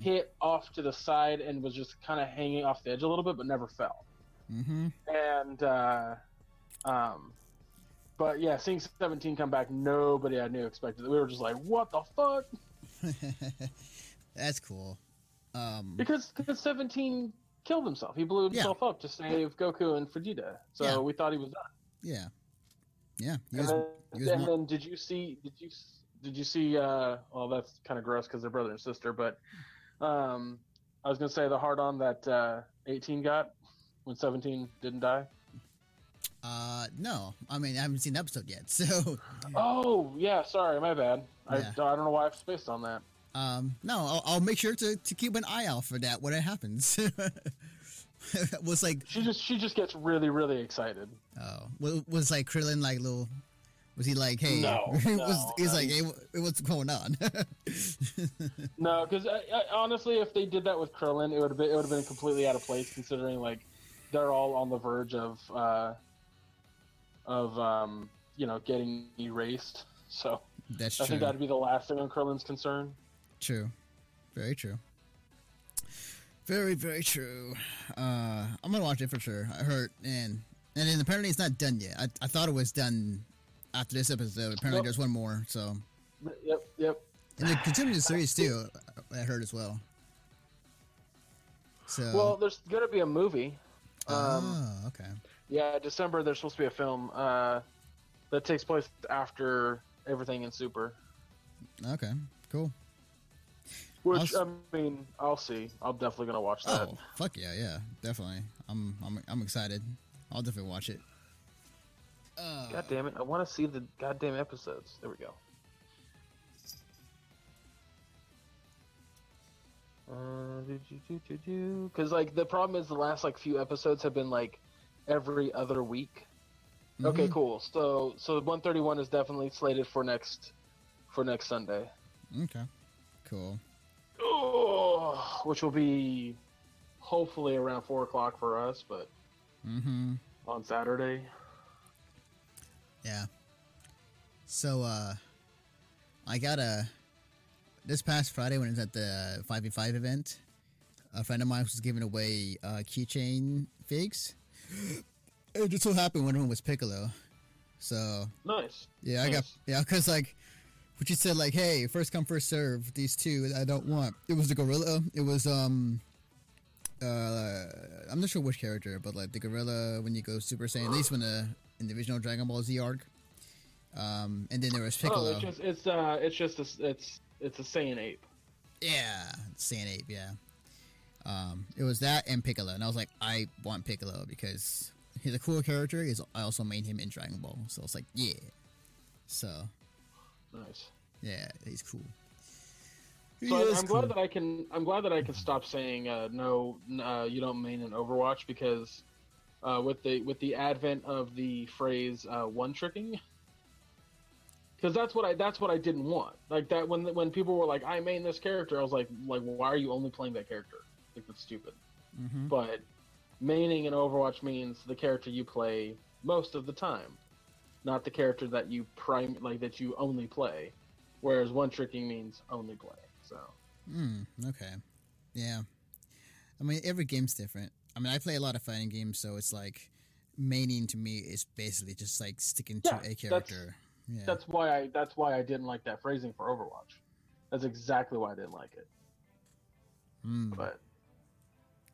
hit off to the side and was just kind of hanging off the edge a little bit, but never fell. Mm-hmm. And uh, um, but yeah, seeing 17 come back, nobody I knew expected. it. We were just like, what the fuck? That's cool. Um Because because 17 killed himself. He blew Yeah. himself up to save Goku and Vegeta. So Yeah. we thought he was done. yeah. Yeah. And then, and then did you see? Did you did you see? Uh, well, that's kind of gross because they're brother and sister. But um, I was gonna say the hard on that uh, 18 got when 17 didn't die. uh no. I mean I haven't seen the episode yet, so Oh yeah, sorry, my bad. I, Yeah. I don't know why I've spaced on that. Um, no, I'll, I'll make sure to, to keep an eye out for that when it happens. was like, She just she just gets really really excited. oh, was, was like Krillin like little? Was he like, hey? No, was he's no. like, hey, what's going on? No, because I, I, honestly, if they did that with Krillin, it would have been it would have been completely out of place considering like they're all on the verge of uh, of um, you know getting erased. So That's I true. think that'd be the last thing on Krillin's concern. True. Very true. Very, very true. Uh, I'm gonna watch it for sure. I heard, and and then apparently it's not done yet. I, I thought it was done after this episode. Apparently Nope. there's one more. So Yep, yep. and they're continuing the series too. I heard as well. So Well, there's gonna be a movie. Um, oh, okay. yeah, December. There's supposed to be a film uh, that takes place after everything in Super. Okay, cool. Which I'll I mean, I'll see. I'm definitely gonna watch that. Oh, fuck yeah, yeah, definitely. I'm, I'm, I'm excited. I'll definitely watch it. Uh, God damn it! I want to see the goddamn episodes. There we go. Because like the problem is the last like few episodes have been like every other week. Okay, mhm. cool. So so 131 is definitely slated for next for next Sunday. Okay, cool. Oh, which will be hopefully around four o'clock for us, but Mm-hmm. on Saturday. Yeah. So, uh, I got a this past Friday when I was at the five v five event. A friend of mine was giving away uh, keychain figs. It just so happened one of them was Piccolo. So Nice. yeah, I got yeah, cause like, what you said like, hey, first come first serve. These two I don't want. It was the gorilla. It was um. Uh, I'm not sure which character, but like the gorilla when you go Super Saiyan, at least when the in the original Dragon Ball Z arc. Um, and then there was Piccolo. Oh, it's just it's uh it's just a, it's it's a Saiyan ape. Yeah, Saiyan Ape, yeah. Um, it was that and Piccolo, and I was like, I want Piccolo because he's a cool character. He's I also made him in Dragon Ball, so it's like, yeah. So Nice. yeah, he's cool. He So I'm, cool. glad that I can. I'm glad that I can stop saying uh, no. Uh, you don't mean an Overwatch because uh, with the with the advent of the phrase uh, one tricking, because that's what I that's what I didn't want. Like that when when people were like, I main this character, I was like, like why are you only playing that character? Like that's stupid. Mhm. But maining in Overwatch means the character you play most of the time. Not the character that you prime like that you only play. Whereas one tricking means only play. So Hmm. Okay. Yeah. I mean, every game's different. I mean, I play a lot of fighting games, so it's like maining to me is basically just like sticking to Yeah, a that's- character. Yeah. that's why I that's why I didn't like that phrasing for Overwatch. That's exactly why I didn't like it. Hmm. But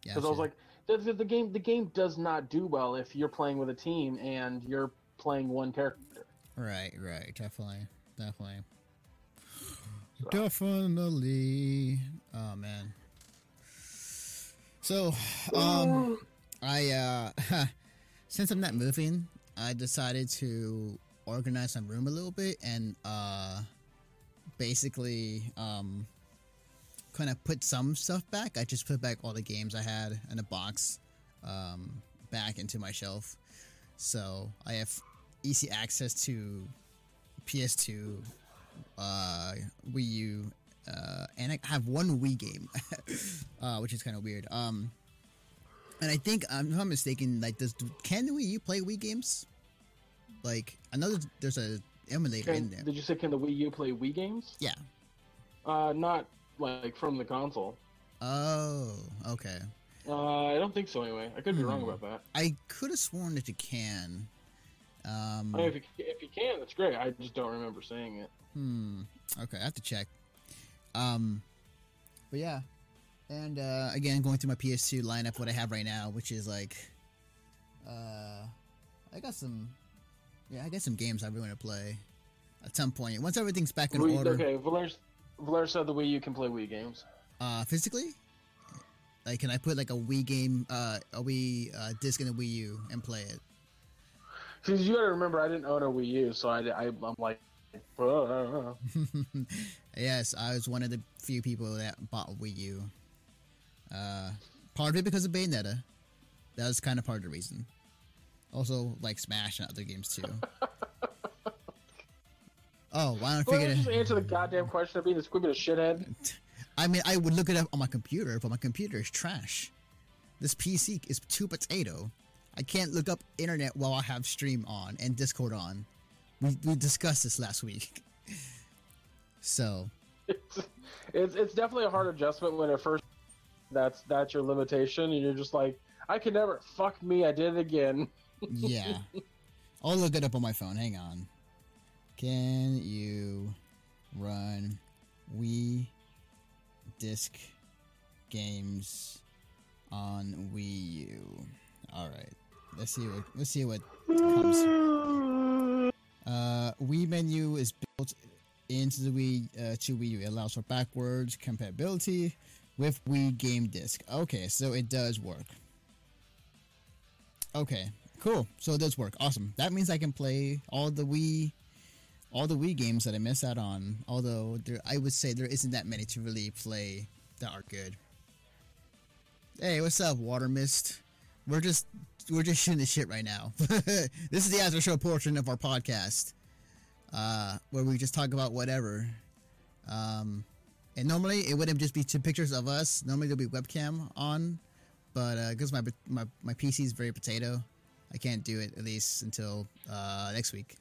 Yeah. because I was like, the, the game the game does not do well if you're playing with a team and you're playing one character. right, right, definitely, definitely, So- definitely. Oh man. So, um, I uh, since I'm not moving, I decided to organize my room a little bit and uh, basically um, kind of put some stuff back. I just put back all the games I had in a box um, back into my shelf. So I have easy access to PS2, uh, Wii U, uh, and I have one Wii game, uh, which is kind of weird. Um, and I think, um, if I'm not mistaken, like, does can the Wii U play Wii games? Like, I know there's- a emulator in there. did you say can the Wii U play Wii games? Yeah. Uh, not like from the console. Oh, okay. Uh, I don't think so. Anyway, I could be wrong Hmm. about that. I could have sworn that you can. Um, I mean, if you if you can, that's great. I just don't remember saying it. Hmm. Okay, I have to check. Um, but yeah, and uh, again, going through my PS2 lineup, what I have right now, which is like, uh, I got some, yeah, I got some games I really want to play at some point. Once everything's back in Wii- order, okay, Valer, Valer said the Wii U can play Wii games. uh, physically, like, can I put like a Wii game, uh, a Wii uh, disc in the Wii U and play it? Because you got to remember, I didn't own a Wii U, so I, I am like, yes, I was one of the few people that bought a Wii U. Uh, part of it because of Bayonetta. That was kind of part of the reason. Also, like Smash and other games too. oh, why don't I Well, just answer the goddamn question of being a squibby shithead. I mean, I would look it up on my computer, but my computer is trash. This PC is too potato. I can't look up internet while I have stream on and Discord on. We, we discussed this last week. So, It's, it's it's definitely a hard adjustment when at first that's that's your limitation, and you're just like, I can never. Fuck me, I did it again. yeah. I'll look it up on my phone. Hang on. Can you run Wii disc games on Wii U? All right. Let's see what let's see what comes. Uh, Wii menu is built into the Wii uh, to Wii U. It allows for backwards compatibility with Wii Game Disc. Okay, so it does work. Okay, cool. So it does work. Awesome. That means I can play all the Wii, all the Wii games that I missed out on. Although there, I would say there isn't that many to really play that are good. Hey, what's up, Water Mist? We're just we're just shooting the shit right now. this is the after show portion of our podcast, uh, where we just talk about whatever. Um, and normally it wouldn't just be two pictures of us. Normally there'll be webcam on, but because my my my PC is very potato, I can't do it at least until uh, next week.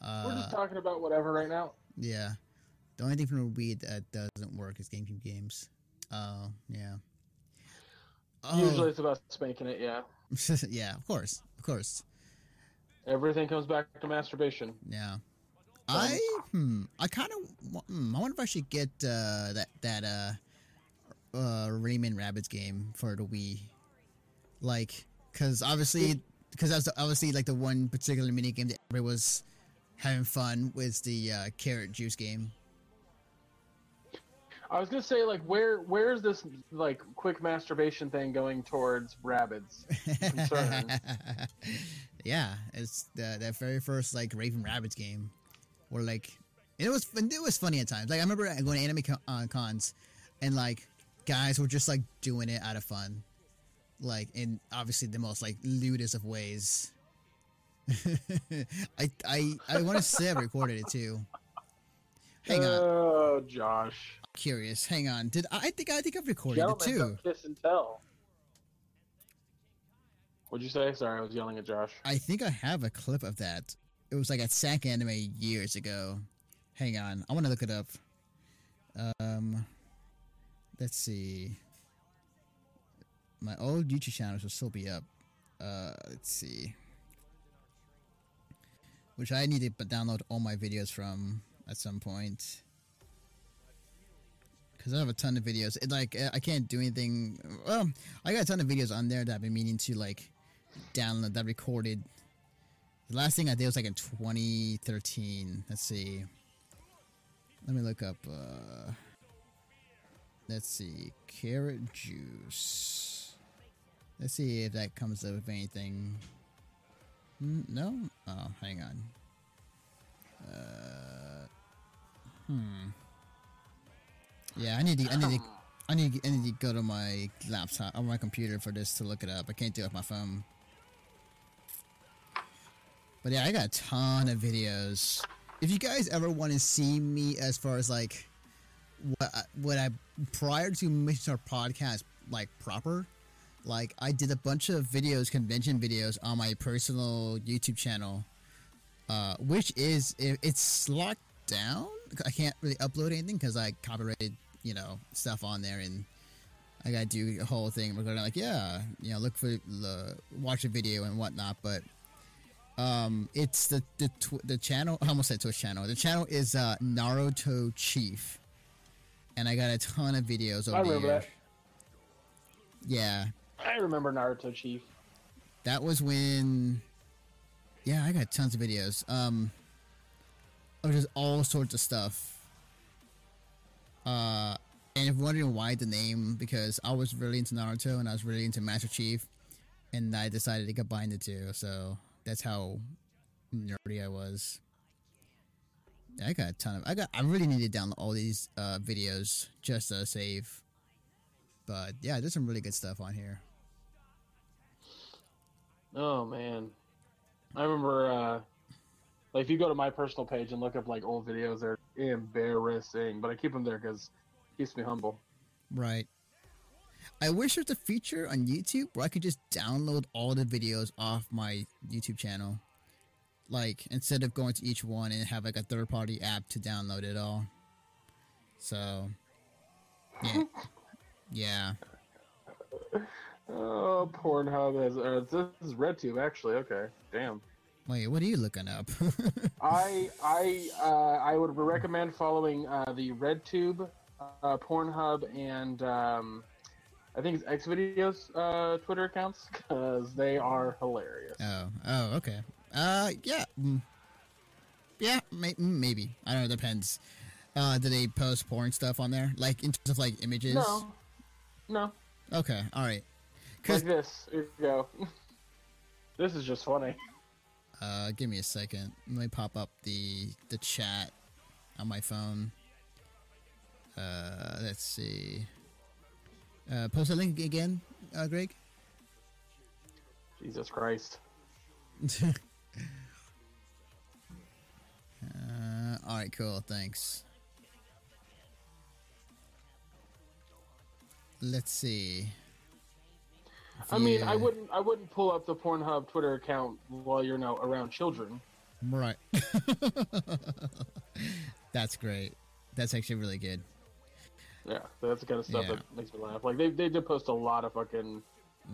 We're Uh, just talking about whatever right now. yeah, the only thing from the Wii that doesn't work is GameCube games. Oh yeah. Oh, Usually it's about spanking it. Yeah, yeah, of course, of course. everything comes back to masturbation. Yeah. I hmm. I kind of. Hmm, I wonder if I should get uh, that that uh, uh, Rayman Rabbids game for the Wii. Like, because obviously, because that's the- obviously like the one particular mini game that everybody was having fun with the uh, carrot juice game. I was gonna say like where where's this like quick masturbation thing going towards rabbits? Yeah, it's the that very first like Raving Rabbids game, where like it was it was funny at times. Like I remember going to anime con- uh, cons, and like guys were just like doing it out of fun, like in obviously the most like lewdest of ways. I I I want to say I recorded it too. Hang on, Oh, Josh. Curious. Hang on, did I, I think I think I've recorded it Gentlemen, too? don't kiss and tell. What'd you say? Sorry, I was yelling at Josh. I think I have a clip of that. It was like at SacAnime years ago. Hang on, I want to look it up. Um, let's see. My old YouTube channels will still be up. Uh, let's see. Which I need to b- download all my videos from at some point. Cause I have a ton of videos. It like I can't do anything. Well, I got a ton of videos on there that I've been meaning to like download that recorded. The last thing I did was like in 2013. Let's see. Let me look up. Uh, let's see. Carrot juice. Let's see if that comes up with anything. Mm, no? Oh, hang on. Uh, hmm. Yeah, I need to. I need to. I need. I need to go to my laptop or my computer for this to look it up. I can't do it with my phone. But yeah, I got a ton of videos. If you guys ever want to see me as far as like what I, what I prior to making our podcast like proper, like I did a bunch of videos, convention videos on my personal YouTube channel, uh, which is it, it's locked down. I can't really upload anything because I copyrighted you know stuff on there and. I gotta do a whole thing We're going like yeah, you know, look for the watch a video and whatnot, but um, it's the the tw- the channel. I almost said Twitch channel. The channel is uh, Naruto Chief, and I got a ton of videos over I remember years. that. Yeah, I remember Naruto Chief. that was when. Yeah, I got tons of videos. Um, of just all sorts of stuff. Uh, and if wondering why the name, because I was really into Naruto and I was really into Master Chief, and I decided to combine the two. So that's how nerdy I was. I got a ton of. I got. I really need to download all these uh, videos just to save. But yeah, there's some really good stuff on here. Oh man, I remember. uh Like if you go to my personal page and look up like old videos, they're embarrassing. But I keep them there because keeps me humble. Right. I wish there's a feature on YouTube where I could just download all the videos off my YouTube channel. Like instead of going to each one and have like a third party app to download it all. So yeah. yeah. Oh, Pornhub has. Uh, this is RedTube actually. Okay, damn. Wait, what are you looking up? I I uh, I would recommend following uh, the RedTube, uh, Pornhub, and um, I think it's Xvideos uh, Twitter accounts because they are hilarious. oh, oh, okay. Uh, yeah. mm. Yeah, may- mm, maybe. I don't know, it depends. Uh, do they post porn stuff on there? Like in terms of like images? No, no, Okay, alright. Like this. Here you go. this is just funny. Uh, give me a second. Let me pop up the the chat on my phone. Uh, let's see. Uh, post a link again, uh, Greg. Jesus Christ. uh, all right, cool. Thanks. Let's see. I mean, I wouldn't I wouldn't pull up the Pornhub Twitter account while you're now around children. Right. That's great. That's actually really good. Yeah, that's the kind of stuff Yeah. that makes me laugh. Like they they did post a lot of fucking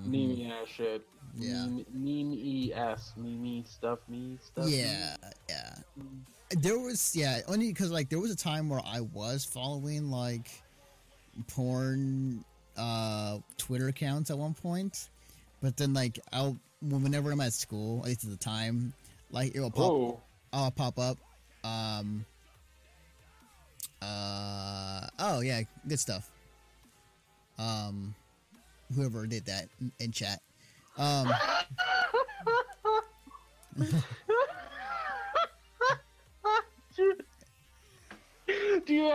meme ass shit. Mm-hmm. Yeah. Meme e s meme stuff me stuff. Yeah, yeah. There was yeah, only because like there was a time where I was following like porn uh Twitter accounts at one point, but then like I'll whenever I'm at school, at least at the time, like it will pop Oh, I'll pop up. Um. Uh. Oh yeah, good stuff. Um, whoever did that in- in chat. Um. do you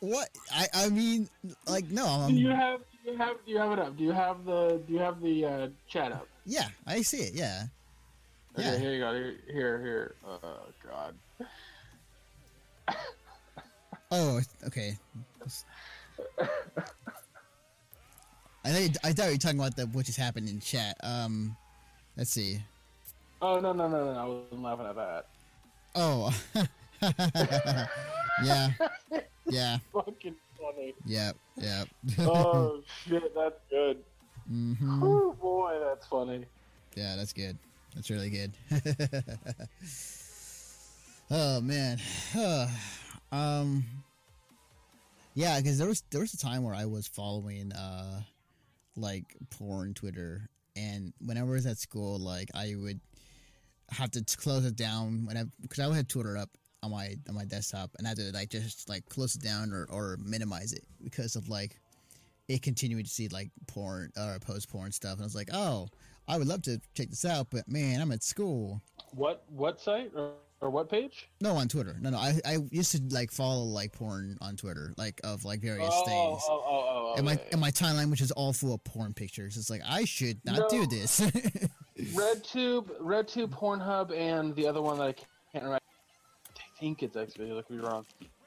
What? I I mean, like no. do you have do you have do you have it up? Do you have the do you have the uh, chat up? yeah, I see it. Yeah. Okay, Yeah. here you go. Here here here. Oh God. Oh, okay. I know you, I thought you were talking about the what just happened in chat. Um, let's see. Oh no no no! no. I wasn't laughing at that. Oh, yeah, yeah, Fucking funny. yeah, yeah. Oh shit, that's good. hmm Oh boy, that's funny. Yeah, that's good. That's really good. oh man. um. Yeah, because there was there was a time where I was following uh, like porn Twitter, and whenever I was at school, like I would have to close it down when I because I would have Twitter up on my on my desktop, and I had to like just like close it down or or minimize it because of like it continuing to see like porn or post porn stuff, and I was like, oh, I would love to check this out, but man, I'm at school. What what site or, or what page? No, on Twitter. No, no. I, I used to like follow like porn on Twitter, like of like various oh, things. Oh, oh, oh, oh, and my and my timeline, which is all full of porn pictures. It's like I should not do No. this. yeah. RedTube, RedTube, Pornhub, and the other one that I can't remember. I think it's Xvideo. I could be wrong.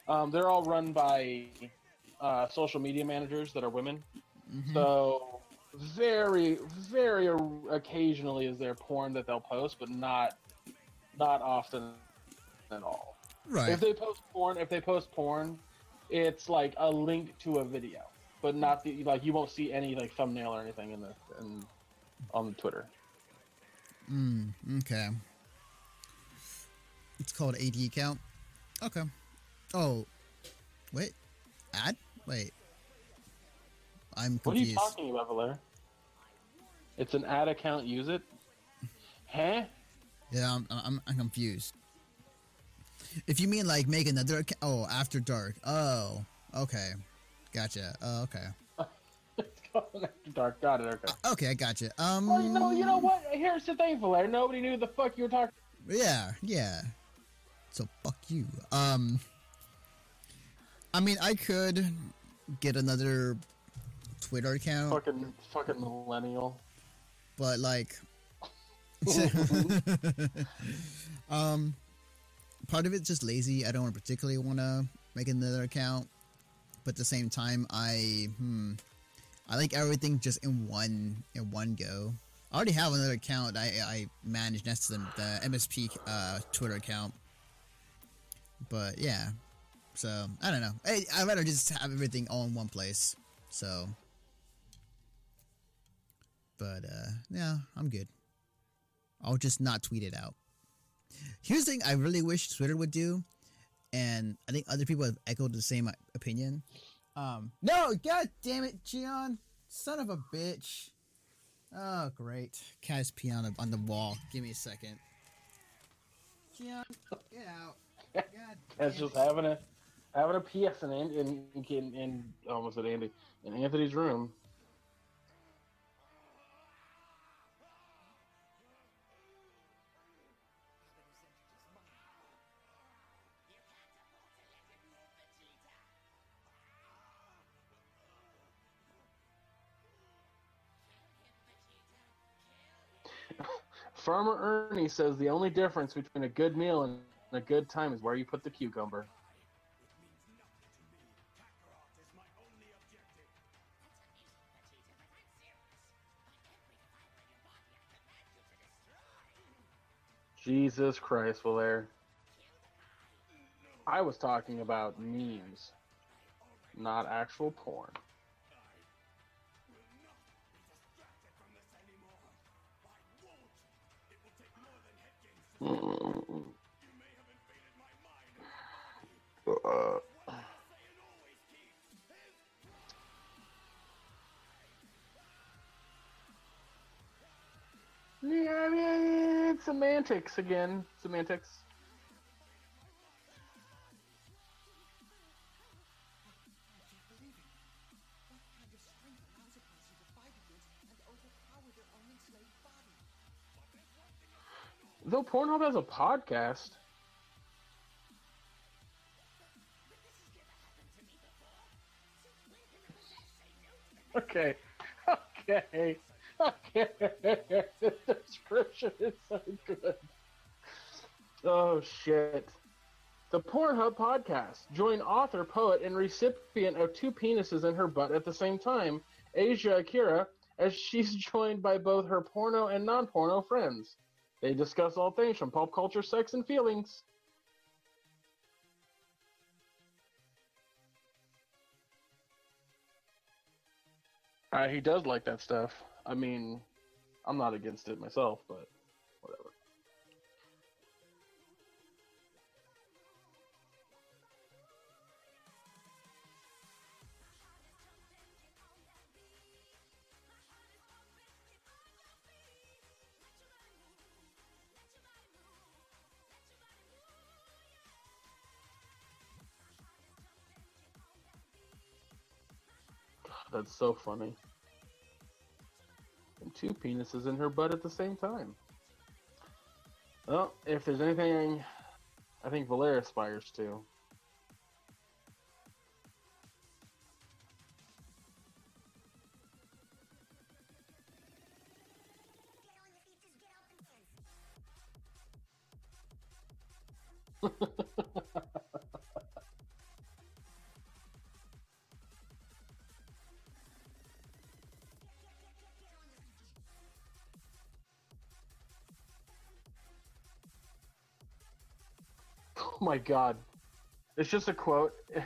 Um, they're all run by uh, social media managers that are women. Mhm. So very, very occasionally is there porn that they'll post, but not not often at all. right. If they post porn, if they post porn, it's like a link to a video, but not the like you won't see any like thumbnail or anything in the in, on the Twitter. Mm, okay. It's called AD account. Okay. Oh, wait. Ad? Wait. I'm confused. What are you talking about, Valer? It's an ad account. Use it. Huh? Yeah, I'm, I'm, I'm confused. If you mean like make another account, oh, after dark. Oh, okay, gotcha. Oh, okay, It's called After Dark. Got it. Okay. okay, I gotcha. Um, Well, you know, you know what? Here's the thing, Valer. Nobody knew the fuck you were talking. yeah, yeah. So fuck you. Um, I mean, I could get another Twitter account, Fucking, fucking millennial. but like, um, part of it's just lazy. I don't particularly want to make another account, but at the same time, I hmm, I like everything just in one in one go. I already have another account I I manage next to them, the MSP uh, Twitter account. But yeah, so I don't know. I I rather just have everything all in one place. So, but uh, yeah, I'm good. I'll just not tweet it out. Here's the thing I really wish Twitter would do, and I think other people have echoed the same opinion. Um, no, god damn it, Gian, son of a bitch. Oh, great. Cat's pee on the, on the wall. Give me a second. Gian, get out. That's just having a having a PS in in in, in almost at Andy in Anthony's room. Farmer Ernie says the only difference between a good meal and a good time is where you put the cucumber. Jesus Christ, Valaire. I was talking about memes, not actual porn. Mm. Uh, yeah, I mean, semantics again. Semantics. Though Pornhub has a podcast. Okay. Okay. Okay. the description is so good. Oh shit. The Pornhub podcast. Join author, poet, and recipient of two penises in her butt at the same time, Asa Akira as she's joined by both her porno and non porno friends. They discuss all things from pop culture, sex, and feelings. Uh, he does like that stuff. I mean, I'm not against it myself, but That's so funny. And two penises in her butt at the same time. Well, if there's anything I think Valera aspires to. My god. It's just a quote.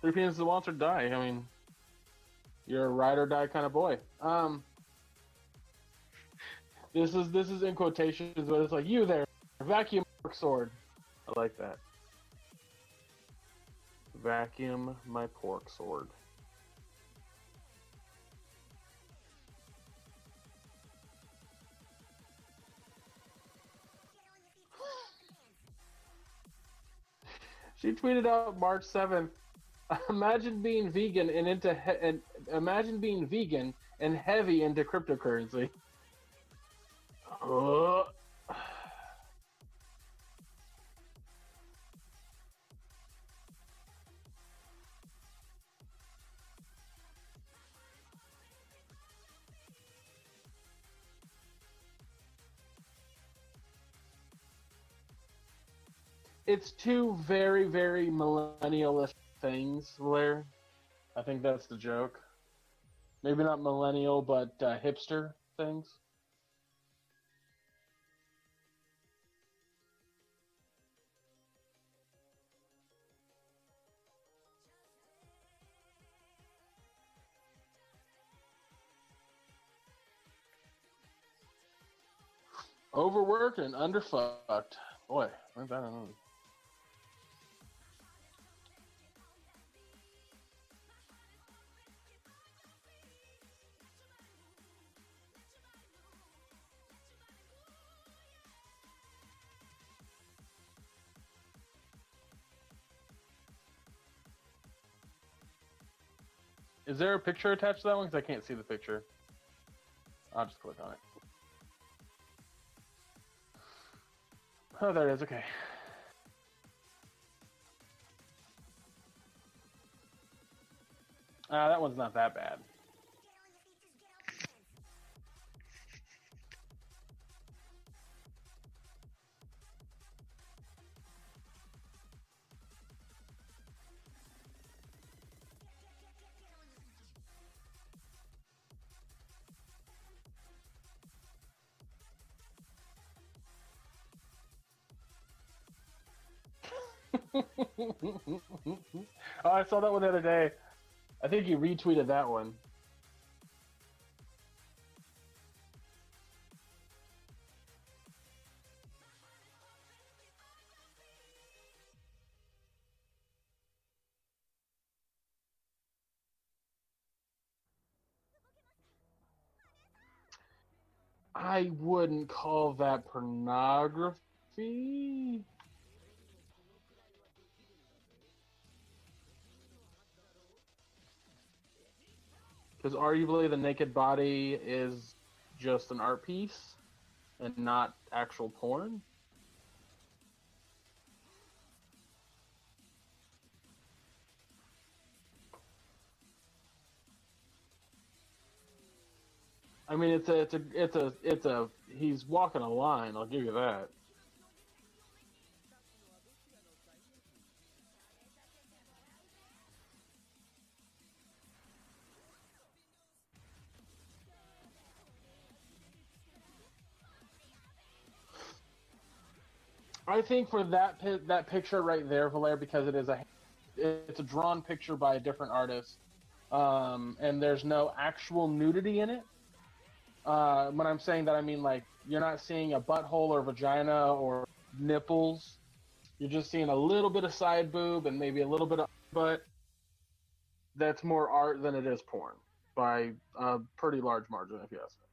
Three penises once or die. I mean, you're a ride or die kind of boy. Um, this is this is in quotations, but it's like you there, vacuum sword. I like that. Vacuum my pork sword. She tweeted out March seventh. Imagine being vegan and into he- and imagine being vegan and heavy into cryptocurrency. Uh, it's two very, very millennialish things, Blair. I think that's the joke. Maybe not millennial, but uh, hipster things. Overworked and underfucked. Boy, ain't that annoying. Is there a picture attached to that one? Because I can't see the picture. I'll just click on it. Oh, there it is. Okay. Ah, that one's not that bad. oh, I saw that one the other day. I think you retweeted that one. I wouldn't call that pornography. Because arguably the naked body is just an art piece and not actual porn. I mean, it's a, it's a, it's a, it's a. He's walking a line. I'll give you that. I think for that pi- that picture right there, Valer, because it is a it's a drawn picture by a different artist, um, and there's no actual nudity in it. Uh, when I'm saying that, I mean like you're not seeing a butthole or vagina or nipples. You're just seeing a little bit of side boob and maybe a little bit of butt. That's more art than it is porn by a pretty large margin, if you ask me.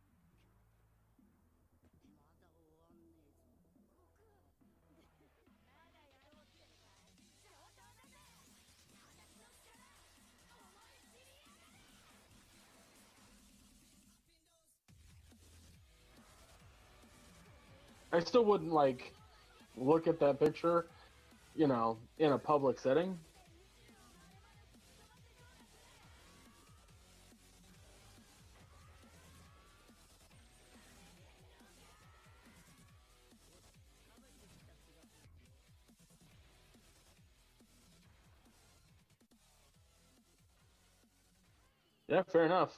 I still wouldn't like look at that picture, you know, in a public setting. Yeah, fair enough.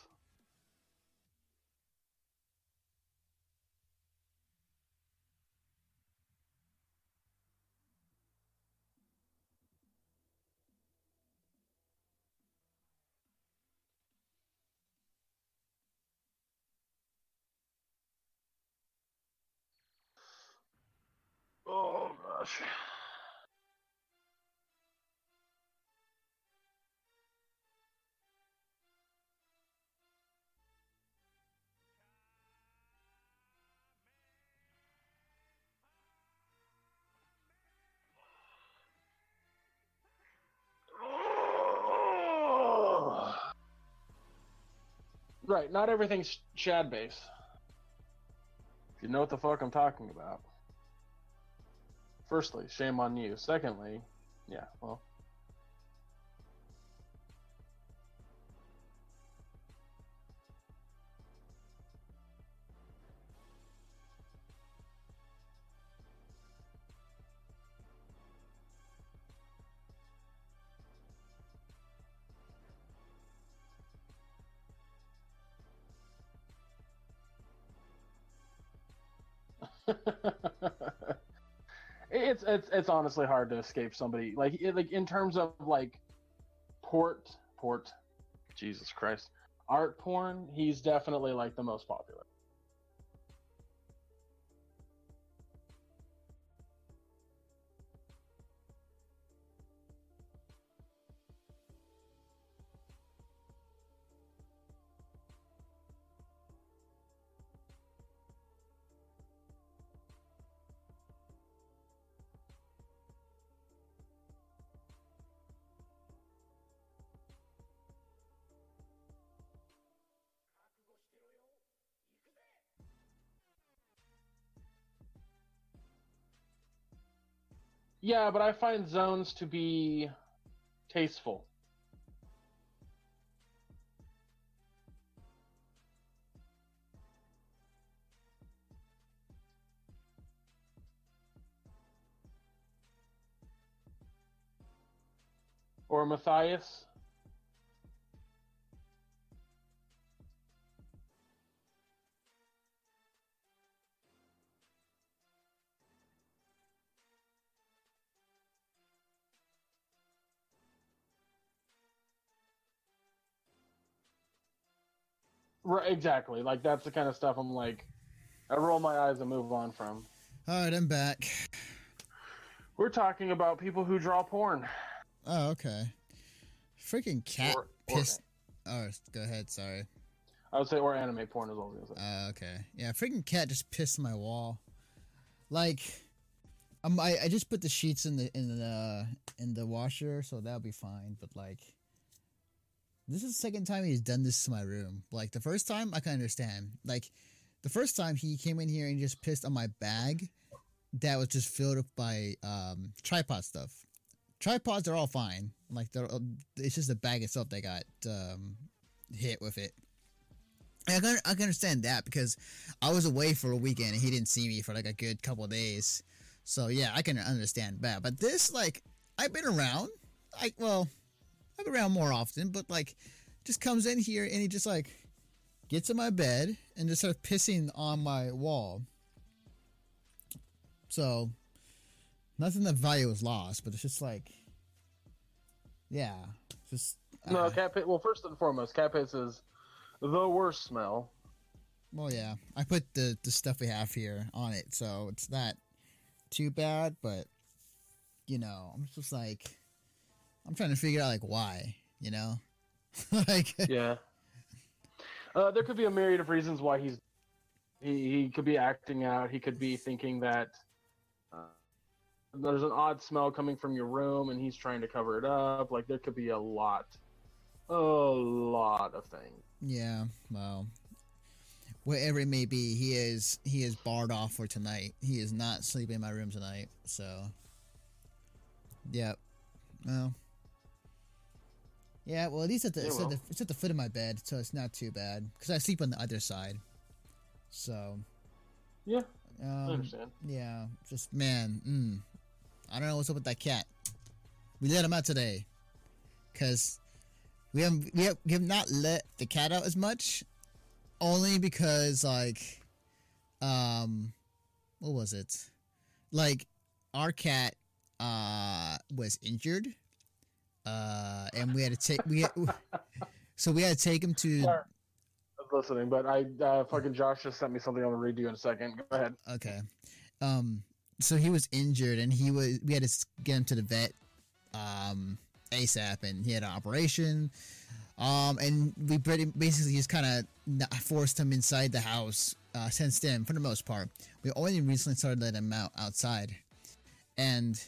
Oh gosh. Right, not everything's Chad base. If you know what the fuck I'm talking about. Firstly, shame on you. Secondly, yeah, well. It's it's it's honestly hard to escape somebody like it, like in terms of like port port. Jesus Christ. Art porn he's definitely like the most popular yeah but I find zones to be tasteful. Or Matthias Right, exactly. Like that's the kind of stuff I'm like, I roll my eyes and move on from. All right, I'm back. We're talking about people who draw porn. Oh, okay. Freaking cat Or- or- pissed. Oh, go ahead. Sorry. I would say or anime porn is what I was gonna say. Uh, okay. Yeah, freaking cat just pissed my wall. Like, um, I, I just put the sheets in the in the in the washer, so that'll be fine. But like, this is the second time he's done this to my room. Like the first time, I can understand. Like, the first time he came in here and just pissed on my bag, that was just filled up by um tripod stuff. Tripods are all fine. Like they're it's just the bag itself that got um hit with it. I can I can understand that because I was away for a weekend and he didn't see me for like a good couple days. So yeah, I can understand that. But this like I've been around. Like well, Around more often, but like just comes in here and he just like gets in my bed and just starts pissing on my wall. So Nothing of value was lost, but it's just like, yeah, just No, uh, cat piss. Well, first and foremost, cat piss is the worst smell. Well, yeah, I put the the stuff we have here on it, so it's not too bad. But you know, I'm just like, I'm trying to figure out like why, you know, like Yeah. Uh, there could be a myriad of reasons why he's he, he could be acting out. He could be thinking that uh, there's an odd smell coming from your room, and he's trying to cover it up. Like there could be a lot, a lot of things. yeah, well, whatever it may be, he is he is barred off for tonight. He is not sleeping in my room tonight. So, yep, well. Yeah, well, at least at the, it's, at the it's at the foot of my bed, so it's not too bad because I sleep on the other side. So, Yeah, I um, understand. Yeah, just man, mm, I don't know what's up with that cat. We let him out today, cause we have we have, we have not let the cat out as much, only because like, um, what was it? Like, our cat uh was injured, uh, and we had to take we had, so we had to take him to Sorry. I was listening, but I uh, fucking Josh just sent me something. I'll read you in a second. Go ahead. Okay. Um. So he was injured, and he was. We had to get him to the vet, um, ASAP, and he had an operation. Um, and we pretty basically just kind of forced him inside the house. Uh, since then, for the most part, we only recently started letting him out outside, and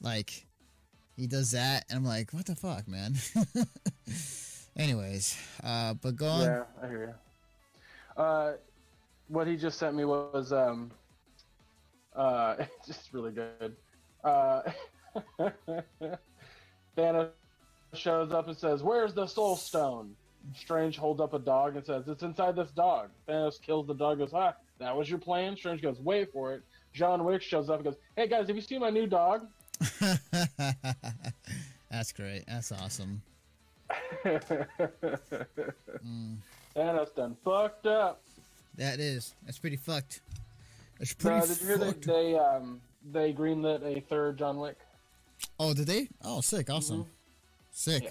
like he does that, and I'm like, what the fuck, man. Anyways, uh, but go on. Yeah, I hear you. Uh, what he just sent me was um, uh, just really good. Uh, Thanos shows up and says, "Where's the Soul Stone?" Strange holds up a dog and says, "It's inside this dog." Thanos kills the dog. Goes, "Ah, that was your plan." Strange goes, "Wait for it." John Wick shows up and goes, "Hey guys, have you seen my new dog?" That's great. That's awesome. Mm, Thanos done fucked up. that is. That's pretty fucked. That's Uh, pretty did you hear that they um they greenlit a third John Wick? Oh, did they? Oh, sick. Awesome. Sick. Yeah.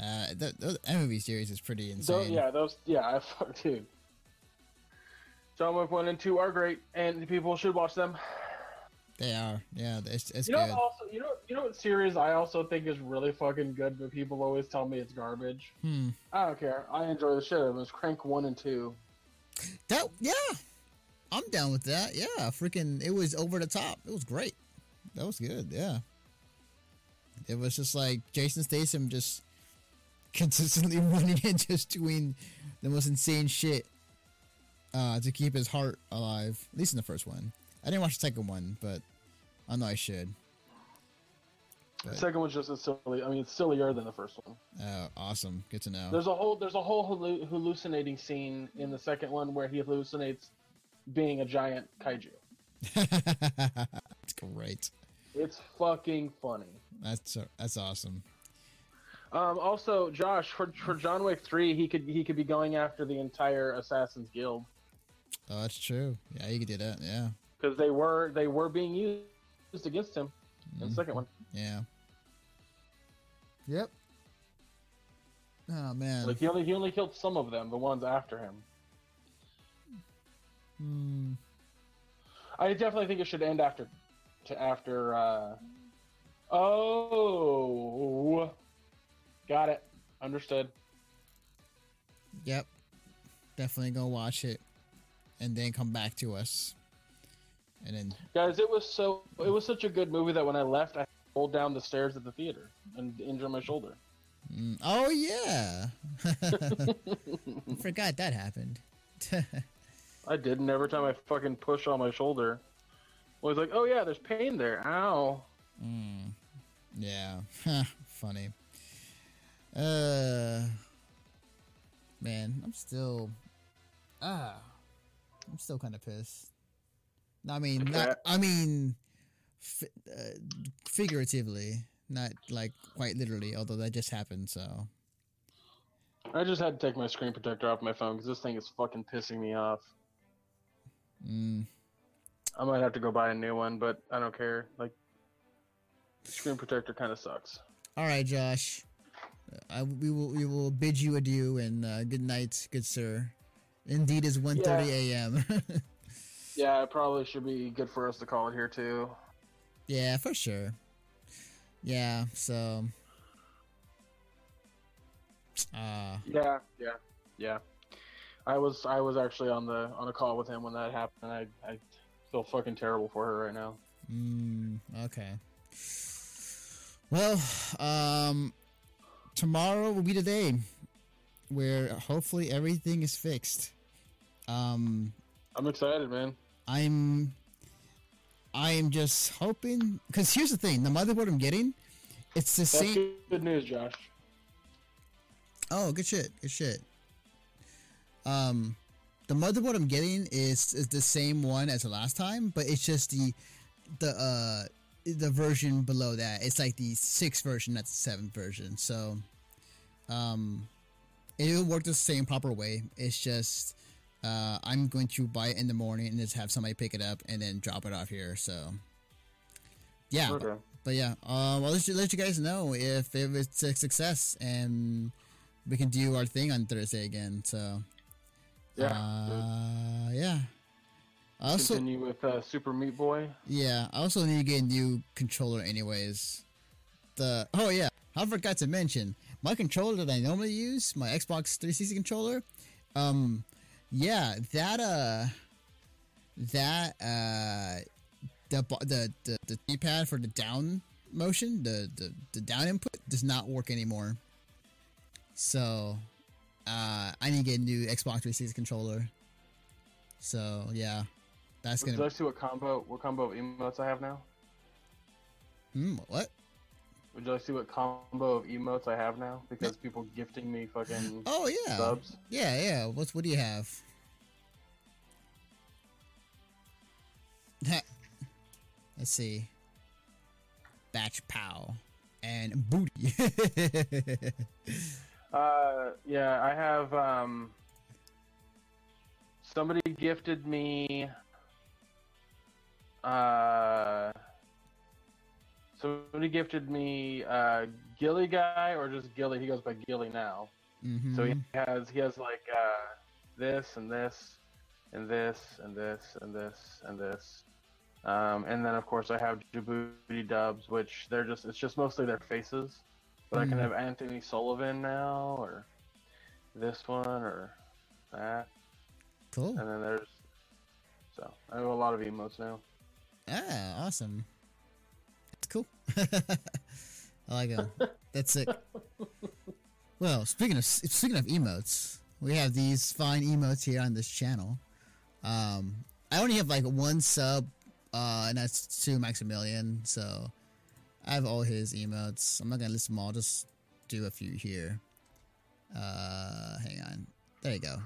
Uh, that, movie series is pretty So, insane. yeah, those yeah, I fuck dude. John Wick one and two are great, and people should watch them. They are. Yeah, it's, it's you know, good. also, you know, you know what series I also think is really fucking good, but people always tell me it's garbage. Hmm. I don't care. I enjoy the shit of it. It's Crank one and two. That yeah, I'm down with that. Yeah, freaking, it was over the top. It was great. That was good. Yeah. It was just like Jason Statham just consistently running and just doing the most insane shit uh, to keep his heart alive. At least in the first one. I didn't watch the second one, but I know I should. The But- second one's just as silly. I mean, it's sillier than the first one. Oh, awesome. Good to know. There's a whole there's a whole hallucinating scene in the second one where he hallucinates being a giant kaiju. It's great. It's fucking funny. That's so, that's awesome. Um, also, Josh, for for John Wick three, he could he could be going after the entire Assassin's Guild Oh, that's true. Yeah, you could do that. Yeah. Because they were they were being used against him in Mhm. the second one. Yeah. Yep. Oh man. Like he only he only killed some of them, the ones after him. Hmm. I definitely think it should end after to after. uh Oh, got it. Understood. Yep. Definitely go watch it, and then come back to us, and then Guys, it was so it was such a good movie that when I left, I rolled down the stairs at the theater and injured my shoulder. mm, oh yeah, forgot that happened. I did, and every time I fucking push on my shoulder, I was like, "Oh yeah, there's pain there. Ow." mm. Yeah, funny. Uh, man, I'm still ah, I'm still kind of pissed. I mean, not, I mean, fi- uh, figuratively, not like quite literally. Although that just happened, so I just had to take my screen protector off my phone because this thing is fucking pissing me off. mm, I might have to go buy a new one, but I don't care. Like, screen protector kind of sucks. All right, Josh. I, we will we will bid you adieu and uh, good night, good sir. Indeed, is 1.30 a.m. yeah, it probably should be good for us to call it here too. Yeah, for sure. Yeah, so. Uh, yeah, yeah, yeah. I was I was actually on the on a call with him when that happened. I I feel fucking terrible for her right now. Mm, okay. Well, um, tomorrow will be the day where hopefully everything is fixed. Um, I'm excited, man. I'm I am just hoping because here's the thing: the motherboard I'm getting, it's the That's same. Good news, Josh. Oh, good shit! Good shit. Um, the motherboard I'm getting is is the same one as the last time, but it's just the the uh the version below that. It's like the sixth version, not the seventh version. So, um, it will work the same proper way. It's just uh, I'm going to buy it in the morning and just have somebody pick it up and then drop it off here. So, yeah. Okay. But, but yeah, um, I'll let you, let you guys know if, if it's a success and we can do our thing on Thursday again. So, Yeah. uh, yeah. I also, Continue with uh, Super Meat Boy. yeah, I also need to get a new controller, anyways. The oh yeah, I forgot to mention my controller that I normally use, my Xbox 360 controller. Um, yeah, that uh, that uh, the the the the D-pad for the down motion, the the the down input does not work anymore. So, uh, I need to get a new Xbox 360 controller. So yeah, that's gonna. I see what combo what combo of emotes I have now? Hmm, what? Would you like to see what combo of emotes I have now? Because people gifting me fucking Oh yeah. subs. Yeah, yeah. What's what do you have? Let's see. Batch Pow and Booty. Uh, yeah, I have um. Somebody gifted me. Uh. Somebody gifted me uh Gilly guy or just Gilly. He goes by Gilly now. mm-hmm. So he has he has like uh this and this and this and this and this and this. Um, and then of course I have Djibouti dubs, which they're just it's just mostly their faces. But I can Mhm. have Anthony Sullivan now, or this one, or that, cool. and then there's so I have a lot of emotes now. Ah, awesome. Cool. I like them. That's it. Well, speaking of speaking of emotes, we have these fine emotes here on this channel. Um, I only have like one sub, uh, and that's to Maximilian. So I have all his emotes. I'm not gonna list them all. Just do a few here. Uh, hang on. There you go.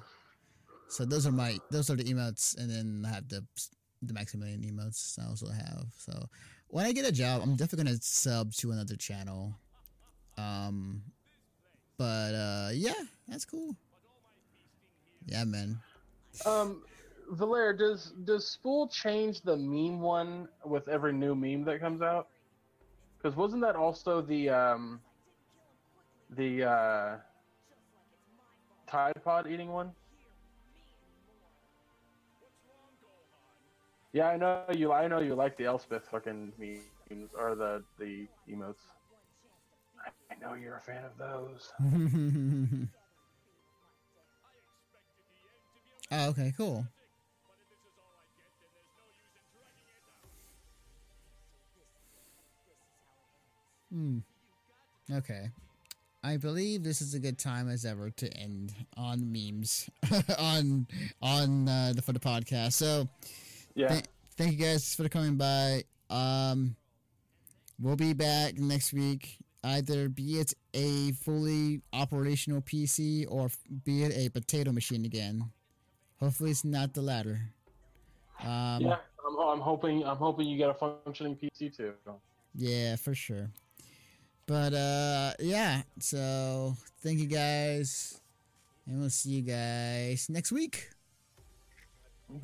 So those are my those are the emotes, and then I have the the Maximilian emotes. I also have. So when I get a job, I'm definitely gonna sub to another channel. Um, but uh, yeah, that's cool. Yeah, man. Um, Valer, does does Spool change the meme one with every new meme that comes out? Because wasn't that also the um, the uh, Tide Pod eating one? Yeah, I know you. I know you like the Elspeth fucking memes or the the emotes. I, I know you're a fan of those. oh, okay, cool. Hmm. Okay. I believe this is a good time as ever to end on memes on on uh, the for the podcast. So Yeah. Th- thank you guys for coming by. Um, we'll be back next week. Either be it a fully operational PC or be it a potato machine again. Hopefully, it's not the latter. Um, yeah. I'm, I'm hoping. I'm hoping you get a functioning PC too. yeah, for sure. But uh, yeah. So thank you guys, and we'll see you guys next week.